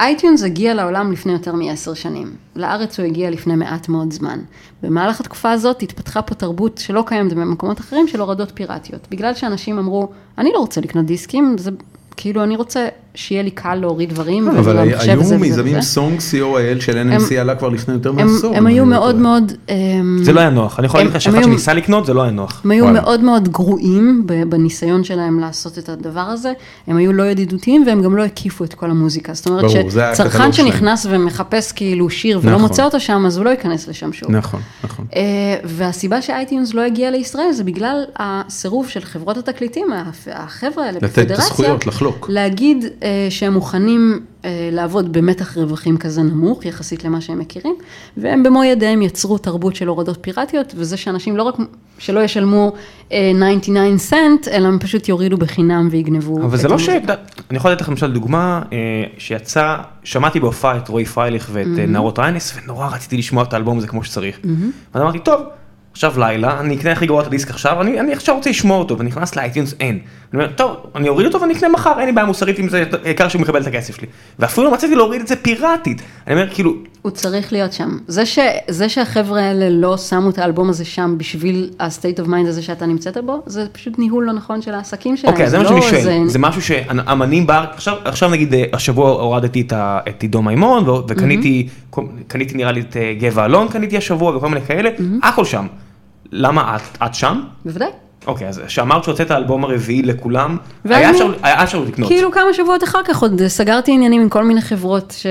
iTunes הגיע לעולם לפני יותר מעשר שנים. לארץ הוא הגיע לפני מעט מאוד זמן. במהלך התקופה הזאת התפתחה פה תרבות שלא קיימת במקומות אחרים של הורדות פיראטיות. בגלל שאנשים אמרו, אני לא רוצה לקנות דיסקים, זה כאילו אני רוצה שיהיה לי קל להוריד דברים. אבל היו מיזמים. סונג co.il של NMC עלה כבר לפני יותר מעשור. הם היו לא מאוד. מאוד... זה לא היה נוח. אני יכול להגיד לך שאחד שניסה לקנות זה לא היה נוח. הם היו. מאוד מאוד גרועים ב- בניסיון שלהם לעשות את הדבר הזה, הם היו לא ידידותיים והם גם לא הקיפו את כל המוזיקה. זאת אומרת שצרכן. שנכנס ומחפש כאילו שיר ולא נכון. מוצא אותו שם, אז הוא לא ייכנס לשם שוב. נכון, נכון. אה, והסיבה שאייטיונס לא הגיע לישראל זה בגלל הסירוב של חברות התקליטים, החבר'ה האלה לתת את בפדרציה, הזכויות, לחלוק. להגיד אה, שהם מוכנים אה, לעבוד במתח רווחים כזה נמוך יחסית למה שהם מכירים, והם במו ידיהם יצרו תרבות של הורדות פיראטיות, וזה שאנשים לא רק שלא ישלמו אה, 99 סנט, אלא הם פשוט יורידו בחינם ויגנבו. אבל זה לא ש... אני יכול לתת לך למשל דוגמה אה, שיצא, שמעתי בהופעה את רועי פרייליך ואת אה, נערות ריינס ונורא רציתי לשמוע את האלבום הזה כמו שצריך. ואז אמרתי טוב, עכשיו לילה, אני אקנה הכי גרוע את הדיסק עכשיו, אני אני עכשיו רוצה לשמוע אותו ונכנס ל iTunes אין. אני אומר טוב, אני אוריד אותו ואני אקנה מחר, אין לי בעיה מוסרית עם זה, העיקר שהוא מקבל את הכסף שלי. ואפילו לא מצאתי להוריד את זה פיראטית. אני אומר כאילו, הוא צריך להיות שם. זה, ש, זה שהחבר'ה האלה לא שמו את האלבום הזה שם בשביל ה-state of mind הזה שאתה נמצאת בו, זה פשוט ניהול לא נכון של העסקים שלהם. אוקיי, זה מה לא שאני שואל, איזה- זה משהו שאמנים בארץ, עכשיו, עכשיו נגיד אה, השבוע הורדתי את ה- את עידו מימון וקניתי, כל- קניתי נראה לי את אה, גבע אלון קניתי השבוע וכל מיני כאלה, הכל שם. למה את, את שם? בוודאי. אוקיי, אז שאמרת שהוצאת האלבום הרביעי לכולם, היה אפשר, לקנות. כאילו כמה שבועות אחר כך עוד סגרתי עניינים עם כל מיני חברות, ש...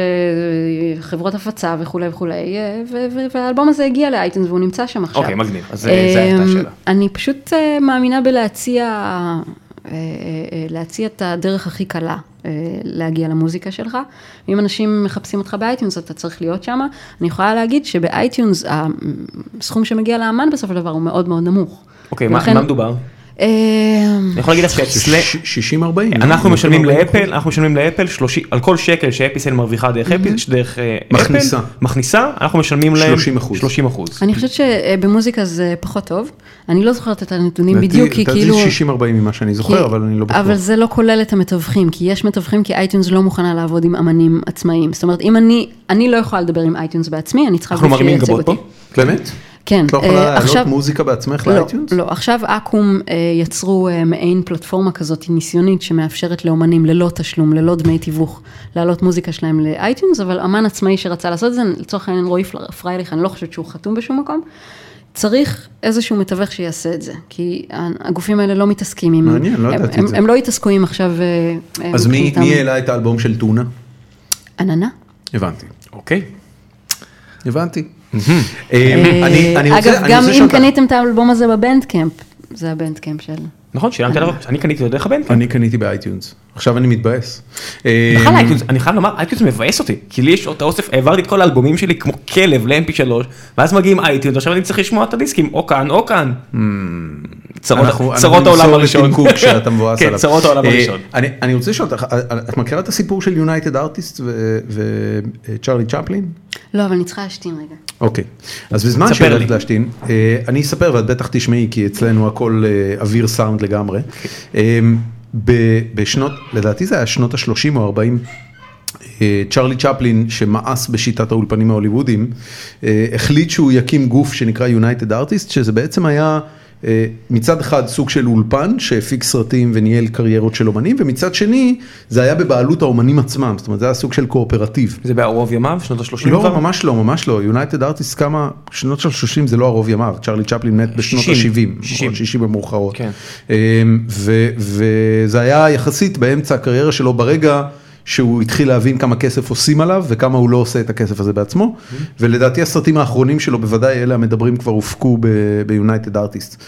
חברות הפצה וכולי וכולי, אה, והאלבום הזה הגיע ל iTunes והוא נמצא שם עכשיו. אוקיי, מגניב. אז זה- זה הייתה אמ, השאלה. אני פשוט אה, מאמינה בלהציע, אה, אה, אה, להציע את הדרך הכי קלה אה, להגיע למוזיקה שלך. אם אנשים מחפשים אותך ב iTunes, אתה צריך להיות שם. אני יכולה להגיד שב iTunes, הסכום שמגיע לאמן בסופו של דבר הוא מאוד מאוד נמוך. אוקיי, מה מדובר? אה, אני יכול להגיד לך שאצלנו, 60-40. אנחנו משלמים ל Apple, אנחנו משלמים ל Apple 30, על כל שקל שאפיסל מרוויחה דרך Apple, דרך אה, מכניסה. Apple, מכניסה, אנחנו משלמים להם 30 אחוז. 30 אחוז. אני חושבת שבמוזיקה זה פחות טוב. אני לא זוכרת את הנתונים בדיוק, כי כאילו... 60-40 ממה שאני זוכר, אבל אני לא בטוח. אבל זה לא כולל את המתווכים, כי יש מתווכים, כי iTunes לא מוכנה לעבוד עם אמנים עצמאיים. זאת אומרת, אם אני, אני לא יכולה לדבר עם iTunes בעצמי, אני צריכה אנחנו מרימים גבות. פה? באמת? כן. את לא אה, יכולה עכשיו- להעלות מוזיקה בעצמך לא, ל iTunes? לא, עכשיו אקו"ם אה, יצרו אה, מעין פלטפורמה כזאת ניסיונית שמאפשרת לאומנים ללא תשלום, ללא דמי תיווך, להעלות מוזיקה שלהם ל iTunes, אבל אמן עצמאי שרצה לעשות את זה, לצורך העניין רועי פרייליך, אני לא חושבת שהוא חתום בשום מקום, צריך איזשהו מתווך שיעשה את זה, כי הגופים האלה לא מתעסקים עם... מעניין, לא ידעתי את הם- זה. הם לא יתעסקו עם עכשיו... אה, אה, אז מי העלה את האלבום של טונה? עננה. הבנתי. אוקיי. הבנתי. אה, אגב, גם אם קניתם את האלבום הזה ב Bandcamp, זה ה Bandcamp של... נכון, שילמתי עליו, אני קניתי אותו דרך הבנק. אני קניתי ב iTunes. עכשיו אני מתבאס. אה, בכלל iTunes, אני חייב לומר, iTunes מבאס אותי, כי לי יש את האוסף, העברתי את כל האלבומים שלי כמו כלב ל-mp3, ואז מגיעים iTunes, עכשיו אני צריך לשמוע את הדיסקים, או כאן או כאן. צרות אנחנו- צרות אנחנו העולם נמסור הראשון. לטים קוק שאתה מבואס כן, עליו. צרות העולם אה, הראשון. אני אני רוצה לשאול אותך, אה, את מכירה את הסיפור של יונייטד ארטיסט וצ'רלי צ'פלין? לא, אבל אני צריכה להשתין רגע. אוקיי, אז בזמן שהיא לי. הולכת להשתין, אה, אני אספר ואת בטח תשמעי כי אצלנו הכל אה, אוויר סאונד לגמרי. בשנות, לדעתי זה היה שנות ה-30 או 40, אה, צ'רלי צ'פלין שמאס בשיטת האולפנים ההוליוודיים, אה, החליט שהוא יקים גוף שנקרא United Artist, שזה בעצם היה מצד אחד סוג של אולפן שהפיק סרטים וניהל קריירות של אומנים, ומצד שני זה היה בבעלות האומנים עצמם, זאת אומרת זה היה סוג של קואופרטיב. זה בערוב ימיו, שנות ה-30 לא, כבר? ממש לא, ממש לא. יונייטד ארטיסט כמה, שנות של 30 זה לא הרוב ימיו, צ'רלי צ'פלין מת בשנות 60, ה-70, 60. 60 המאוחרות. כן. אמ, וזה היה יחסית באמצע הקריירה שלו ברגע שהוא התחיל להבין כמה כסף עושים עליו וכמה הוא לא עושה את הכסף הזה בעצמו. ולדעתי הסרטים האחרונים שלו, בוודאי אלה המדברים כבר הופקו ביונייטד ארטיסט.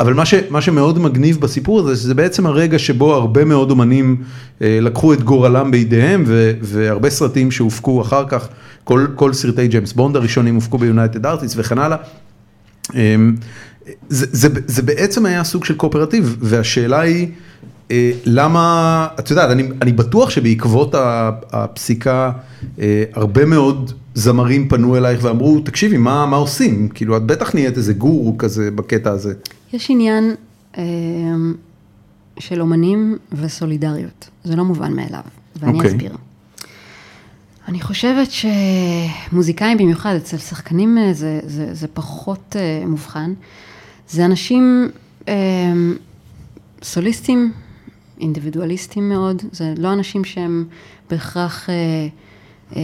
אבל מה, ש, מה שמאוד מגניב בסיפור הזה, שזה בעצם הרגע שבו הרבה מאוד אומנים אה, לקחו את גורלם בידיהם, ו, והרבה סרטים שהופקו אחר כך, כל, כל סרטי ג'יימס בונד הראשונים הופקו ביונייטד ארטיסט וכן הלאה. אמ, זה, זה, זה בעצם היה סוג של קואופרטיב, והשאלה היא, אה, למה, את יודעת, אני, אני בטוח שבעקבות הפסיקה, אה, הרבה מאוד זמרים פנו אלייך ואמרו, תקשיבי, מה, מה עושים? כאילו, את בטח נהיית איזה גורו כזה בקטע הזה. יש עניין אה, של אומנים וסולידריות, זה לא מובן מאליו, ואני אוקיי. אסביר. אני חושבת שמוזיקאים במיוחד, אצל שחקנים אה, זה, זה, זה פחות אה, מובחן, זה אנשים אה, סוליסטים, אינדיבידואליסטים מאוד, זה לא אנשים שהם בהכרח אה, אה,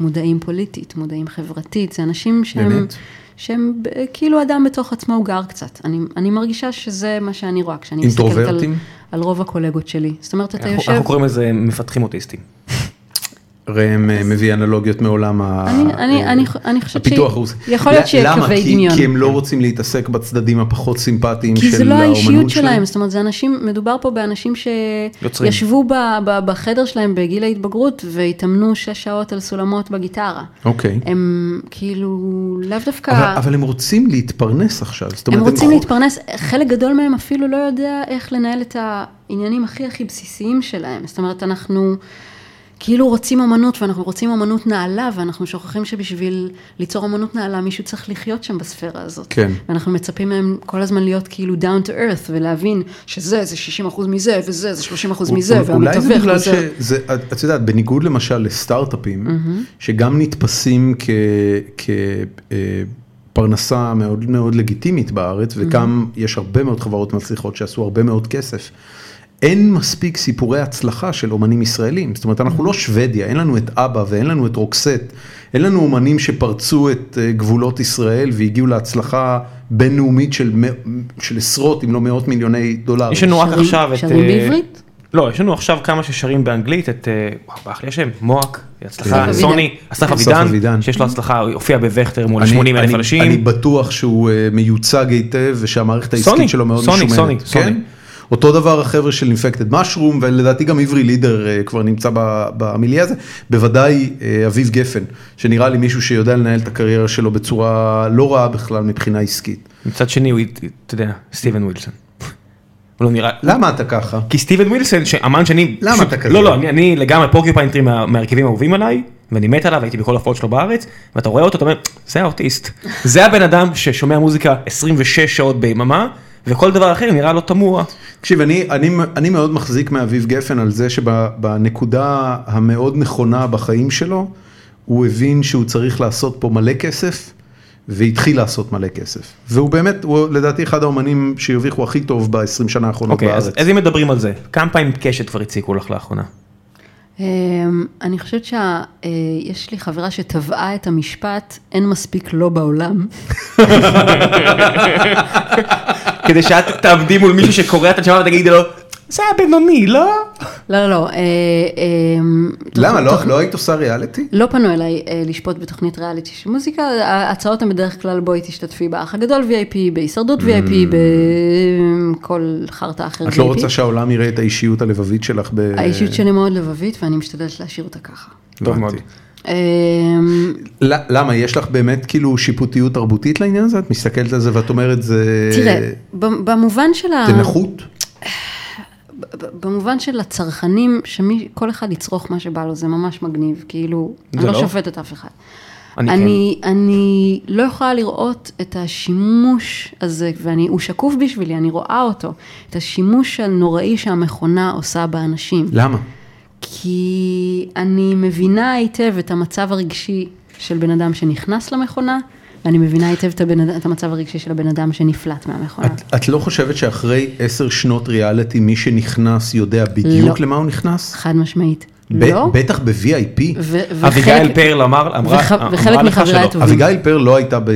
מודעים פוליטית, מודעים חברתית, זה אנשים שהם, באמת? שהם ב- כאילו אדם בתוך עצמו הוא גר קצת. אני, אני מרגישה שזה מה שאני רואה כשאני מסתכלת על? על רוב הקולגות שלי. זאת אומרת, אתה אנחנו יושב... אנחנו קוראים לזה מפתחים אוטיסטים. ראם אה, מביא אנלוגיות מעולם ה- אני- אני- אני- אני חושבת הפיתוח ש- הרוסי. יכול להיות שיהיה למה? קווי כי- דמיון. כי הם לא רוצים להתעסק בצדדים הפחות סימפטיים כי של זה לא האומנות האישיות שלהם, זאת אומרת, זה אנשים, מדובר פה באנשים. שישבו ב, ב, בחדר שלהם בגיל ההתבגרות והתאמנו שש שעות על סולמות בגיטרה. אוקיי. הם כאילו לאו דווקא, אבל, אבל הם רוצים להתפרנס עכשיו. זאת הם אומרת, רוצים חו- להתפרנס, חלק גדול מהם אפילו לא יודע איך לנהל את העניינים הכי הכי בסיסיים שלהם. זאת אומרת, אנחנו, כאילו רוצים אמנות, ואנחנו רוצים אמנות נעלה, ואנחנו שוכחים שבשביל ליצור אמנות נעלה, מישהו צריך לחיות שם בספירה הזאת. כן. ואנחנו מצפים מהם כל הזמן להיות כאילו down to earth, ולהבין שזה, זה 60 אחוז מזה, וזה, זה 30 אחוז מזה, אולי זה והמתווך בגלל וזה. שזה, את יודעת, בניגוד למשל לסטארט-אפים, שגם נתפסים כפרנסה מאוד מאוד לגיטימית בארץ, וגם יש הרבה מאוד חברות מצליחות שעשו הרבה מאוד כסף. אין מספיק סיפורי הצלחה של אומנים ישראלים, זאת אומרת אנחנו לא שוודיה, אין לנו את אבא ואין לנו את רוקסט, אין לנו אומנים שפרצו את אה, גבולות ישראל והגיעו להצלחה בינלאומית של, מא- של עשרות אם לא מאות מיליוני דולרים. יש לנו רק שרים- עכשיו את... שרים אה, בעברית? לא, יש לנו עכשיו כמה ששרים באנגלית, את, אה, וואו, ברח לי השם, מואק, הצלחה, סוני, אסף אבידן, אבידן. שיש לו הצלחה, הוא הופיע בווכטר מול אני- 80 אלף אני- אנשים. אני בטוח שהוא מיוצג היטב ושהמערכת העסקית סוני, שלו מאוד סוני, משומנת. סוני, כן? סוני. אותו דבר החבר'ה של אינפקטד משרום ולדעתי גם עברי לידר אה, כבר נמצא במיליה הזה, בוודאי אה, אביב גפן, שנראה לי מישהו שיודע לנהל את הקריירה שלו בצורה לא רעה בכלל מבחינה עסקית. מצד שני, הוא, אתה יודע, סטיבן ווילסון. הוא לא נראה... למה אתה ככה? כי סטיבן ווילסון, שאמן שאני... למה אתה כזה? לא, לא, אני, אני לגמרי Porcupine Tree מה, מהרכבים האהובים עליי, ואני מת עליו, הייתי בכל ההופעות שלו בארץ, ואתה רואה אותו, אתה אומר, זה האוטיסט. זה הבן אדם ששומע מוזיקה 26 שעות ביממה, וכל דבר אחר נראה לו תמוה. תקשיב, אני, אני, אני מאוד מחזיק מאביב גפן על זה שבנקודה המאוד נכונה בחיים שלו, הוא הבין שהוא צריך לעשות פה מלא כסף, והתחיל לעשות מלא כסף. והוא באמת, הוא לדעתי אחד האומנים שהרוויחו הכי טוב ב-20 שנה האחרונות אוקיי, אז, בארץ. אז אם מדברים על זה, כמה פעמים קשת כבר הציקו לך לאחרונה? אמ, אני חושבת שיש לי חברה שטבעה את המשפט, אין מספיק לא בעולם. כדי שאת תעבדי מול מישהו שקורא את הנשמה ותגידי לו, זה היה בינוני, לא? לא, לא, לא. אה, אמ, למה? לא, לא היית עושה ריאליטי? לא פנו אליי אה, לשפוט בתוכנית ריאליטי של מוזיקה, ההצעות הן בדרך כלל בואי תשתתפי באח הגדול VIP, בהישרדות VIP, בכל חרטא אחר VIP. Mm. את לא רוצה שהעולם יראה את האישיות הלבבית שלך ב... האישיות שלי מאוד לבבית ואני משתדלת להשאיר אותה ככה. טוב מאוד. למה, יש לך באמת כאילו שיפוטיות תרבותית לעניין הזה? את מסתכלת על זה ואת אומרת זה... תראה, במובן של ה... זה נכות? במובן של הצרכנים, שכל אחד יצרוך מה שבא לו, זה ממש מגניב, כאילו, אני לא לא? שופטת אף אחד. אני אני, אני לא יכולה לראות את השימוש הזה, והוא שקוף בשבילי, אני רואה אותו, את השימוש הנוראי שהמכונה עושה באנשים. למה? כי אני מבינה היטב את המצב הרגשי של בן אדם שנכנס למכונה, ואני מבינה היטב את, הבן, אדם- את המצב הרגשי של הבן אדם שנפלט מהמכונה. את, את לא חושבת שאחרי עשר שנות ריאליטי מי שנכנס יודע בדיוק לא. למה הוא נכנס? חד משמעית. ב- לא. בטח ב-VIP. ו- אביגיל פרל אמר, אמרה, וח- אמרה וחלק לך שלא. הטובים. אביגיל פרל לא הייתה ב, ב,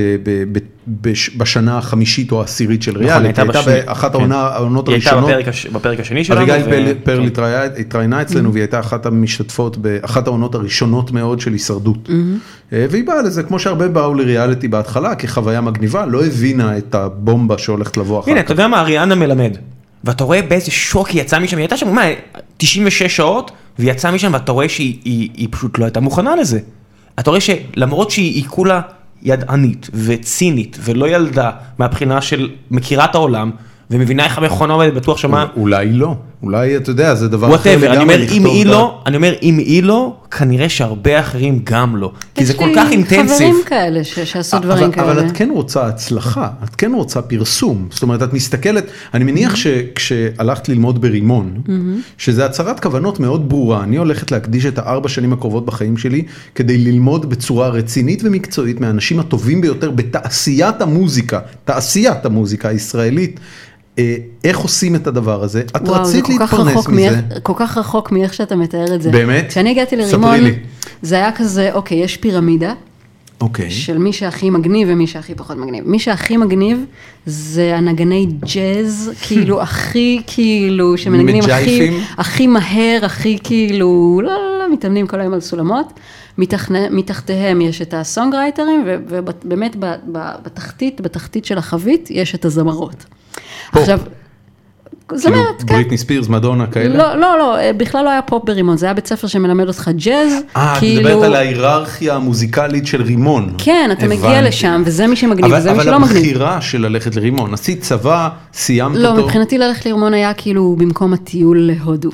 ב, בש, בשנה החמישית או העשירית של ריאליטי, הייתה הייתה בשני- באחת כן. העונה- העונות היא הייתה הראשונות. בפרק הש- בפרק השני שלנו. אביגיל ו- פרל- כן. התראיינה- אצלנו והיא הייתה אחת המשתתפות באחת העונות הראשונות מאוד של הישרדות. אה, והיא באה לזה כמו שהרבה באו לריאליטי בהתחלה כחוויה מגניבה, לא הבינה את הבומבה שהולכת לבוא אחר הנה, כך. אתה יודע מה, אריאנה מלמד. ואתה רואה באיזה שוק היא יצאה משם, היא הייתה שם, מה, 96 שעות, והיא יצאה משם ואתה רואה שהיא היא, היא פשוט לא הייתה מוכנה לזה. אתה רואה שלמרות שהיא היא כולה ידענית וצינית ולא ילדה מהבחינה של מכירה את העולם, ומבינה איך המכונה עובדת, בטוח שמה, אולי לא, אולי אתה יודע, זה דבר אחר whatever, אני אומר, אם היא לא, אני אומר, אם היא לא, כנראה שהרבה אחרים גם לא. כי זה כל כך יש לי אינטנסיב. חברים כאלה שעשו דברים אבל, כאלה. אבל את כן רוצה הצלחה, את כן רוצה פרסום, זאת אומרת את מסתכלת, אני מניח שכשהלכת ללמוד ברימון, שזה הצהרת כוונות מאוד ברורה, אני הולכת להקדיש את הארבע שנים הקרובות בחיים שלי כדי ללמוד בצורה רצינית ומקצועית מהאנשים הטובים ביותר בתעשיית המוזיקה, תעשיית המוזיקה הישראלית. אה, איך עושים את הדבר הזה, את וואו, רצית להתפרנס מזה. מאיך- כל כך רחוק מאיך שאתה מתאר את זה. באמת? כשאני הגעתי לרימון. זה היה כזה, אוקיי, יש פירמידה אוקיי. של מי שהכי מגניב ומי שהכי פחות מגניב. מי שהכי מגניב זה הנגני ג'אז, כאילו הכי כאילו, שמנגנים הכי? הכי מהר, הכי כאילו, לא, לא, לא, מתאמנים כל היום על סולמות. מתחנה- מתחתיהם יש את הסונגרייטרים, ובאמת בתחתית, בתחתית של החבית, יש את הזמרות. עכשיו, כאילו, זמרת, כן. בריטני ספירס, מדונה כאלה? לא, לא, לא, בכלל לא היה פופ ברימון, זה היה בית ספר שמלמד אותך ג'אז, אה, את כאילו, מדברת על ההיררכיה המוזיקלית של רימון. כן, אתה מגיע הבנתי. לשם, וזה מי שמגניב, אבל, וזה מי אבל שלא מגניב. הבחירה של ללכת לרימון, עשית צבא, סיימת לא, אותו. מבחינתי ללכת לרימון היה כאילו במקום הטיול להודו.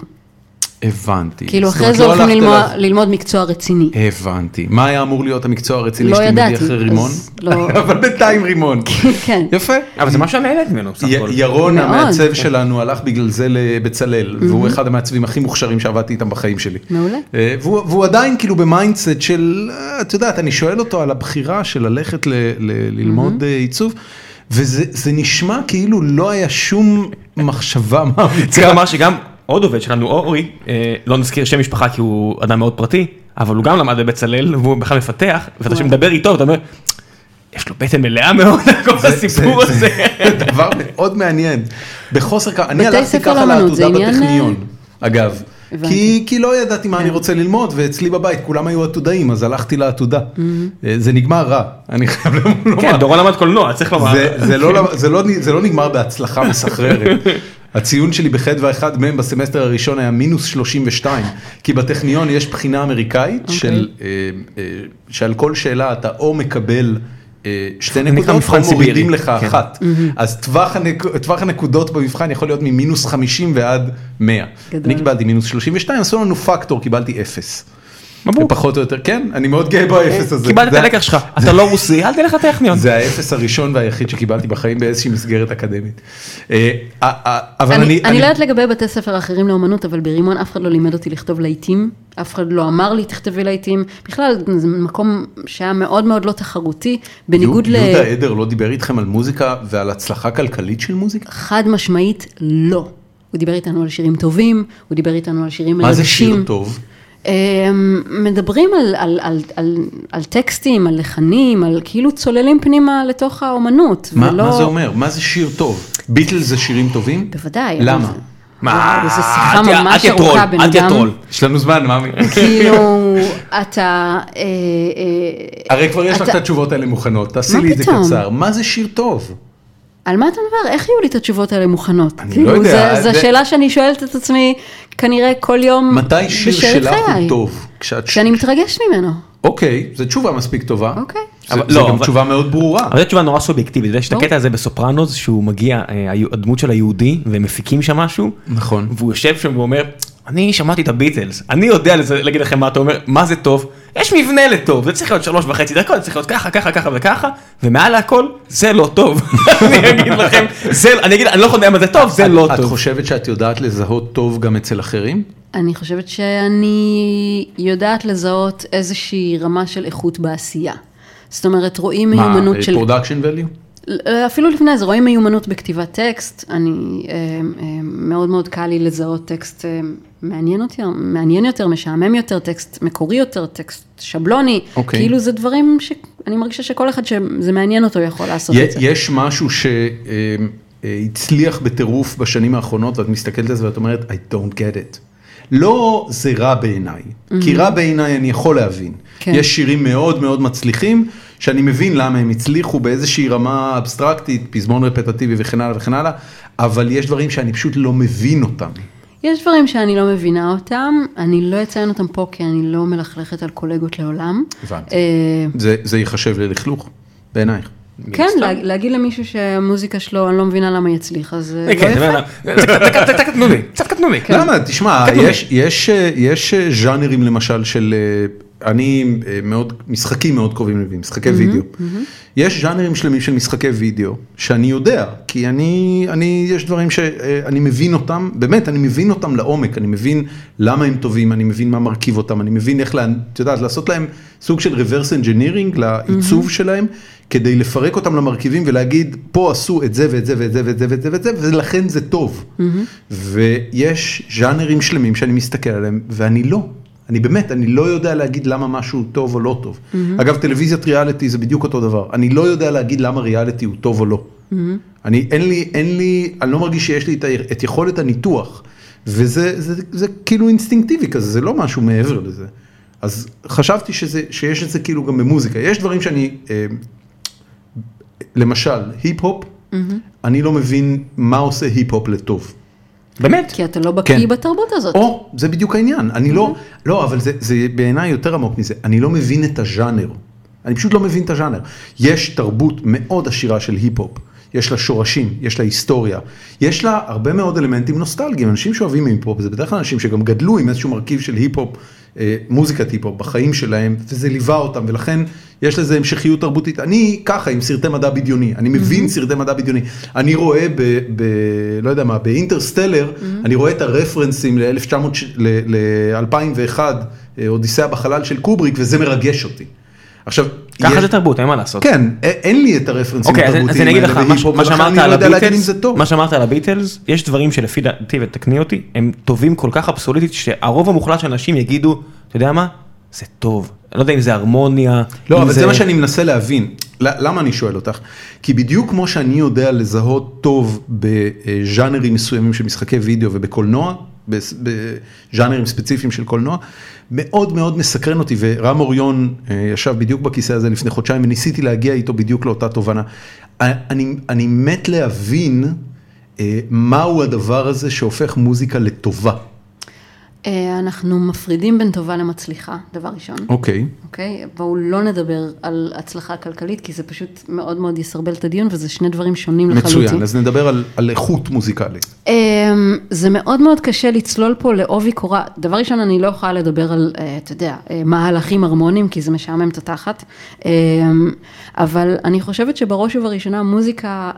הבנתי. כאילו אחרי זה לא הולכים ללמוד- מקצוע רציני. הבנתי. מה היה אמור להיות המקצוע הרציני לא שתלמדי אחרי רימון? לא- אבל בינתיים רימון. כן. יפה. אבל זה מה שאני נהנית ממנו, בסך הכל. ירון. המעצב שלנו הלך בגלל זה לבצלאל, והוא אחד המעצבים הכי מוכשרים שעבדתי איתם בחיים שלי. מעולה. אה, והוא עדיין כאילו ב mindset של, אה, את יודעת, אני שואל אותו על הבחירה של ללכת ללמוד אה, עיצוב, וזה זה נשמע כאילו לא היה שום מחשבה מעמיקה. צריך לומר שגם עוד עובד שלנו, אורי, אה, לא נזכיר שם משפחה כי הוא אדם מאוד פרטי, אבל הוא גם למד בבצלאל והוא בכלל מפתח, ואתה. שמדבר איתו, אתה אומר, יש לו בטן מלאה מאוד על כל זה- הסיפור זה- הזה. זה דבר מאוד מעניין. בחוסר כ... אני הלכתי ככה לעתודה בטכניון, אה, אגב. כי, כי לא ידעתי מה אני. רוצה ללמוד, ואצלי בבית כולם היו עתודאים, אז הלכתי לעתודה. אה, זה נגמר רע, אני חייב לומר. כן, דורון למד קולנוע, צריך לומר. זה, זה, לא, זה, לא, זה לא נגמר בהצלחה מסחררת. הציון שלי בחדווה אחד מהם בסמסטר הראשון היה מינוס 32, כי בטכניון יש בחינה אמריקאית okay. של, אה, אה, שעל כל שאלה אתה או מקבל אה, שתי נקודות או מורידים לך כן. אחת. Mm-hmm. אז טווח, הנק... טווח הנקודות במבחן יכול להיות ממינוס 50 ועד 100. גדול. אני קיבלתי מינוס 32, עשו לנו פקטור, קיבלתי 0. פחות או יותר, כן, אני מאוד גאה באפס הזה. קיבלת את הלקח שלך, אתה לא רוסי, אל תלך לטכניון. זה האפס הראשון והיחיד שקיבלתי בחיים באיזושהי מסגרת אקדמית. אה, אה, אה, אבל אני, לא יודעת לגבי בתי ספר אחרים לאומנות, אבל ברימון אף אחד לא לימד אותי לכתוב להיטים, אף אחד לא אמר לי תכתבי להיטים, בכלל זה מקום שהיה מאוד מאוד לא תחרותי, בניגוד ל... יהודה עדר לא דיבר איתכם על מוזיקה ועל הצלחה כלכלית של מוזיקה? חד משמעית לא. הוא דיבר איתנו על שירים טובים, הוא דיבר איתנו על שירים מה זה מרגשים. שיר טוב? אמ, מדברים על, על, על, על, על טקסטים, על לחנים, על כאילו צוללים פנימה לתוך האומנות. מה ולא... מה זה אומר? מה זה שיר טוב? ביטל זה שירים טובים? בוודאי. למה? מה? זו שיחה ממש ארוכה, בן אדם. טרול. יש לנו זמן, מאמי. כאילו, אתה... אה, אה, הרי כבר יש לך את התשובות האלה מוכנות, תעשי לי את זה? קצר. מה זה שיר טוב? על מה אתה מדבר? איך יהיו לי את התשובות האלה מוכנות? אני כאילו, לא יודע, זה- זה- זו שאלה שאני שואלת את עצמי כנראה כל יום מתי שיר שלך חיי. הוא טוב? כשאת... כשאני מתרגש ממנו. אוקיי, זו תשובה מספיק טובה. אוקיי. זה- אבל זה לא, גם אבל- תשובה מאוד ברורה. אבל זו תשובה נורא סובייקטיבית, יש את. הקטע הזה בסופרנוס שהוא מגיע, אה, הדמות של היהודי והם מפיקים שם משהו, נכון. והוא יושב שם ואומר, אני שמעתי את הביטלס, אני יודע להגיד לכם מה אתה אומר, מה זה טוב, יש מבנה לטוב, זה צריך להיות שלוש וחצי דקות, זה צריך להיות ככה, ככה, ככה וככה, ומעל הכל, זה לא טוב. אני אגיד לכם, זה, אני אגיד, אני לא יכול לדעת מה זה טוב, זה את- לא את טוב. חושבת שאת יודעת לזהות טוב גם אצל אחרים? אני חושבת שאני יודעת לזהות איזושהי רמה של איכות בעשייה. זאת אומרת, רואים מה, מיומנות של... פרודקשן value? אפילו לפני זה, רואים מיומנות בכתיבת טקסט, אני, אה, אה, מאוד מאוד קל לי לזהות טקסט אה, מעניין יותר, מעניין יותר, משעמם יותר, טקסט מקורי יותר, טקסט שבלוני, אוקיי. כאילו זה דברים שאני מרגישה שכל אחד שזה מעניין אותו יכול לעשות י- את זה. יש משהו שהצליח בטירוף בשנים האחרונות ואת מסתכלת על זה ואת אומרת I don't get it. לא זה רע בעיניי, כי רע בעיניי אני יכול להבין. כן. יש שירים מאוד מאוד מצליחים שאני מבין למה הם הצליחו באיזושהי רמה אבסטרקטית, פזמון רפטטיבי וכן הלאה וכן הלאה, אבל יש דברים שאני פשוט לא מבין אותם. יש דברים שאני לא מבינה אותם, אני לא אציין אותם פה כי אני לא מלכלכת על קולגות לעולם. הבנתי. אה, זה, זה ייחשב ללכלוך בעינייך. כן, לה- להגיד למישהו שהמוזיקה שלו, אני לא מבינה למה היא הצליחה, זה לא כן, זה יפה. קצת- קטנוני, קצת קטנוני. למה? תשמע, כתוב. יש, יש, ז'אנרים למשל של, אה, אני אה, מאוד, משחקים מאוד קרובים לבי, משחקי וידאו. יש ז'אנרים שלמים של משחקי וידאו, שאני יודע, כי אני, אני, יש דברים שאני מבין אותם, באמת, אני מבין אותם לעומק, אני מבין למה הם טובים, אני מבין מה מרכיב אותם, אני מבין איך, את יודעת, לעשות להם סוג של reverse engineering לעיצוב שלהם, כדי לפרק אותם למרכיבים ולהגיד, פה עשו את זה ואת זה ואת זה ואת זה ואת זה ואת זה, ולכן זה טוב. ויש ז'אנרים שלמים שאני מסתכל עליהם, ואני לא. אני באמת, אני לא יודע להגיד למה משהו טוב או לא טוב. אגב, טלוויזיית ריאליטי זה בדיוק אותו דבר. אני לא יודע להגיד למה ריאליטי הוא טוב או לא. אני, אין לי, אין לי, אני לא מרגיש שיש לי את, ה- את יכולת הניתוח. וזה זה, זה כאילו אינסטינקטיבי כזה, זה לא משהו מעבר לזה. אז חשבתי שזה, שיש את זה כאילו גם במוזיקה. יש דברים שאני, אה, למשל, היפ-הופ, אני לא מבין מה עושה היפ-הופ לטוב. באמת? כי אתה לא כן. בקיא בתרבות הזאת. או, זה בדיוק העניין, אני לא, לא, אבל זה, זה בעיניי יותר עמוק מזה, אני לא מבין את הז'אנר, אני פשוט לא מבין את הז'אנר. יש תרבות מאוד עשירה של היפ-הופ, יש לה שורשים, יש לה היסטוריה, יש לה הרבה מאוד אלמנטים נוסטלגיים, אנשים שאוהבים היפ-הופ, זה בדרך כלל אנשים שגם גדלו עם איזשהו מרכיב של היפ-הופ, אה, מוזיקת היפ-הופ בחיים שלהם, וזה ליווה אותם, ולכן יש לזה המשכיות תרבותית. אני ככה עם סרטי מדע בדיוני, אני מבין סרטי מדע בדיוני, אני רואה ב... ב לא יודע מה, באינטרסטלר, אני רואה את הרפרנסים ל-1900, ל-2001, אודיסאה בחלל של קובריק, וזה מרגש אותי. עכשיו, ככה זה תרבות, אין מה לעשות. כן, אין לי את הרפרנסים אוקיי, אז- אז התרבותיים אני אגיד לך, האלה מה- בהיפ-הופ, מה ולכן שאמרת אני לא יודע להגיד אם הביטלס, זה טוב. מה שאמרת על הביטלס, יש דברים שלפי דעתי, ותקני אותי, הם טובים כל כך אבסולוטית, שהרוב המוחלט של אנשים יגידו, אתה יודע מה, זה טוב. אני לא יודע אם זה הרמוניה. לא, אבל זה מה שאני מנסה להבין. למה אני שואל אותך? כי בדיוק כמו שאני יודע לזהות טוב בז'אנרים מסוימים של משחקי וידאו ובקולנוע, בז'אנרים ספציפיים של קולנוע, מאוד מאוד מסקרן אותי, ורם אוריון אה, ישב בדיוק בכיסא הזה לפני חודשיים, וניסיתי להגיע איתו בדיוק לאותה תובנה. אני, אני מת להבין אה, מהו הדבר הזה שהופך מוזיקה לטובה. אה, אנחנו מפרידים בין טובה למצליחה, דבר ראשון. אוקיי. אוקיי? בואו לא נדבר על הצלחה כלכלית, כי זה פשוט מאוד מאוד יסרבל את הדיון, וזה שני דברים שונים לחלוטין. מצוין, אז נדבר על, על איכות מוזיקלית. אמ, זה מאוד מאוד קשה לצלול פה לעובי קורה. דבר ראשון, אני לא יכולה לדבר על, אה, אתה יודע, אה, מהלכים הרמוניים, כי זה משעמם את התחת. אמ, אבל אני חושבת שבראש ובראשונה מוזיקה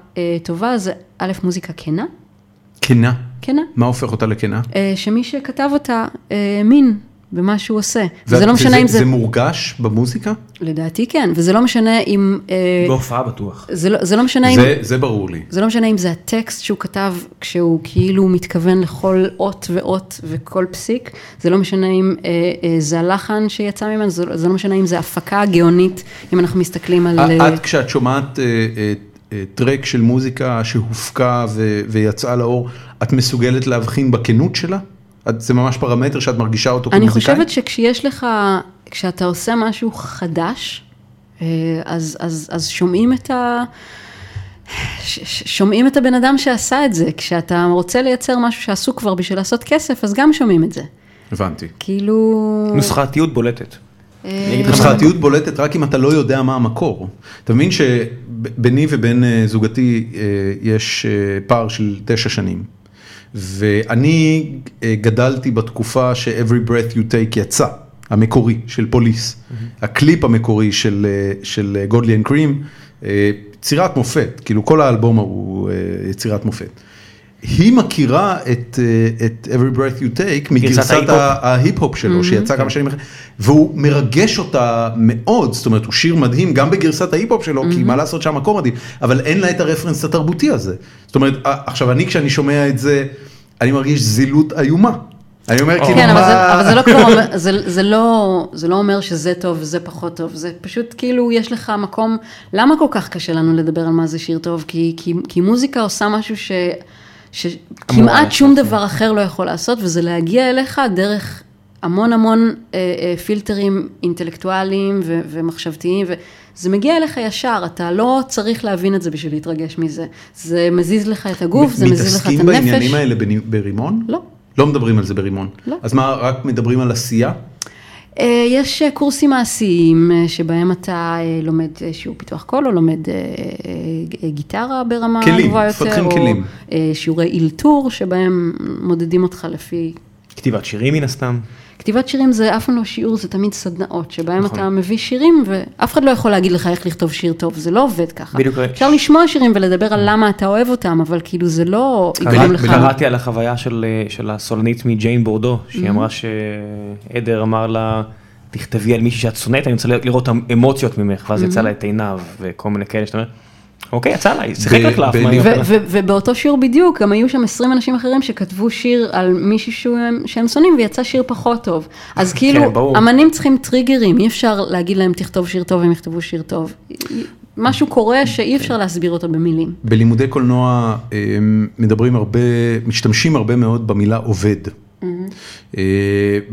טובה זה א', מוזיקה כנה, כנה. כנה, מה הופך אותה לכנה? אה, שמי שכתב אותה אה, מין במה שהוא עושה. וזה לא משנה וזה- אם זה, זה מורגש במוזיקה? לדעתי כן, וזה לא משנה אם, אה, בהופעה בטוח. זה לא- זה לא משנה אם... זה, זה ברור לי. זה לא משנה אם זה הטקסט שהוא כתב כשהוא כאילו מתכוון לכל אות ואות וכל פסיק, זה לא משנה אם אה, אה, זה הלחן שיצא ממנו, זה, זה לא משנה אם זה הפקה גאונית, אם אנחנו מסתכלים על... את כשאת שומעת אה, אה, טרק של מוזיקה שהופקה ו- ויצאה לאור, את מסוגלת להבחין בכנות שלה? את- זה ממש פרמטר שאת מרגישה אותו אני כמוזיקאי? חושבת שכשיש לך, כשאתה עושה משהו חדש, אה, אז, אז, אז שומעים את ה... ש- ש- שומעים את הבן אדם שעשה את זה, כשאתה רוצה לייצר משהו שעשו כבר בשביל לעשות כסף, אז גם שומעים את זה. הבנתי. כאילו... נוסחתיות בולטת. מה- נוסחתיות בולטת רק אם אתה לא יודע מה המקור. אתה מבין שביני ובין אה, זוגתי אה, יש אה, פער של תשע שנים. ואני אה, גדלתי בתקופה ש-Every Breath You Take יצא, המקורי של פוליס. הקליפ המקורי של, אה, של Godley and Creme, יצירת מופת, כאילו כל האלבום הוא אה, יצירת מופת. היא מכירה את, אה, את Every Breath You Take מגרסת ההיפ-הופ. שלו, שיצא כמה שנים אחרי, והוא מרגש אותה מאוד, זאת אומרת, הוא שיר מדהים גם בגרסת ההיפ-הופ שלו, כי מה לעשות שהמקור מדהים, אבל אין לה את הרפרנס התרבותי הזה. זאת אומרת, עכשיו אני כשאני שומע את זה, אני מרגיש זילות איומה. אני אומר כאילו, כן, אבל זה, מה... אבל זה לא אומר, זה, זה לא, זה לא אומר שזה טוב וזה פחות טוב, זה פשוט כאילו יש לך מקום, למה כל כך קשה לנו לדבר על מה זה שיר טוב? כי, כי, כי מוזיקה עושה משהו ש, שכמעט שום כן. דבר אחר לא יכול לעשות, וזה להגיע אליך דרך המון המון אה, אה, פילטרים אינטלקטואליים ו, ומחשבתיים, וזה מגיע אליך ישר, אתה לא צריך להבין את זה בשביל להתרגש מזה, זה מזיז לך את הגוף, זה מזיז לך את מתעסקים הנפש. בעניינים האלה ברימון? לא. לא מדברים על זה ברימון. לא. אז מה, רק מדברים על עשייה? אה, יש אה, קורסים מעשיים אה, שבהם אתה לומד שיעור פיתוח קול, או לומד גיטרה ברמה כלים, גבוהה יותר, מפתחים או כלים. שיעורי אילתור שבהם מודדים אותך לפי... כתיבת שירים מן הסתם. כתיבת שירים זה אף פעם לא שיעור, זה תמיד סדנאות, שבהם נכון. אתה מביא שירים, ואף אחד לא יכול להגיד לך איך לכתוב שיר טוב, זה לא עובד ככה. בדיוק. אפשר לשמוע שירים ולדבר על למה אתה אוהב אותם, אבל כאילו זה לא יגרום לך... קראתי על החוויה של, אה, של הסולנית מג'יין בורדו, שהיא אמרה שעדר אמר לה, תכתבי על מישהי שאת שונאת, אני רוצה לראות אמוציות ממך, ואז יצא לה את עיניו וכל מיני כאלה שאתה אומר, אוקיי, יצא היא שיחק יכולה?" ו- ובאותו שיעור בדיוק, גם היו שם 20 אנשים אחרים שכתבו שיר על מישהי שהם- שונאים ויצא שיר פחות טוב. אז כאילו, ברור. אמנים צריכים טריגרים, אי אפשר להגיד להם תכתוב שיר טוב, הם יכתבו שיר טוב. משהו קורה שאי אפשר להסביר אותו במילים. בלימודי קולנוע אה, מדברים הרבה, משתמשים הרבה מאוד במילה עובד. אה,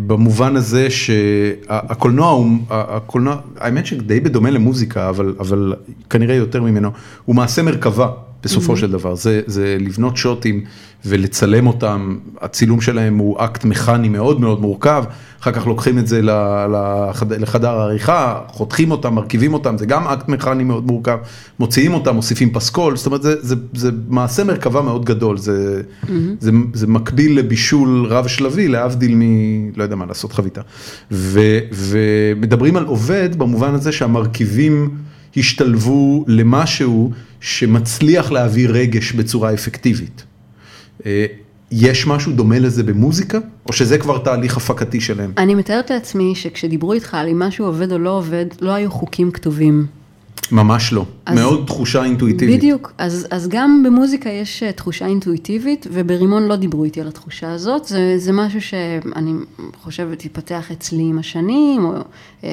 במובן הזה שהקולנוע הוא, הקולנוע, האמת שדי בדומה למוזיקה, אבל, אבל כנראה יותר ממנו, הוא מעשה מרכבה. בסופו של דבר, זה, זה לבנות שוטים ולצלם אותם, הצילום שלהם הוא אקט מכני מאוד מאוד מורכב, אחר כך לוקחים את זה לחד, לחדר העריכה, חותכים אותם, מרכיבים אותם, זה גם אקט מכני מאוד מורכב, מוציאים אותם, מוסיפים פסקול, זאת אומרת זה, זה, זה מעשה מרכבה מאוד גדול, זה, mm-hmm. זה, זה מקביל לבישול רב שלבי, להבדיל מ... לא יודע מה, לעשות חביתה. ו, ומדברים על עובד במובן הזה שהמרכיבים השתלבו למשהו שמצליח להביא רגש בצורה אפקטיבית. אה, יש משהו דומה לזה במוזיקה, או שזה כבר תהליך הפקתי שלהם? אני מתארת לעצמי שכשדיברו איתך על אם משהו עובד או לא עובד, לא היו חוקים כתובים. ממש לא, אז, מאוד תחושה אינטואיטיבית. בדיוק, אז, אז גם במוזיקה יש אה, תחושה אינטואיטיבית, וברימון לא דיברו איתי על התחושה הזאת, זה, זה משהו שאני חושבת התפתח אצלי עם השנים, או... אה,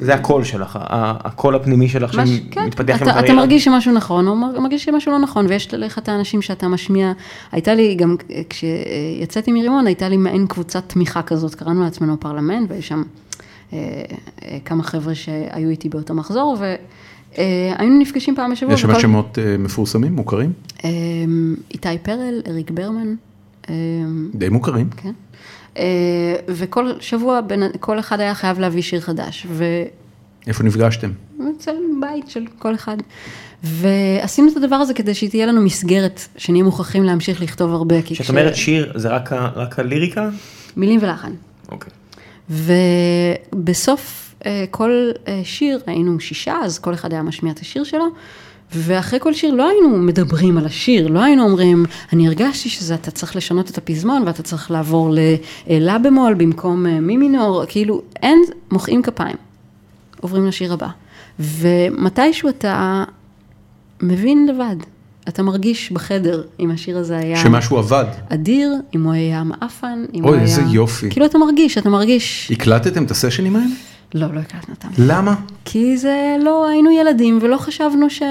זה הקול שלך, הקול הפנימי שלך שמתפתח כן, עם הקריירה. אתה מרגיש שמשהו נכון, או מרגיש שמשהו לא נכון, ויש לך את האנשים שאתה משמיע. הייתה לי גם, כשיצאתי מרימון, הייתה לי מעין קבוצת תמיכה כזאת, קראנו לעצמנו הפרלמנט, ויש שם אה, אה, כמה חבר'ה שהיו איתי באותו מחזור, והיינו נפגשים פעם בשבוע. יש שם שמות אה, מפורסמים, מוכרים? איתי פרל, אריק ברמן. די מוכרים. כן. וכל שבוע כל אחד היה חייב להביא שיר חדש. ו... איפה נפגשתם? אצל בית של כל אחד. ועשינו את הדבר הזה כדי שתהיה לנו מסגרת, שנהיה מוכרחים להמשיך לכתוב הרבה. כשאת אומרת שיר, זה רק, רק הליריקה? מילים ולחן. אוקיי. ובסוף כל שיר, היינו שישה, אז כל אחד היה משמיע את השיר שלו. ואחרי כל שיר לא היינו מדברים על השיר, לא היינו אומרים, אני הרגשתי שזה, אתה צריך לשנות את הפזמון ואתה צריך לעבור ללה במול במקום מי מינור, כאילו אין, מוחאים כפיים, עוברים לשיר הבא. ומתישהו אתה מבין לבד, אתה מרגיש בחדר אם השיר הזה היה... שמשהו עבד. אדיר, אם הוא היה מעפן, אם אוי, הוא היה... אוי, איזה יופי. כאילו אתה מרגיש, אתה מרגיש... הקלטתם את הסשנים האלה? לא, לא הקלטנו אותם. למה? כי זה לא, היינו ילדים ולא חשבנו ש...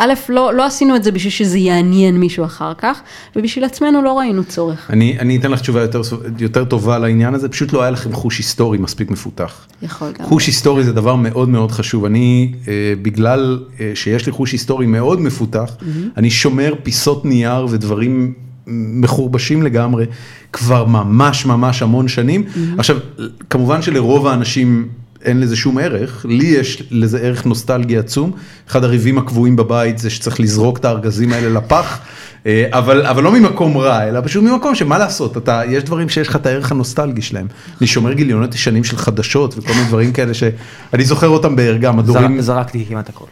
א', לא, לא עשינו את זה בשביל שזה יעניין מישהו אחר כך, ובשביל עצמנו לא ראינו צורך. אני, אני אתן לך תשובה יותר, יותר טובה לעניין הזה, פשוט לא היה לכם חוש היסטורי מספיק מפותח. יכול גם. חוש היסטורי זה דבר מאוד מאוד חשוב. אני, אה, בגלל אה, שיש לי חוש היסטורי מאוד מפותח, mm-hmm. אני שומר פיסות נייר ודברים מחורבשים לגמרי, כבר ממש ממש המון שנים. Mm-hmm. עכשיו, כמובן שלרוב האנשים אין לזה שום ערך, לי יש לזה ערך נוסטלגי עצום. אחד הריבים הקבועים בבית זה שצריך לזרוק את הארגזים האלה לפח, אה, אבל, אבל לא ממקום רע, אלא פשוט ממקום שמה לעשות, אתה, יש דברים שיש לך את הערך הנוסטלגי שלהם. אני שומר גיליונות ישנים של חדשות וכל מיני דברים כאלה שאני זוכר אותם בערגה, מדורים. זרקתי כמעט הכל.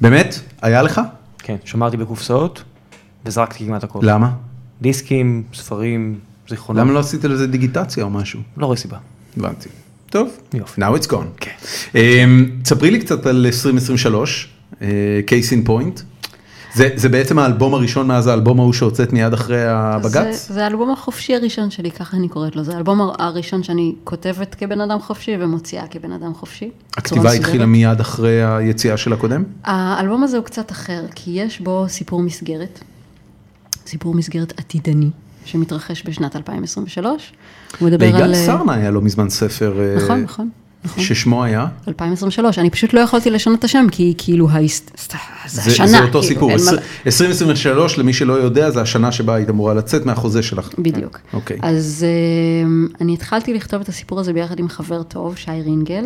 באמת? היה לך? כן, שמרתי בקופסאות וזרקתי כמעט הכל. למה? דיסקים, ספרים, זיכרונות. למה לא עשית לזה דיגיטציה או משהו? לא רואה סיבה. הבנתי. טוב, יופי. now it's gone. כן. תספרי לי קצת על 2023, case in point. זה, זה בעצם האלבום הראשון מאז האלבום ההוא שהוצאת מיד אחרי הבג"ץ? זה, זה האלבום החופשי הראשון שלי, ככה אני קוראת לו. זה האלבום הראשון שאני כותבת כבן אדם חופשי ומוציאה כבן אדם חופשי. הכתיבה התחילה מיד אחרי היציאה של הקודם? האלבום הזה הוא קצת אחר, כי יש בו סיפור מסגרת, סיפור מסגרת עתידני. שמתרחש בשנת 2023. הוא מדבר על... ליגאל סרנה היה לא מזמן ספר... נכון, נכון. נכון. ששמו היה? 2023, אני פשוט לא יכולתי לשנות את השם, כי כאילו, זה השנה. זה אותו סיפור, 2023 למי שלא יודע, זה השנה שבה היית אמורה לצאת מהחוזה שלך. בדיוק. אוקיי. אז אני התחלתי לכתוב את הסיפור הזה ביחד עם חבר טוב, שי רינגל,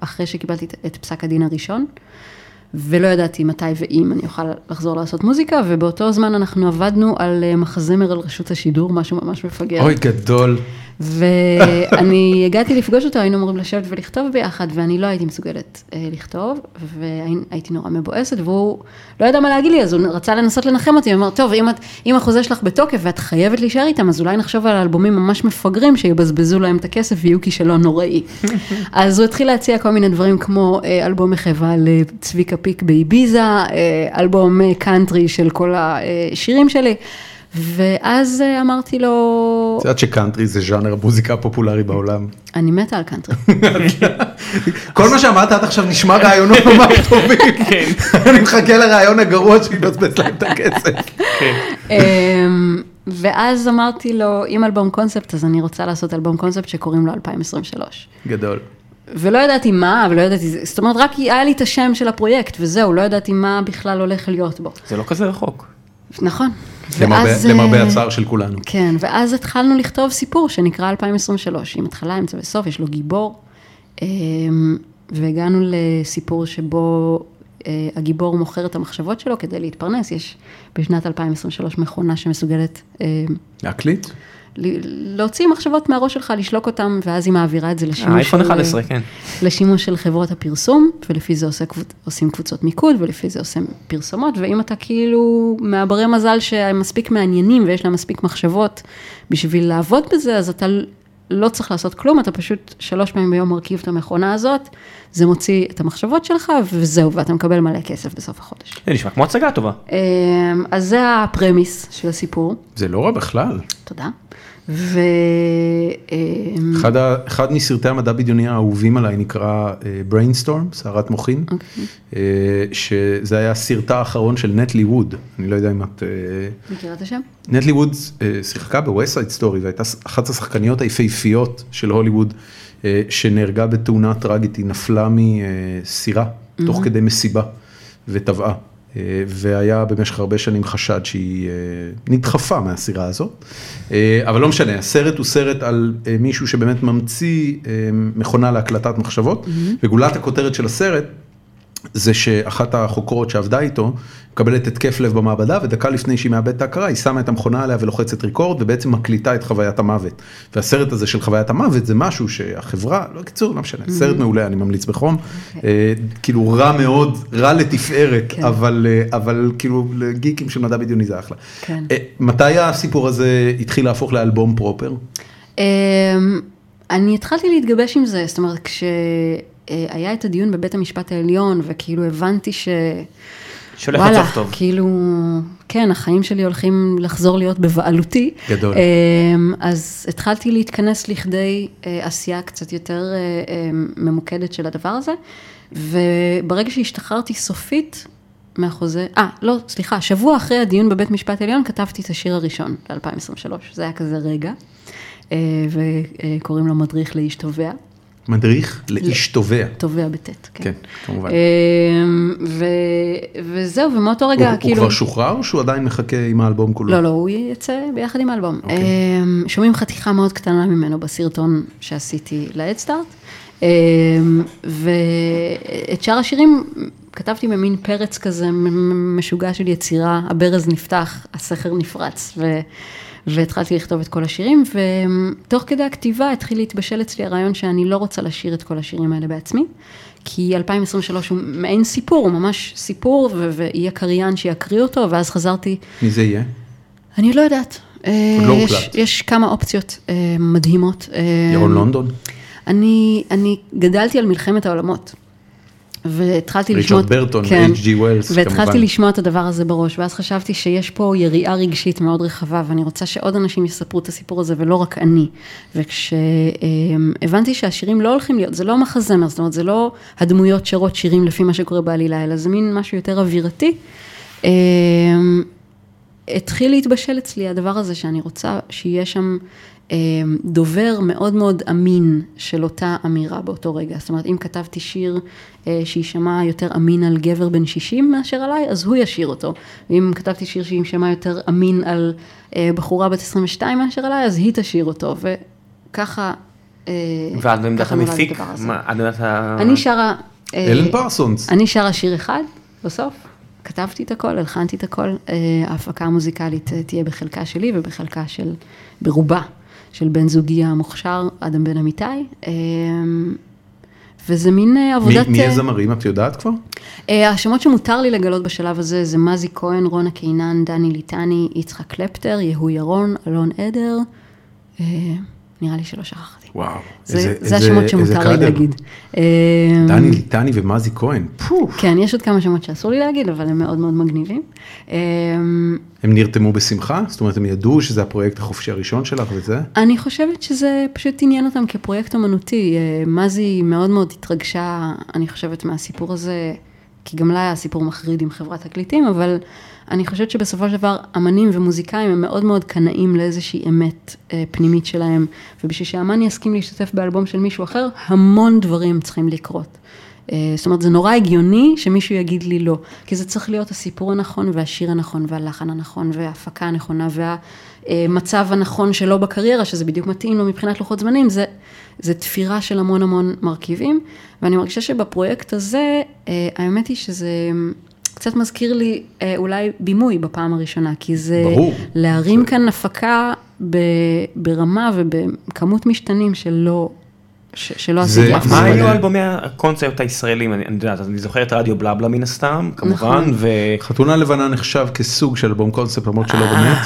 אחרי שקיבלתי את פסק הדין הראשון. ולא ידעתי מתי ואם אני אוכל לחזור לעשות מוזיקה, ובאותו זמן אנחנו עבדנו על מחזמר על רשות השידור, משהו ממש מפגר. אוי, גדול. ואני הגעתי לפגוש אותו, היינו אמורים לשבת ולכתוב ביחד, ואני לא הייתי מסוגלת אה, לכתוב, והייתי נורא מבואסת, והוא לא ידע מה להגיד לי, אז הוא רצה לנסות לנחם אותי, הוא אמר, טוב, אם, את, אם החוזה שלך בתוקף ואת חייבת להישאר איתם, אז אולי נחשוב על אלבומים ממש מפגרים, שיבזבזו להם את הכסף ויהיו כישלון נוראי. אז הוא התחיל להציע כל מיני דברים כמו אה, אלבום מחווה לצביקה פיק באיביזה, אה, אלבום קאנטרי של כל השירים שלי. ואז אמרתי לו... את יודעת שקאנטרי זה ז'אנר המוזיקה הפופולרי בעולם. אני מתה על קאנטרי. כל מה שאמרת עד עכשיו נשמע רעיונות ממש טובים. אני מחכה לרעיון הגרוע שיבזבז להם את הכסף. ואז אמרתי לו, אם אלבום קונספט, אז אני רוצה לעשות אלבום קונספט שקוראים לו 2023. גדול. ולא ידעתי מה, ולא ידעתי, זאת אומרת, רק היה לי את השם של הפרויקט, וזהו, לא ידעתי מה בכלל הולך להיות בו. זה לא כזה רחוק. נכון. למרבה- ואז, למרבה אה, הצער של כולנו. כן, ואז התחלנו לכתוב סיפור שנקרא 2023, עם התחלה, אמצע וסוף, יש לו גיבור. אמ, והגענו לסיפור שבו אה, הגיבור מוכר את המחשבות שלו כדי להתפרנס. יש בשנת 2023 מכונה שמסוגלת אה, להקליט? ל- להוציא מחשבות מהראש שלך, לשלוק אותם, ואז היא מעבירה את זה לשימוש האייפון של- 11, כן. לשימוש של חברות הפרסום, ולפי זה עושה, עושים קבוצות מיקוד, ולפי זה עושים פרסומות, ואם אתה כאילו מהברי מזל שהם מספיק מעניינים ויש להם מספיק מחשבות בשביל לעבוד בזה, אז אתה לא צריך לעשות כלום, אתה פשוט שלוש פעמים ביום מרכיב את המכונה הזאת, זה מוציא את המחשבות שלך, וזהו, ואתה מקבל מלא כסף בסוף החודש. זה נשמע כמו הצגה טובה. אמ, אז זה הפרמיס של הסיפור, זה לא רע בכלל. תודה. ו... אמ, אחד, ה, אחד מסרטי המדע בדיוני האהובים עליי נקרא uh, Brainstorm, סערת מוחין, אוקיי. uh, שזה היה הסרטה האחרון של נטלי ווד, אני לא יודע אם את... Uh, מכירה את השם? נטלי ווד שיחקה בווסט סטורי והייתה אחת השחקניות היפהפיות של הוליווד, שנהרגה בתאונה טראגית, היא נפלה מסירה תוך כדי מסיבה וטבעה. Uh, והיה במשך הרבה שנים חשד שהיא uh, נדחפה מהסירה הזאת, uh, אבל לא משנה, הסרט הוא סרט על מישהו שבאמת ממציא מכונה להקלטת מחשבות, וגולת הכותרת של הסרט זה שאחת החוקרות שעבדה איתו מקבלת התקף לב במעבדה ודקה לפני שהיא מאבדת את ההכרה היא שמה את המכונה עליה ולוחצת ריקורד ובעצם מקליטה את חוויית המוות. והסרט הזה של חוויית המוות זה משהו שהחברה, לא קיצור, לא משנה, סרט מעולה, אני ממליץ בחום, אה, כאילו רע מאוד, רע לתפארת, כן. אבל, אה, אבל כאילו לגיקים של מדע בדיוני זה אחלה. כן. אה, מתי הסיפור הזה התחיל להפוך לאלבום פרופר? אמ, אני התחלתי להתגבש עם זה, זאת אומרת, כשהיה את הדיון בבית המשפט העליון, וכאילו הבנתי ש... שהולך וואלה, לצוף טוב. כאילו, כן, החיים שלי הולכים לחזור להיות בבעלותי. גדול. אמ, אז התחלתי להתכנס לכדי אה, עשייה קצת יותר אה, אה, ממוקדת של הדבר הזה, וברגע שהשתחררתי סופית מהחוזה, אה, לא, סליחה, שבוע אחרי הדיון בבית משפט העליון כתבתי את השיר הראשון ל-2023, זה היה כזה רגע, אה, וקוראים לו מדריך לאיש תובע, מדריך לאיש תובע. תובע בטית, כן. כן, כמובן. אמ, ו- וזהו, ומאותו רגע, הוא, כאילו... הוא כבר שוחרר או שהוא עדיין מחכה עם האלבום כולו? לא, לא, הוא יצא ביחד עם האלבום. אוקיי. אמ, שומעים חתיכה מאוד קטנה ממנו בסרטון שעשיתי להדסטארט. אמ, ואת שאר השירים כתבתי במין פרץ כזה משוגע של יצירה, הברז נפתח, הסכר נפרץ, ו... והתחלתי לכתוב את כל השירים, ותוך כדי הכתיבה התחיל להתבשל אצלי הרעיון שאני לא רוצה לשיר את כל השירים האלה בעצמי, כי 2023 הוא מעין סיפור, הוא ממש סיפור, ויהיה קריין שיקריא אותו, ואז חזרתי מי זה יהיה? אני לא יודעת. עוד לא אה, יש. יש כמה אופציות אה, מדהימות. אה, ירון לונדון? אני, אני גדלתי על מלחמת העולמות. והתחלתי ריצ'רד לשמוע... ברטון, כן, H.G. וולס, והתחלתי כמובן. לשמוע את הדבר הזה בראש, ואז חשבתי שיש פה יריעה רגשית מאוד רחבה, ואני רוצה שעוד אנשים יספרו את הסיפור הזה, ולא רק אני. וכשהבנתי שהשירים לא הולכים להיות, זה לא מחזמר, זאת אומרת, זה לא הדמויות שרות שירים לפי מה שקורה בעלילה, אלא זה מין משהו יותר אווירתי. אה, התחיל להתבשל אצלי הדבר הזה שאני רוצה שיהיה שם דובר מאוד מאוד אמין של אותה אמירה באותו רגע. זאת אומרת, אם כתבתי שיר אה, שיישמע יותר אמין על גבר בן 60 מאשר עליי, אז הוא ישיר אותו. ואם כתבתי שיר שיישמע יותר אמין על אה, בחורה בת 22 מאשר עליי, אז היא תשיר אותו. וככה... אה, ואת בעמדת המפיק? מה, את ה... אני שרה... אלן פרסונס. אני שרה שיר אחד בסוף, כתבתי את הכל, הלחנתי את הכל, ההפקה המוזיקלית תהיה בחלקה שלי ובחלקה של, ברובה, של בן זוגי המוכשר, אדם בן אמיתי, אה, וזה מין אה, מי, עבודת... מי אה, הזמרים את יודעת כבר? אה, השמות שמותר לי לגלות בשלב הזה זה מזי כהן, רונה קינן, דני ליטני, יצחק קלפטר, יהוא ירון, אלון עדר, אה, נראה לי שלא שכחתי. וואו. זה, איזה- זה השמות שמותר לי. להגיד. דני ליטני ומזי כהן. כן, יש עוד כמה שמות שאסור לי להגיד, אבל הם מאוד מאוד מגניבים. אמ, הם נרתמו בשמחה? זאת אומרת, הם ידעו שזה הפרויקט החופשי הראשון שלך וזה? אני חושבת שזה פשוט עניין אותם כפרויקט אומנותי. אה, מזי מאוד מאוד התרגשה, אני חושבת, מהסיפור הזה כי גם לה היה סיפור מחריד עם חברת תקליטים, אבל אני חושבת שבסופו של דבר אמנים ומוזיקאים הם מאוד מאוד קנאים לאיזושהי אמת אה, פנימית שלהם, ובשביל שאמן יסכים להשתתף באלבום של מישהו אחר, המון דברים צריכים לקרות. אה, זאת אומרת, זה נורא הגיוני שמישהו יגיד לי לא, כי זה צריך להיות הסיפור הנכון והשיר הנכון והלחן הנכון וההפקה הנכונה והמצב הנכון שלו בקריירה, שזה בדיוק מתאים לו מבחינת לוחות זמנים, זה, זה תפירה של המון המון מרכיבים, ואני מרגישה שבפרויקט הזה, אה, האמת היא שזה קצת מזכיר לי אה, אולי בימוי בפעם הראשונה, כי זה ברור. להרים זה- כאן הפקה ב, ברמה ובכמות משתנים שלא, שלא עשיתי אף מה פעם. מעניין. היו אלבומי הקונספט הישראלים? אני אני יודעת, אני זוכר את רדיו בלבלה מן הסתם, כמובן, נכון. ו... חתונה לבנה נחשב כסוג של אלבום קונספט למרות שלא אה, באמת.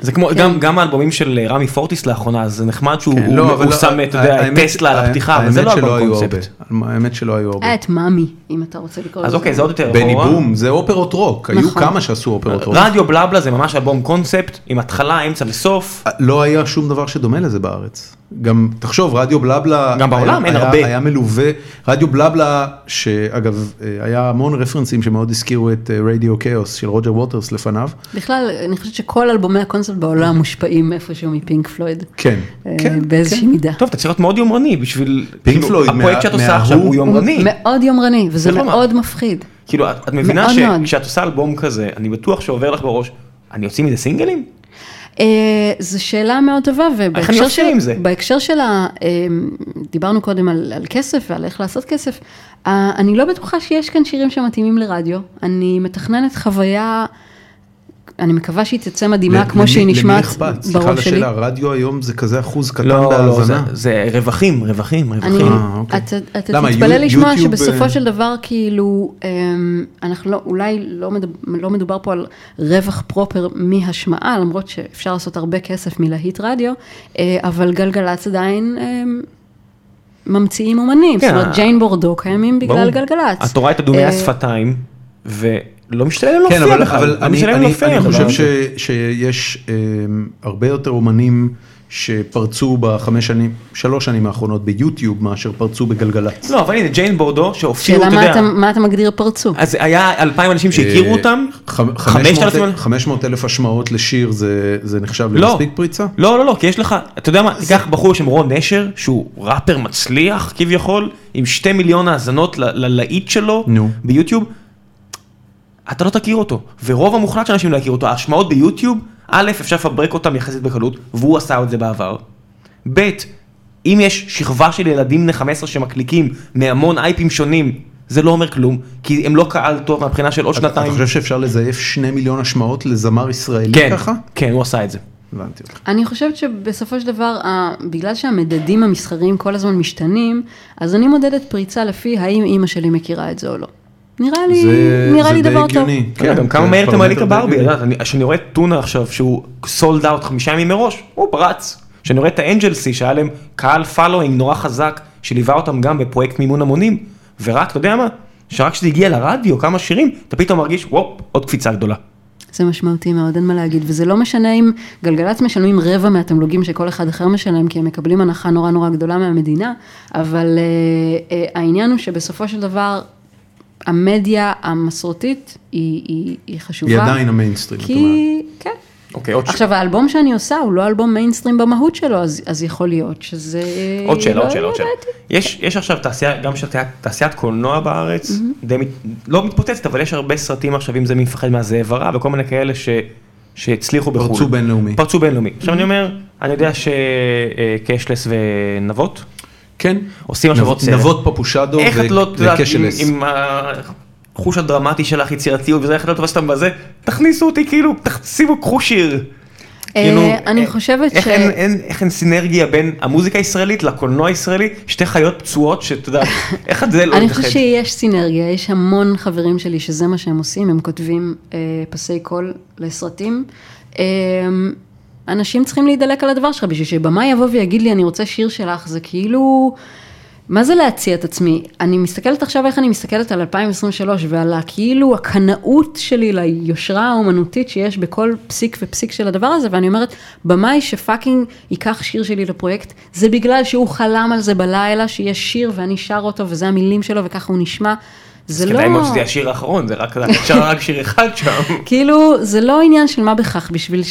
זה כמו, גם, גם האלבומים של רמי פורטיס לאחרונה, זה נחמד שהוא כן, הוא, לא, הוא אבל שם, לא, אתה יודע, טסלה על הפתיחה, אבל זה לא שלא אלבום היו קונספט. הרבה. האמת שלא היו הרבה. היה את מאמי, אם אתה רוצה לקרוא אז לזה. אוקיי, זה עוד יותר בני. בום זה אופרות רוק, היו נכון. כמה שעשו אופרות רוק. רדיו בלה בלה זה ממש אלבום קונספט, עם התחלה, אמצע וסוף. לא היה שום דבר שדומה לזה בארץ. גם תחשוב רדיו בלה בלה גם בעולם היה, אין היה, הרבה. היה מלווה רדיו בלה בלה שאגב אה, היה המון רפרנסים שמאוד הזכירו את אה, רדיו כאוס של רוג'ר ווטרס לפניו. בכלל, אני חושבת שכל אלבומי הקונספט בעולם מושפעים איפשהו מפינק פלויד. כן, אה, כן, באיזושהי כן. מידה. טוב, אתה צריך להיות מאוד יומרני בשביל, כאילו, פלויד, הפרויקט מה- שאת עושה עכשיו הוא הוא יומרני. מאוד יומרני, וזה לומר. מאוד מפחיד. כאילו, את מבינה. שכשאת עושה אלבום כזה, אני בטוח שעובר לך בראש, אני אוציא מזה סינגלים? אה, זו שאלה מאוד טובה, אני ובהקשר של, עם זה? בהקשר של ה... אה, דיברנו קודם על, על כסף ועל איך לעשות כסף, אני לא בטוחה שיש כאן שירים שמתאימים לרדיו, אני מתכננת חוויה, אני מקווה שהיא תצא מדהימה כמו למי- שהיא למי נשמעת אכפת? סליחה בראש על שלי. השאלה, רדיו היום זה כזה אחוז קטן לא, לא, זה- בהאזנה. רווחים, רווחים, רווחים. אה, אוקיי. אתה, תתפלא לשמוע שבסופו אה, של דבר כאילו, אמ, אנחנו לא, אולי לא מדבר, לא מדובר פה על רווח פרופר מהשמעה, למרות שאפשר לעשות הרבה כסף מלהיט רדיו, אה, אבל גלגלצ עדיין אמ, ממציאים אומנים, כן, זאת אומרת ג'יין בורדו קיימים בגלל. גלגלצ. את רואה את אדומי אה, השפתיים, ולא משתלם כן, להופיע אבל, בכלל, אבל לא אני, משתלם להם אני, להופיע אני עם חושב. שיש אה, הרבה יותר אומנים שפרצו בחמש שנים, שלוש שנים האחרונות ביוטיוב מאשר פרצו בגלגלצ. לא, אבל הנה, ג'יין בורדו, שהופיעו, שאלה אתה מה יודע, אתה, מה אתה מגדיר פרצו? אז היה אלפיים אנשים שהכירו אה, אותם, ח- חמשת אלפים- 500 אלף השמעות לשיר זה, זה נחשב לא. למספיק פריצה? לא, לא, לא, כי יש לך, אתה יודע מה, תיקח בחור בשם רון נשר, שהוא ראפר מצליח כביכול, עם שתי מיליון האזנות ללהיט שלו נו. ביוטיוב, אתה לא תכיר אותו, ורוב המוחלט של האנשים לא יכירו אותו, ההשמעות ביוטיוב, א', אפשר לפברק אותם יחסית בקלות, והוא עשה את זה בעבר, ב', אם יש שכבה של ילדים בני 15 שמקליקים מהמון אייפים שונים, זה לא אומר כלום, כי הם לא קהל טוב מהבחינה של עוד אתה שנתיים. חושב שאפשר לזייף שני מיליון השמעות לזמר ישראלי כן, ככה? כן, הוא עשה את זה. הבנתי אותך. אני חושבת שבסופו של דבר, בגלל שהמדדים המסחריים כל הזמן משתנים, אז אני מודדת פריצה לפי האם אימא שלי מכירה את זה או לא. נראה לי, זה- נראה זה לי דבר טוב. הגיוני. כן, גם כמה זה ממלא את הברבי, הגיוני. את יודעת, כשאני רואה טונה עכשיו שהוא sold out חמישה ימים מראש, הוא פרץ. כשאני רואה את האנג'לסי שהיה להם קהל following נורא חזק, שליווה אותם גם בפרויקט מימון המונים, ורק, אתה יודע מה, שרק כשזה הגיע לרדיו, כמה שירים, אתה פתאום מרגיש, וופ, עוד קפיצה גדולה. זה משמעותי מאוד, אין מה להגיד, וזה לא משנה אם גלגלצ משלמים רבע מהתמלוגים שכל אחד אחר משלם, כי הם מקבלים הנחה נורא נורא גדולה מהמדינה, אבל אה, אה, העניין הוא שבסופו של דבר, המדיה המסורתית היא, היא, היא חשובה. היא עדיין המיינסטרים, את אומרת. כי, כן. אוקיי, עוד ש- עכשיו האלבום שאני עושה הוא לא אלבום מיינסטרים במהות שלו, אז, אז יכול להיות שזה... עוד שאלה, לא עוד שאלה, עוד שאלה. יש, יש עכשיו תעשייה, גם של תעשיית- תעשיית קולנוע בארץ, די, מת- לא מתפוצצת, אבל יש הרבה סרטים עכשיו, אם זה מי מפחד מהזאב הרע, וכל מיני כאלה ש, שהצליחו בחו"ל. פרצו בינלאומי. פרצו בינלאומי. עכשיו אני אומר, אני יודע שקשלס ונבות, כן. עושים השבועות נב- סרט. נבות פפושדו איך את לא, יודעת, עם- החוש הדרמטי שלך, יצירתיות וזה, איך את לא תופסת אותם בזה, תכניסו אותי כאילו, תשימו, קחו שיר. אה, כאילו, אני אה, חושבת איך ש- אין- אין- איך אין סינרגיה בין המוזיקה הישראלית לקולנוע הישראלי, שתי חיות פצועות שאתה יודע, איך את זה לא אני מתאחד? חושבת שיש סינרגיה, יש המון חברים שלי שזה מה שהם עושים, הם כותבים אה, פסי קול לסרטים. אה, אנשים צריכים להידלק על הדבר שלך, בשביל שבמאי יבוא ויגיד לי, אני רוצה שיר שלך, זה כאילו, מה זה להציע את עצמי? אני מסתכלת עכשיו איך אני מסתכלת על 2023 ועל הכאילו הקנאות שלי ליושרה האומנותית שיש בכל פסיק ופסיק של הדבר הזה, ואני אומרת, במאי שפאקינג ייקח שיר שלי לפרויקט, זה בגלל שהוא חלם על זה בלילה, שיש שיר ואני שר אותו וזה המילים שלו וככה הוא נשמע. זה אז לא... כדאי מאוד שזה יהיה השיר האחרון, זה רק, אפשר רק שיר אחד שם. כאילו, זה לא עניין של מה בכך, בשביל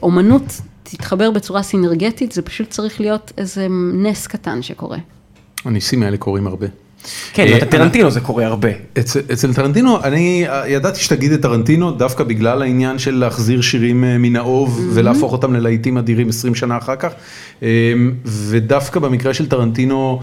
שאומנות תתחבר בצורה סינרגטית, זה פשוט צריך להיות איזה נס קטן שקורה. הניסים האלה קורים הרבה. כן, אה, אתה טרנטינו זה קורה הרבה. אצל, אצל טרנטינו, אני אה, ידעתי שתגיד את טרנטינו דווקא בגלל העניין של להחזיר שירים אה, מן האוב Mm-hmm. ולהפוך אותם ללהיטים אדירים 20 שנה אחר כך. אה, ודווקא במקרה של טרנטינו,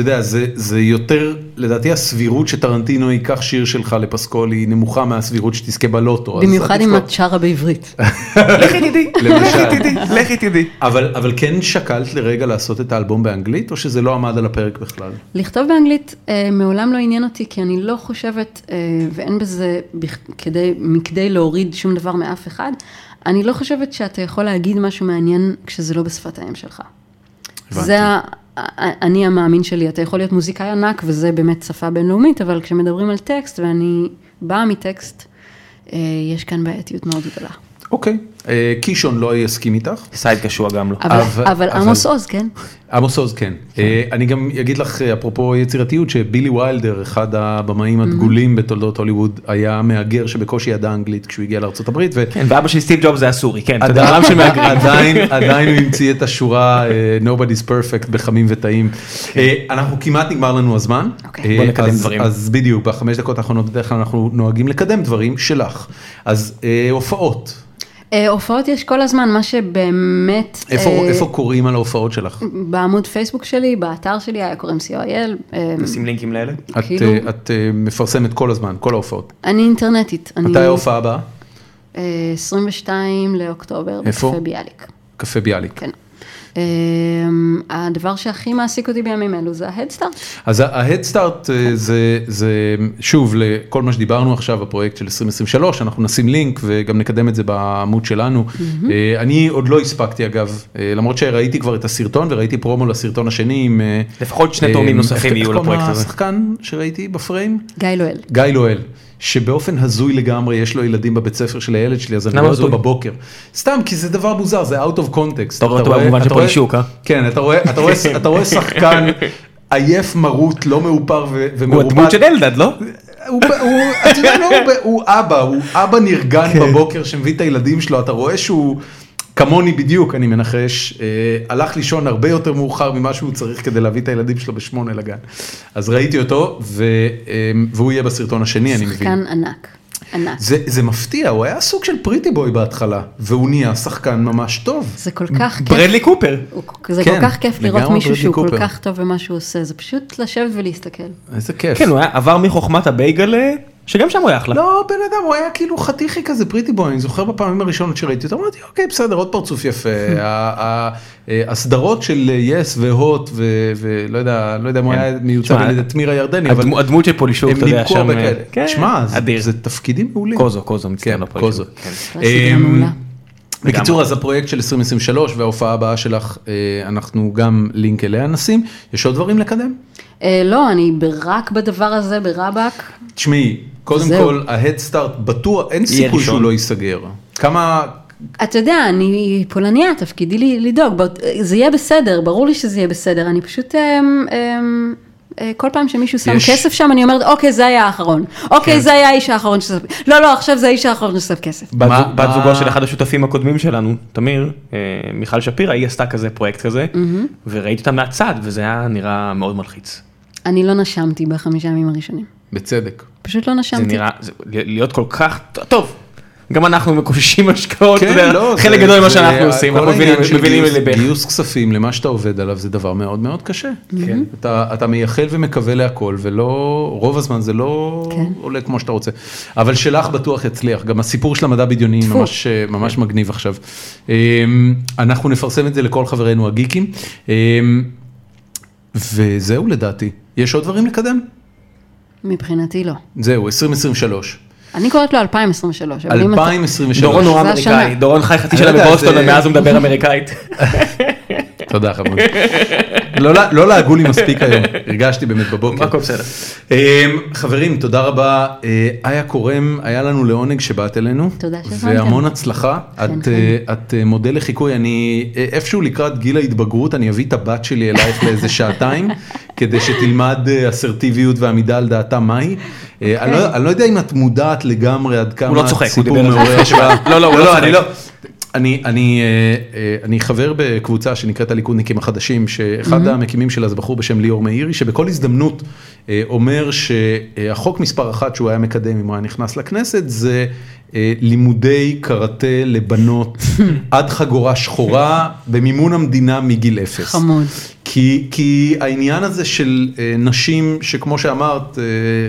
אתה יודע, זה, זה יותר, לדעתי הסבירות שטרנטינו ייקח שיר שלך לפסקול היא נמוכה מהסבירות שתזכה בלוטו. במיוחד אם. את שרה בעברית. לכי תדעי. לכי תדעי, לכי תדעי. אבל, אבל כן שקלת לרגע לעשות את האלבום באנגלית, או שזה לא עמד על הפרק בכלל? לכתוב באנגלית אה, מעולם לא עניין אותי, כי אני לא חושבת, אה, ואין בזה כדי, מכדי להוריד שום דבר מאף אחד, אני לא חושבת שאתה יכול להגיד משהו מעניין כשזה לא בשפת האם שלך. הבנתי. זה אני המאמין שלי, אתה יכול להיות מוזיקאי ענק וזה באמת שפה בינלאומית, אבל כשמדברים על טקסט, ואני באה מטקסט, אה, יש כאן בעייתיות מאוד גדולה. אוקיי, קישון לא יסכים איתך. סייד קשוע גם לא. אבל, עמוס עוז, כן? עמוס עוז כן. אה, אני גם אגיד לך אה, אפרופו יצירתיות שבילי ויילדר אחד הבמאים הדגולים בתולדות הוליווד היה מהגר שבקושי ידע אנגלית כשהוא הגיע לארצות הברית. ו- כן, ואבא של סטיב ג'ובס זה הסורי, כן, עדיין- הוא המציא את השורה אה, nobody's perfect בחמים וטעים. אה, אנחנו כמעט נגמר לנו הזמן. אוקיי. אה, בוא נקדם דברים. אז בדיוק בחמש דקות האחרונות בדרך כלל אנחנו נוהגים לקדם דברים שלך. אז אה, הופעות. אה, הופעות יש כל הזמן, מה שבאמת... איפה אה, איפה קוראים על ההופעות שלך? בעמוד פייסבוק שלי, באתר שלי, היה קוראים co.il. אה, נשים לינקים לאלה. את כאילו- אה, את אה, מפרסמת כל הזמן כל ההופעות. אני אינטרנטית. אני- מתי ההופעה הבאה? אה, 22 לאוקטובר, איפה? בקפה ביאליק. קפה ביאליק. כן. אה, הדבר שהכי מעסיק אותי בימים אלו זה ההדסטארט. אז ההדסטארט זה, זה שוב לכל מה שדיברנו עכשיו הפרויקט של 2023 אנחנו נשים לינק וגם נקדם את זה בעמוד שלנו. אה, אני עוד לא הספקתי אגב אה, למרות שראיתי כבר את הסרטון וראיתי פרומו לסרטון השני עם אה, לפחות שני אה, תאומים נוספים איך- יהיו איך קוראים לפרויקט הזה. השחקן שראיתי בפריים? גיא לואל. גיא לואל. שבאופן הזוי לגמרי יש לו ילדים בבית ספר של הילד שלי אז אני רואה אותו הזוי? בבוקר. סתם כי זה דבר מוזר זה out of context. אתה רואה אותו במובן רואה- פולישוק, אה? כן אתה רואה אתה רואה שחקן עייף מרוט לא מאופר ו- הוא. הדמות של אלדד, לא? הוא, הוא, אתה יודע, לא, הוא, הוא אבא, הוא אבא נרגן כן. בבוקר שמביא את הילדים שלו, אתה רואה שהוא כמוני בדיוק, אני מנחש, אה, הלך לישון הרבה יותר מאוחר ממה שהוא צריך כדי להביא את הילדים שלו בשמונה לגן. אז ראיתי אותו, ו, אה, והוא יהיה בסרטון השני, אני מבין. שחקן ענק. ענק. זה, זה מפתיע, הוא היה סוג של פריטי בוי בהתחלה, והוא נהיה שחקן ממש טוב. זה כל כך כיף. ברדלי קופר. זה כן, כל כך כיף לראות מישהו שהוא כל קופר. כך טוב במה שהוא עושה, זה פשוט לשבת ולהסתכל. איזה כיף. כן, הוא היה עבר מחוכמת הבייגלה, שגם שם הוא היה אחלה. לא, בן אדם, הוא היה כאילו חתיכי כזה פריטי בוי, אני זוכר בפעמים הראשונות שראיתי אותו, אמרתי, אוקיי, בסדר, עוד פרצוף יפה. אה, הסדרות של יס והוט, ו- ולא יודע, לא יודע אם הוא כן. היה מיוצג תשמע, על ידי תמירה ירדני, אבל הדמו- הדמות של פולישוק, אתה יודע, שם... אה. כן, שמע, זה- תפקידים מעולים. קוזו, קוזו, מצטער, כן, בקיצור, אז הפרויקט של 2023 וההופעה הבאה שלך, אה, אנחנו גם לינק אליה נשים. יש עוד דברים לקדם? אה, לא, אני רק בדבר הזה, ברבאק. תשמעי, קודם. כל, ההדסטארט בטוח, אין סיכוי. שהוא לא ייסגר. כמה, אתה יודע, אני פולניה, תפקידי לי לדאוג, זה יהיה בסדר, ברור לי שזה יהיה בסדר, אני פשוט, אמ, אמ, כל פעם שמישהו שם יש- כסף שם, אני אומרת, אוקיי, זה היה האחרון, אוקיי, כן. זה היה האיש האחרון ששם, לא, לא, עכשיו זה האיש האחרון ששם כסף. בת מה- בת מה- זוגו של אחד השותפים הקודמים שלנו, תמיר, אה, מיכל שפירא, היא עשתה כזה פרויקט כזה, וראיתי אותה מהצד, וזה היה נראה מאוד מלחיץ. אני לא נשמתי בחמישה ימים הראשונים, בצדק. פשוט לא זה נשמתי. נראה, זה- להיות כל כך, טוב, גם אנחנו מקוששים השקעות, כן, לא, חלק זה- גדול ממה זה- שאנחנו עושים, כל אנחנו מבינים מבינים גיוס- לליבך. גיוס כספים למה שאתה עובד עליו זה דבר מאוד מאוד קשה. כן. אתה, אתה מייחל ומקווה להכל ולא, רוב הזמן זה לא כן. עולה כמו שאתה רוצה. אבל שלך בטוח יצליח, גם הסיפור של המדע בדיוני טפו. ממש, ממש מגניב עכשיו. אמ, אנחנו נפרסם את זה לכל חברינו הגיקים. אמ, וזהו לדעתי. יש עוד דברים לקדם? מבחינתי לא. זהו, 2023. אני קוראת לו 2023, אבל אם אתה... 2023. דורון נורא זה אמריקאי. דורון חי חצי שנה לא בבוסטון ומאז הוא מדבר אמריקאית. תודה חמוד. לא לא לעגו לי מספיק היום, הרגשתי באמת בבוקר. הכל בסדר. אה, חברים, תודה רבה. אה, איה קורם, היה לנו לעונג שבאת אלינו. תודה שהזמנתם. והמון הצלחה. כן, את, כן. אה, את אה, מודל לחיקוי, אני איפשהו לקראת גיל ההתבגרות, אני אביא את הבת שלי אלייך לאיזה שעתיים, כדי שתלמד אסרטיביות ועמידה על דעתה מהי. אני לא- אני לא יודע אם את מודעת לגמרי עד כמה לא צוחק, הוא סיפור דיבר על זה מעורר. שבוע. לא, לא, לא צוחק. אני לא. אני, אני, אה, אה, אני חבר בקבוצה שנקראת הליכודניקים החדשים, שאחד המקימים שלה זה בחור בשם ליאור מאירי, שבכל הזדמנות אה, אומר שהחוק מספר אחת שהוא היה מקדם אם הוא היה נכנס לכנסת, זה לימודי קראטה לבנות עד חגורה שחורה במימון המדינה מגיל אפס. חמוד. כי, כי העניין הזה של נשים שכמו שאמרת,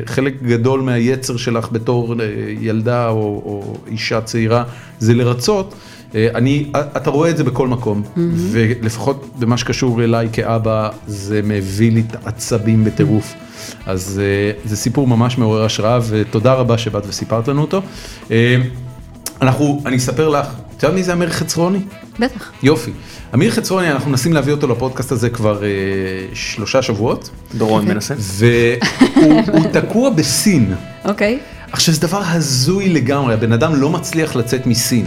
חלק גדול מהיצר שלך בתור ילדה או, או אישה צעירה זה לרצות, אני, אתה רואה את זה בכל מקום, ולפחות במה שקשור אליי כאבא, זה מביא לי את העצבים בטירוף. אז אה, זה סיפור ממש מעורר השראה, ותודה רבה שבאת וסיפרת לנו אותו. אה, אנחנו, אני אספר לך, את יודעת מי זה אמיר חצרוני? בטח. יופי. אמיר חצרוני, אנחנו מנסים להביא אותו לפודקאסט הזה כבר אה, שלושה שבועות, דורון מנסה. והוא הוא תקוע בסין. אוקיי. עכשיו זה דבר הזוי לגמרי, הבן אדם לא מצליח לצאת מסין.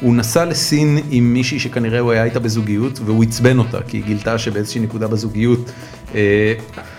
הוא נסע לסין עם מישהי שכנראה הוא היה איתה בזוגיות, והוא עצבן אותה, כי היא גילתה שבאיזושהי נקודה בזוגיות, אה,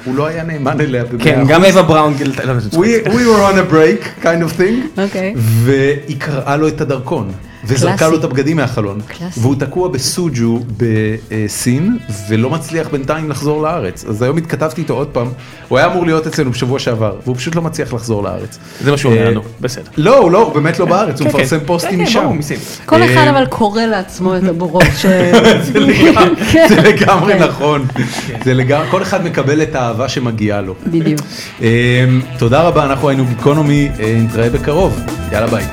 הוא לא היה נאמן אליה כן. גם אווה בראון גילתה, לא. We, we were on a break kind of thing, אוקיי. והיא קראה לו את הדרכון, וזרקה. לו את הבגדים מהחלון, קלאסי. והוא תקוע בסוג'ו בסין, ולא מצליח בינתיים לחזור לארץ, אז היום התכתבתי איתו עוד פעם, הוא היה אמור להיות אצלנו בשבוע שעבר, והוא פשוט לא מצליח לחזור לארץ. זה מה שהוא אומר אה, לנו, בסדר. לא, הוא לא, הוא באמת לא בארץ, הוא כן, מפרסם כן. פוסטים כן, משם. כל אה, אחד אבל קורא לעצמו את הבורות ש... זה לגמרי-. נכון, כל אחד מקבל את האהבה שמגיעה לו. בדיוק. אה, תודה רבה, אנחנו היינו גיקונומי, אה, נתראה בקרוב, יאללה ביי.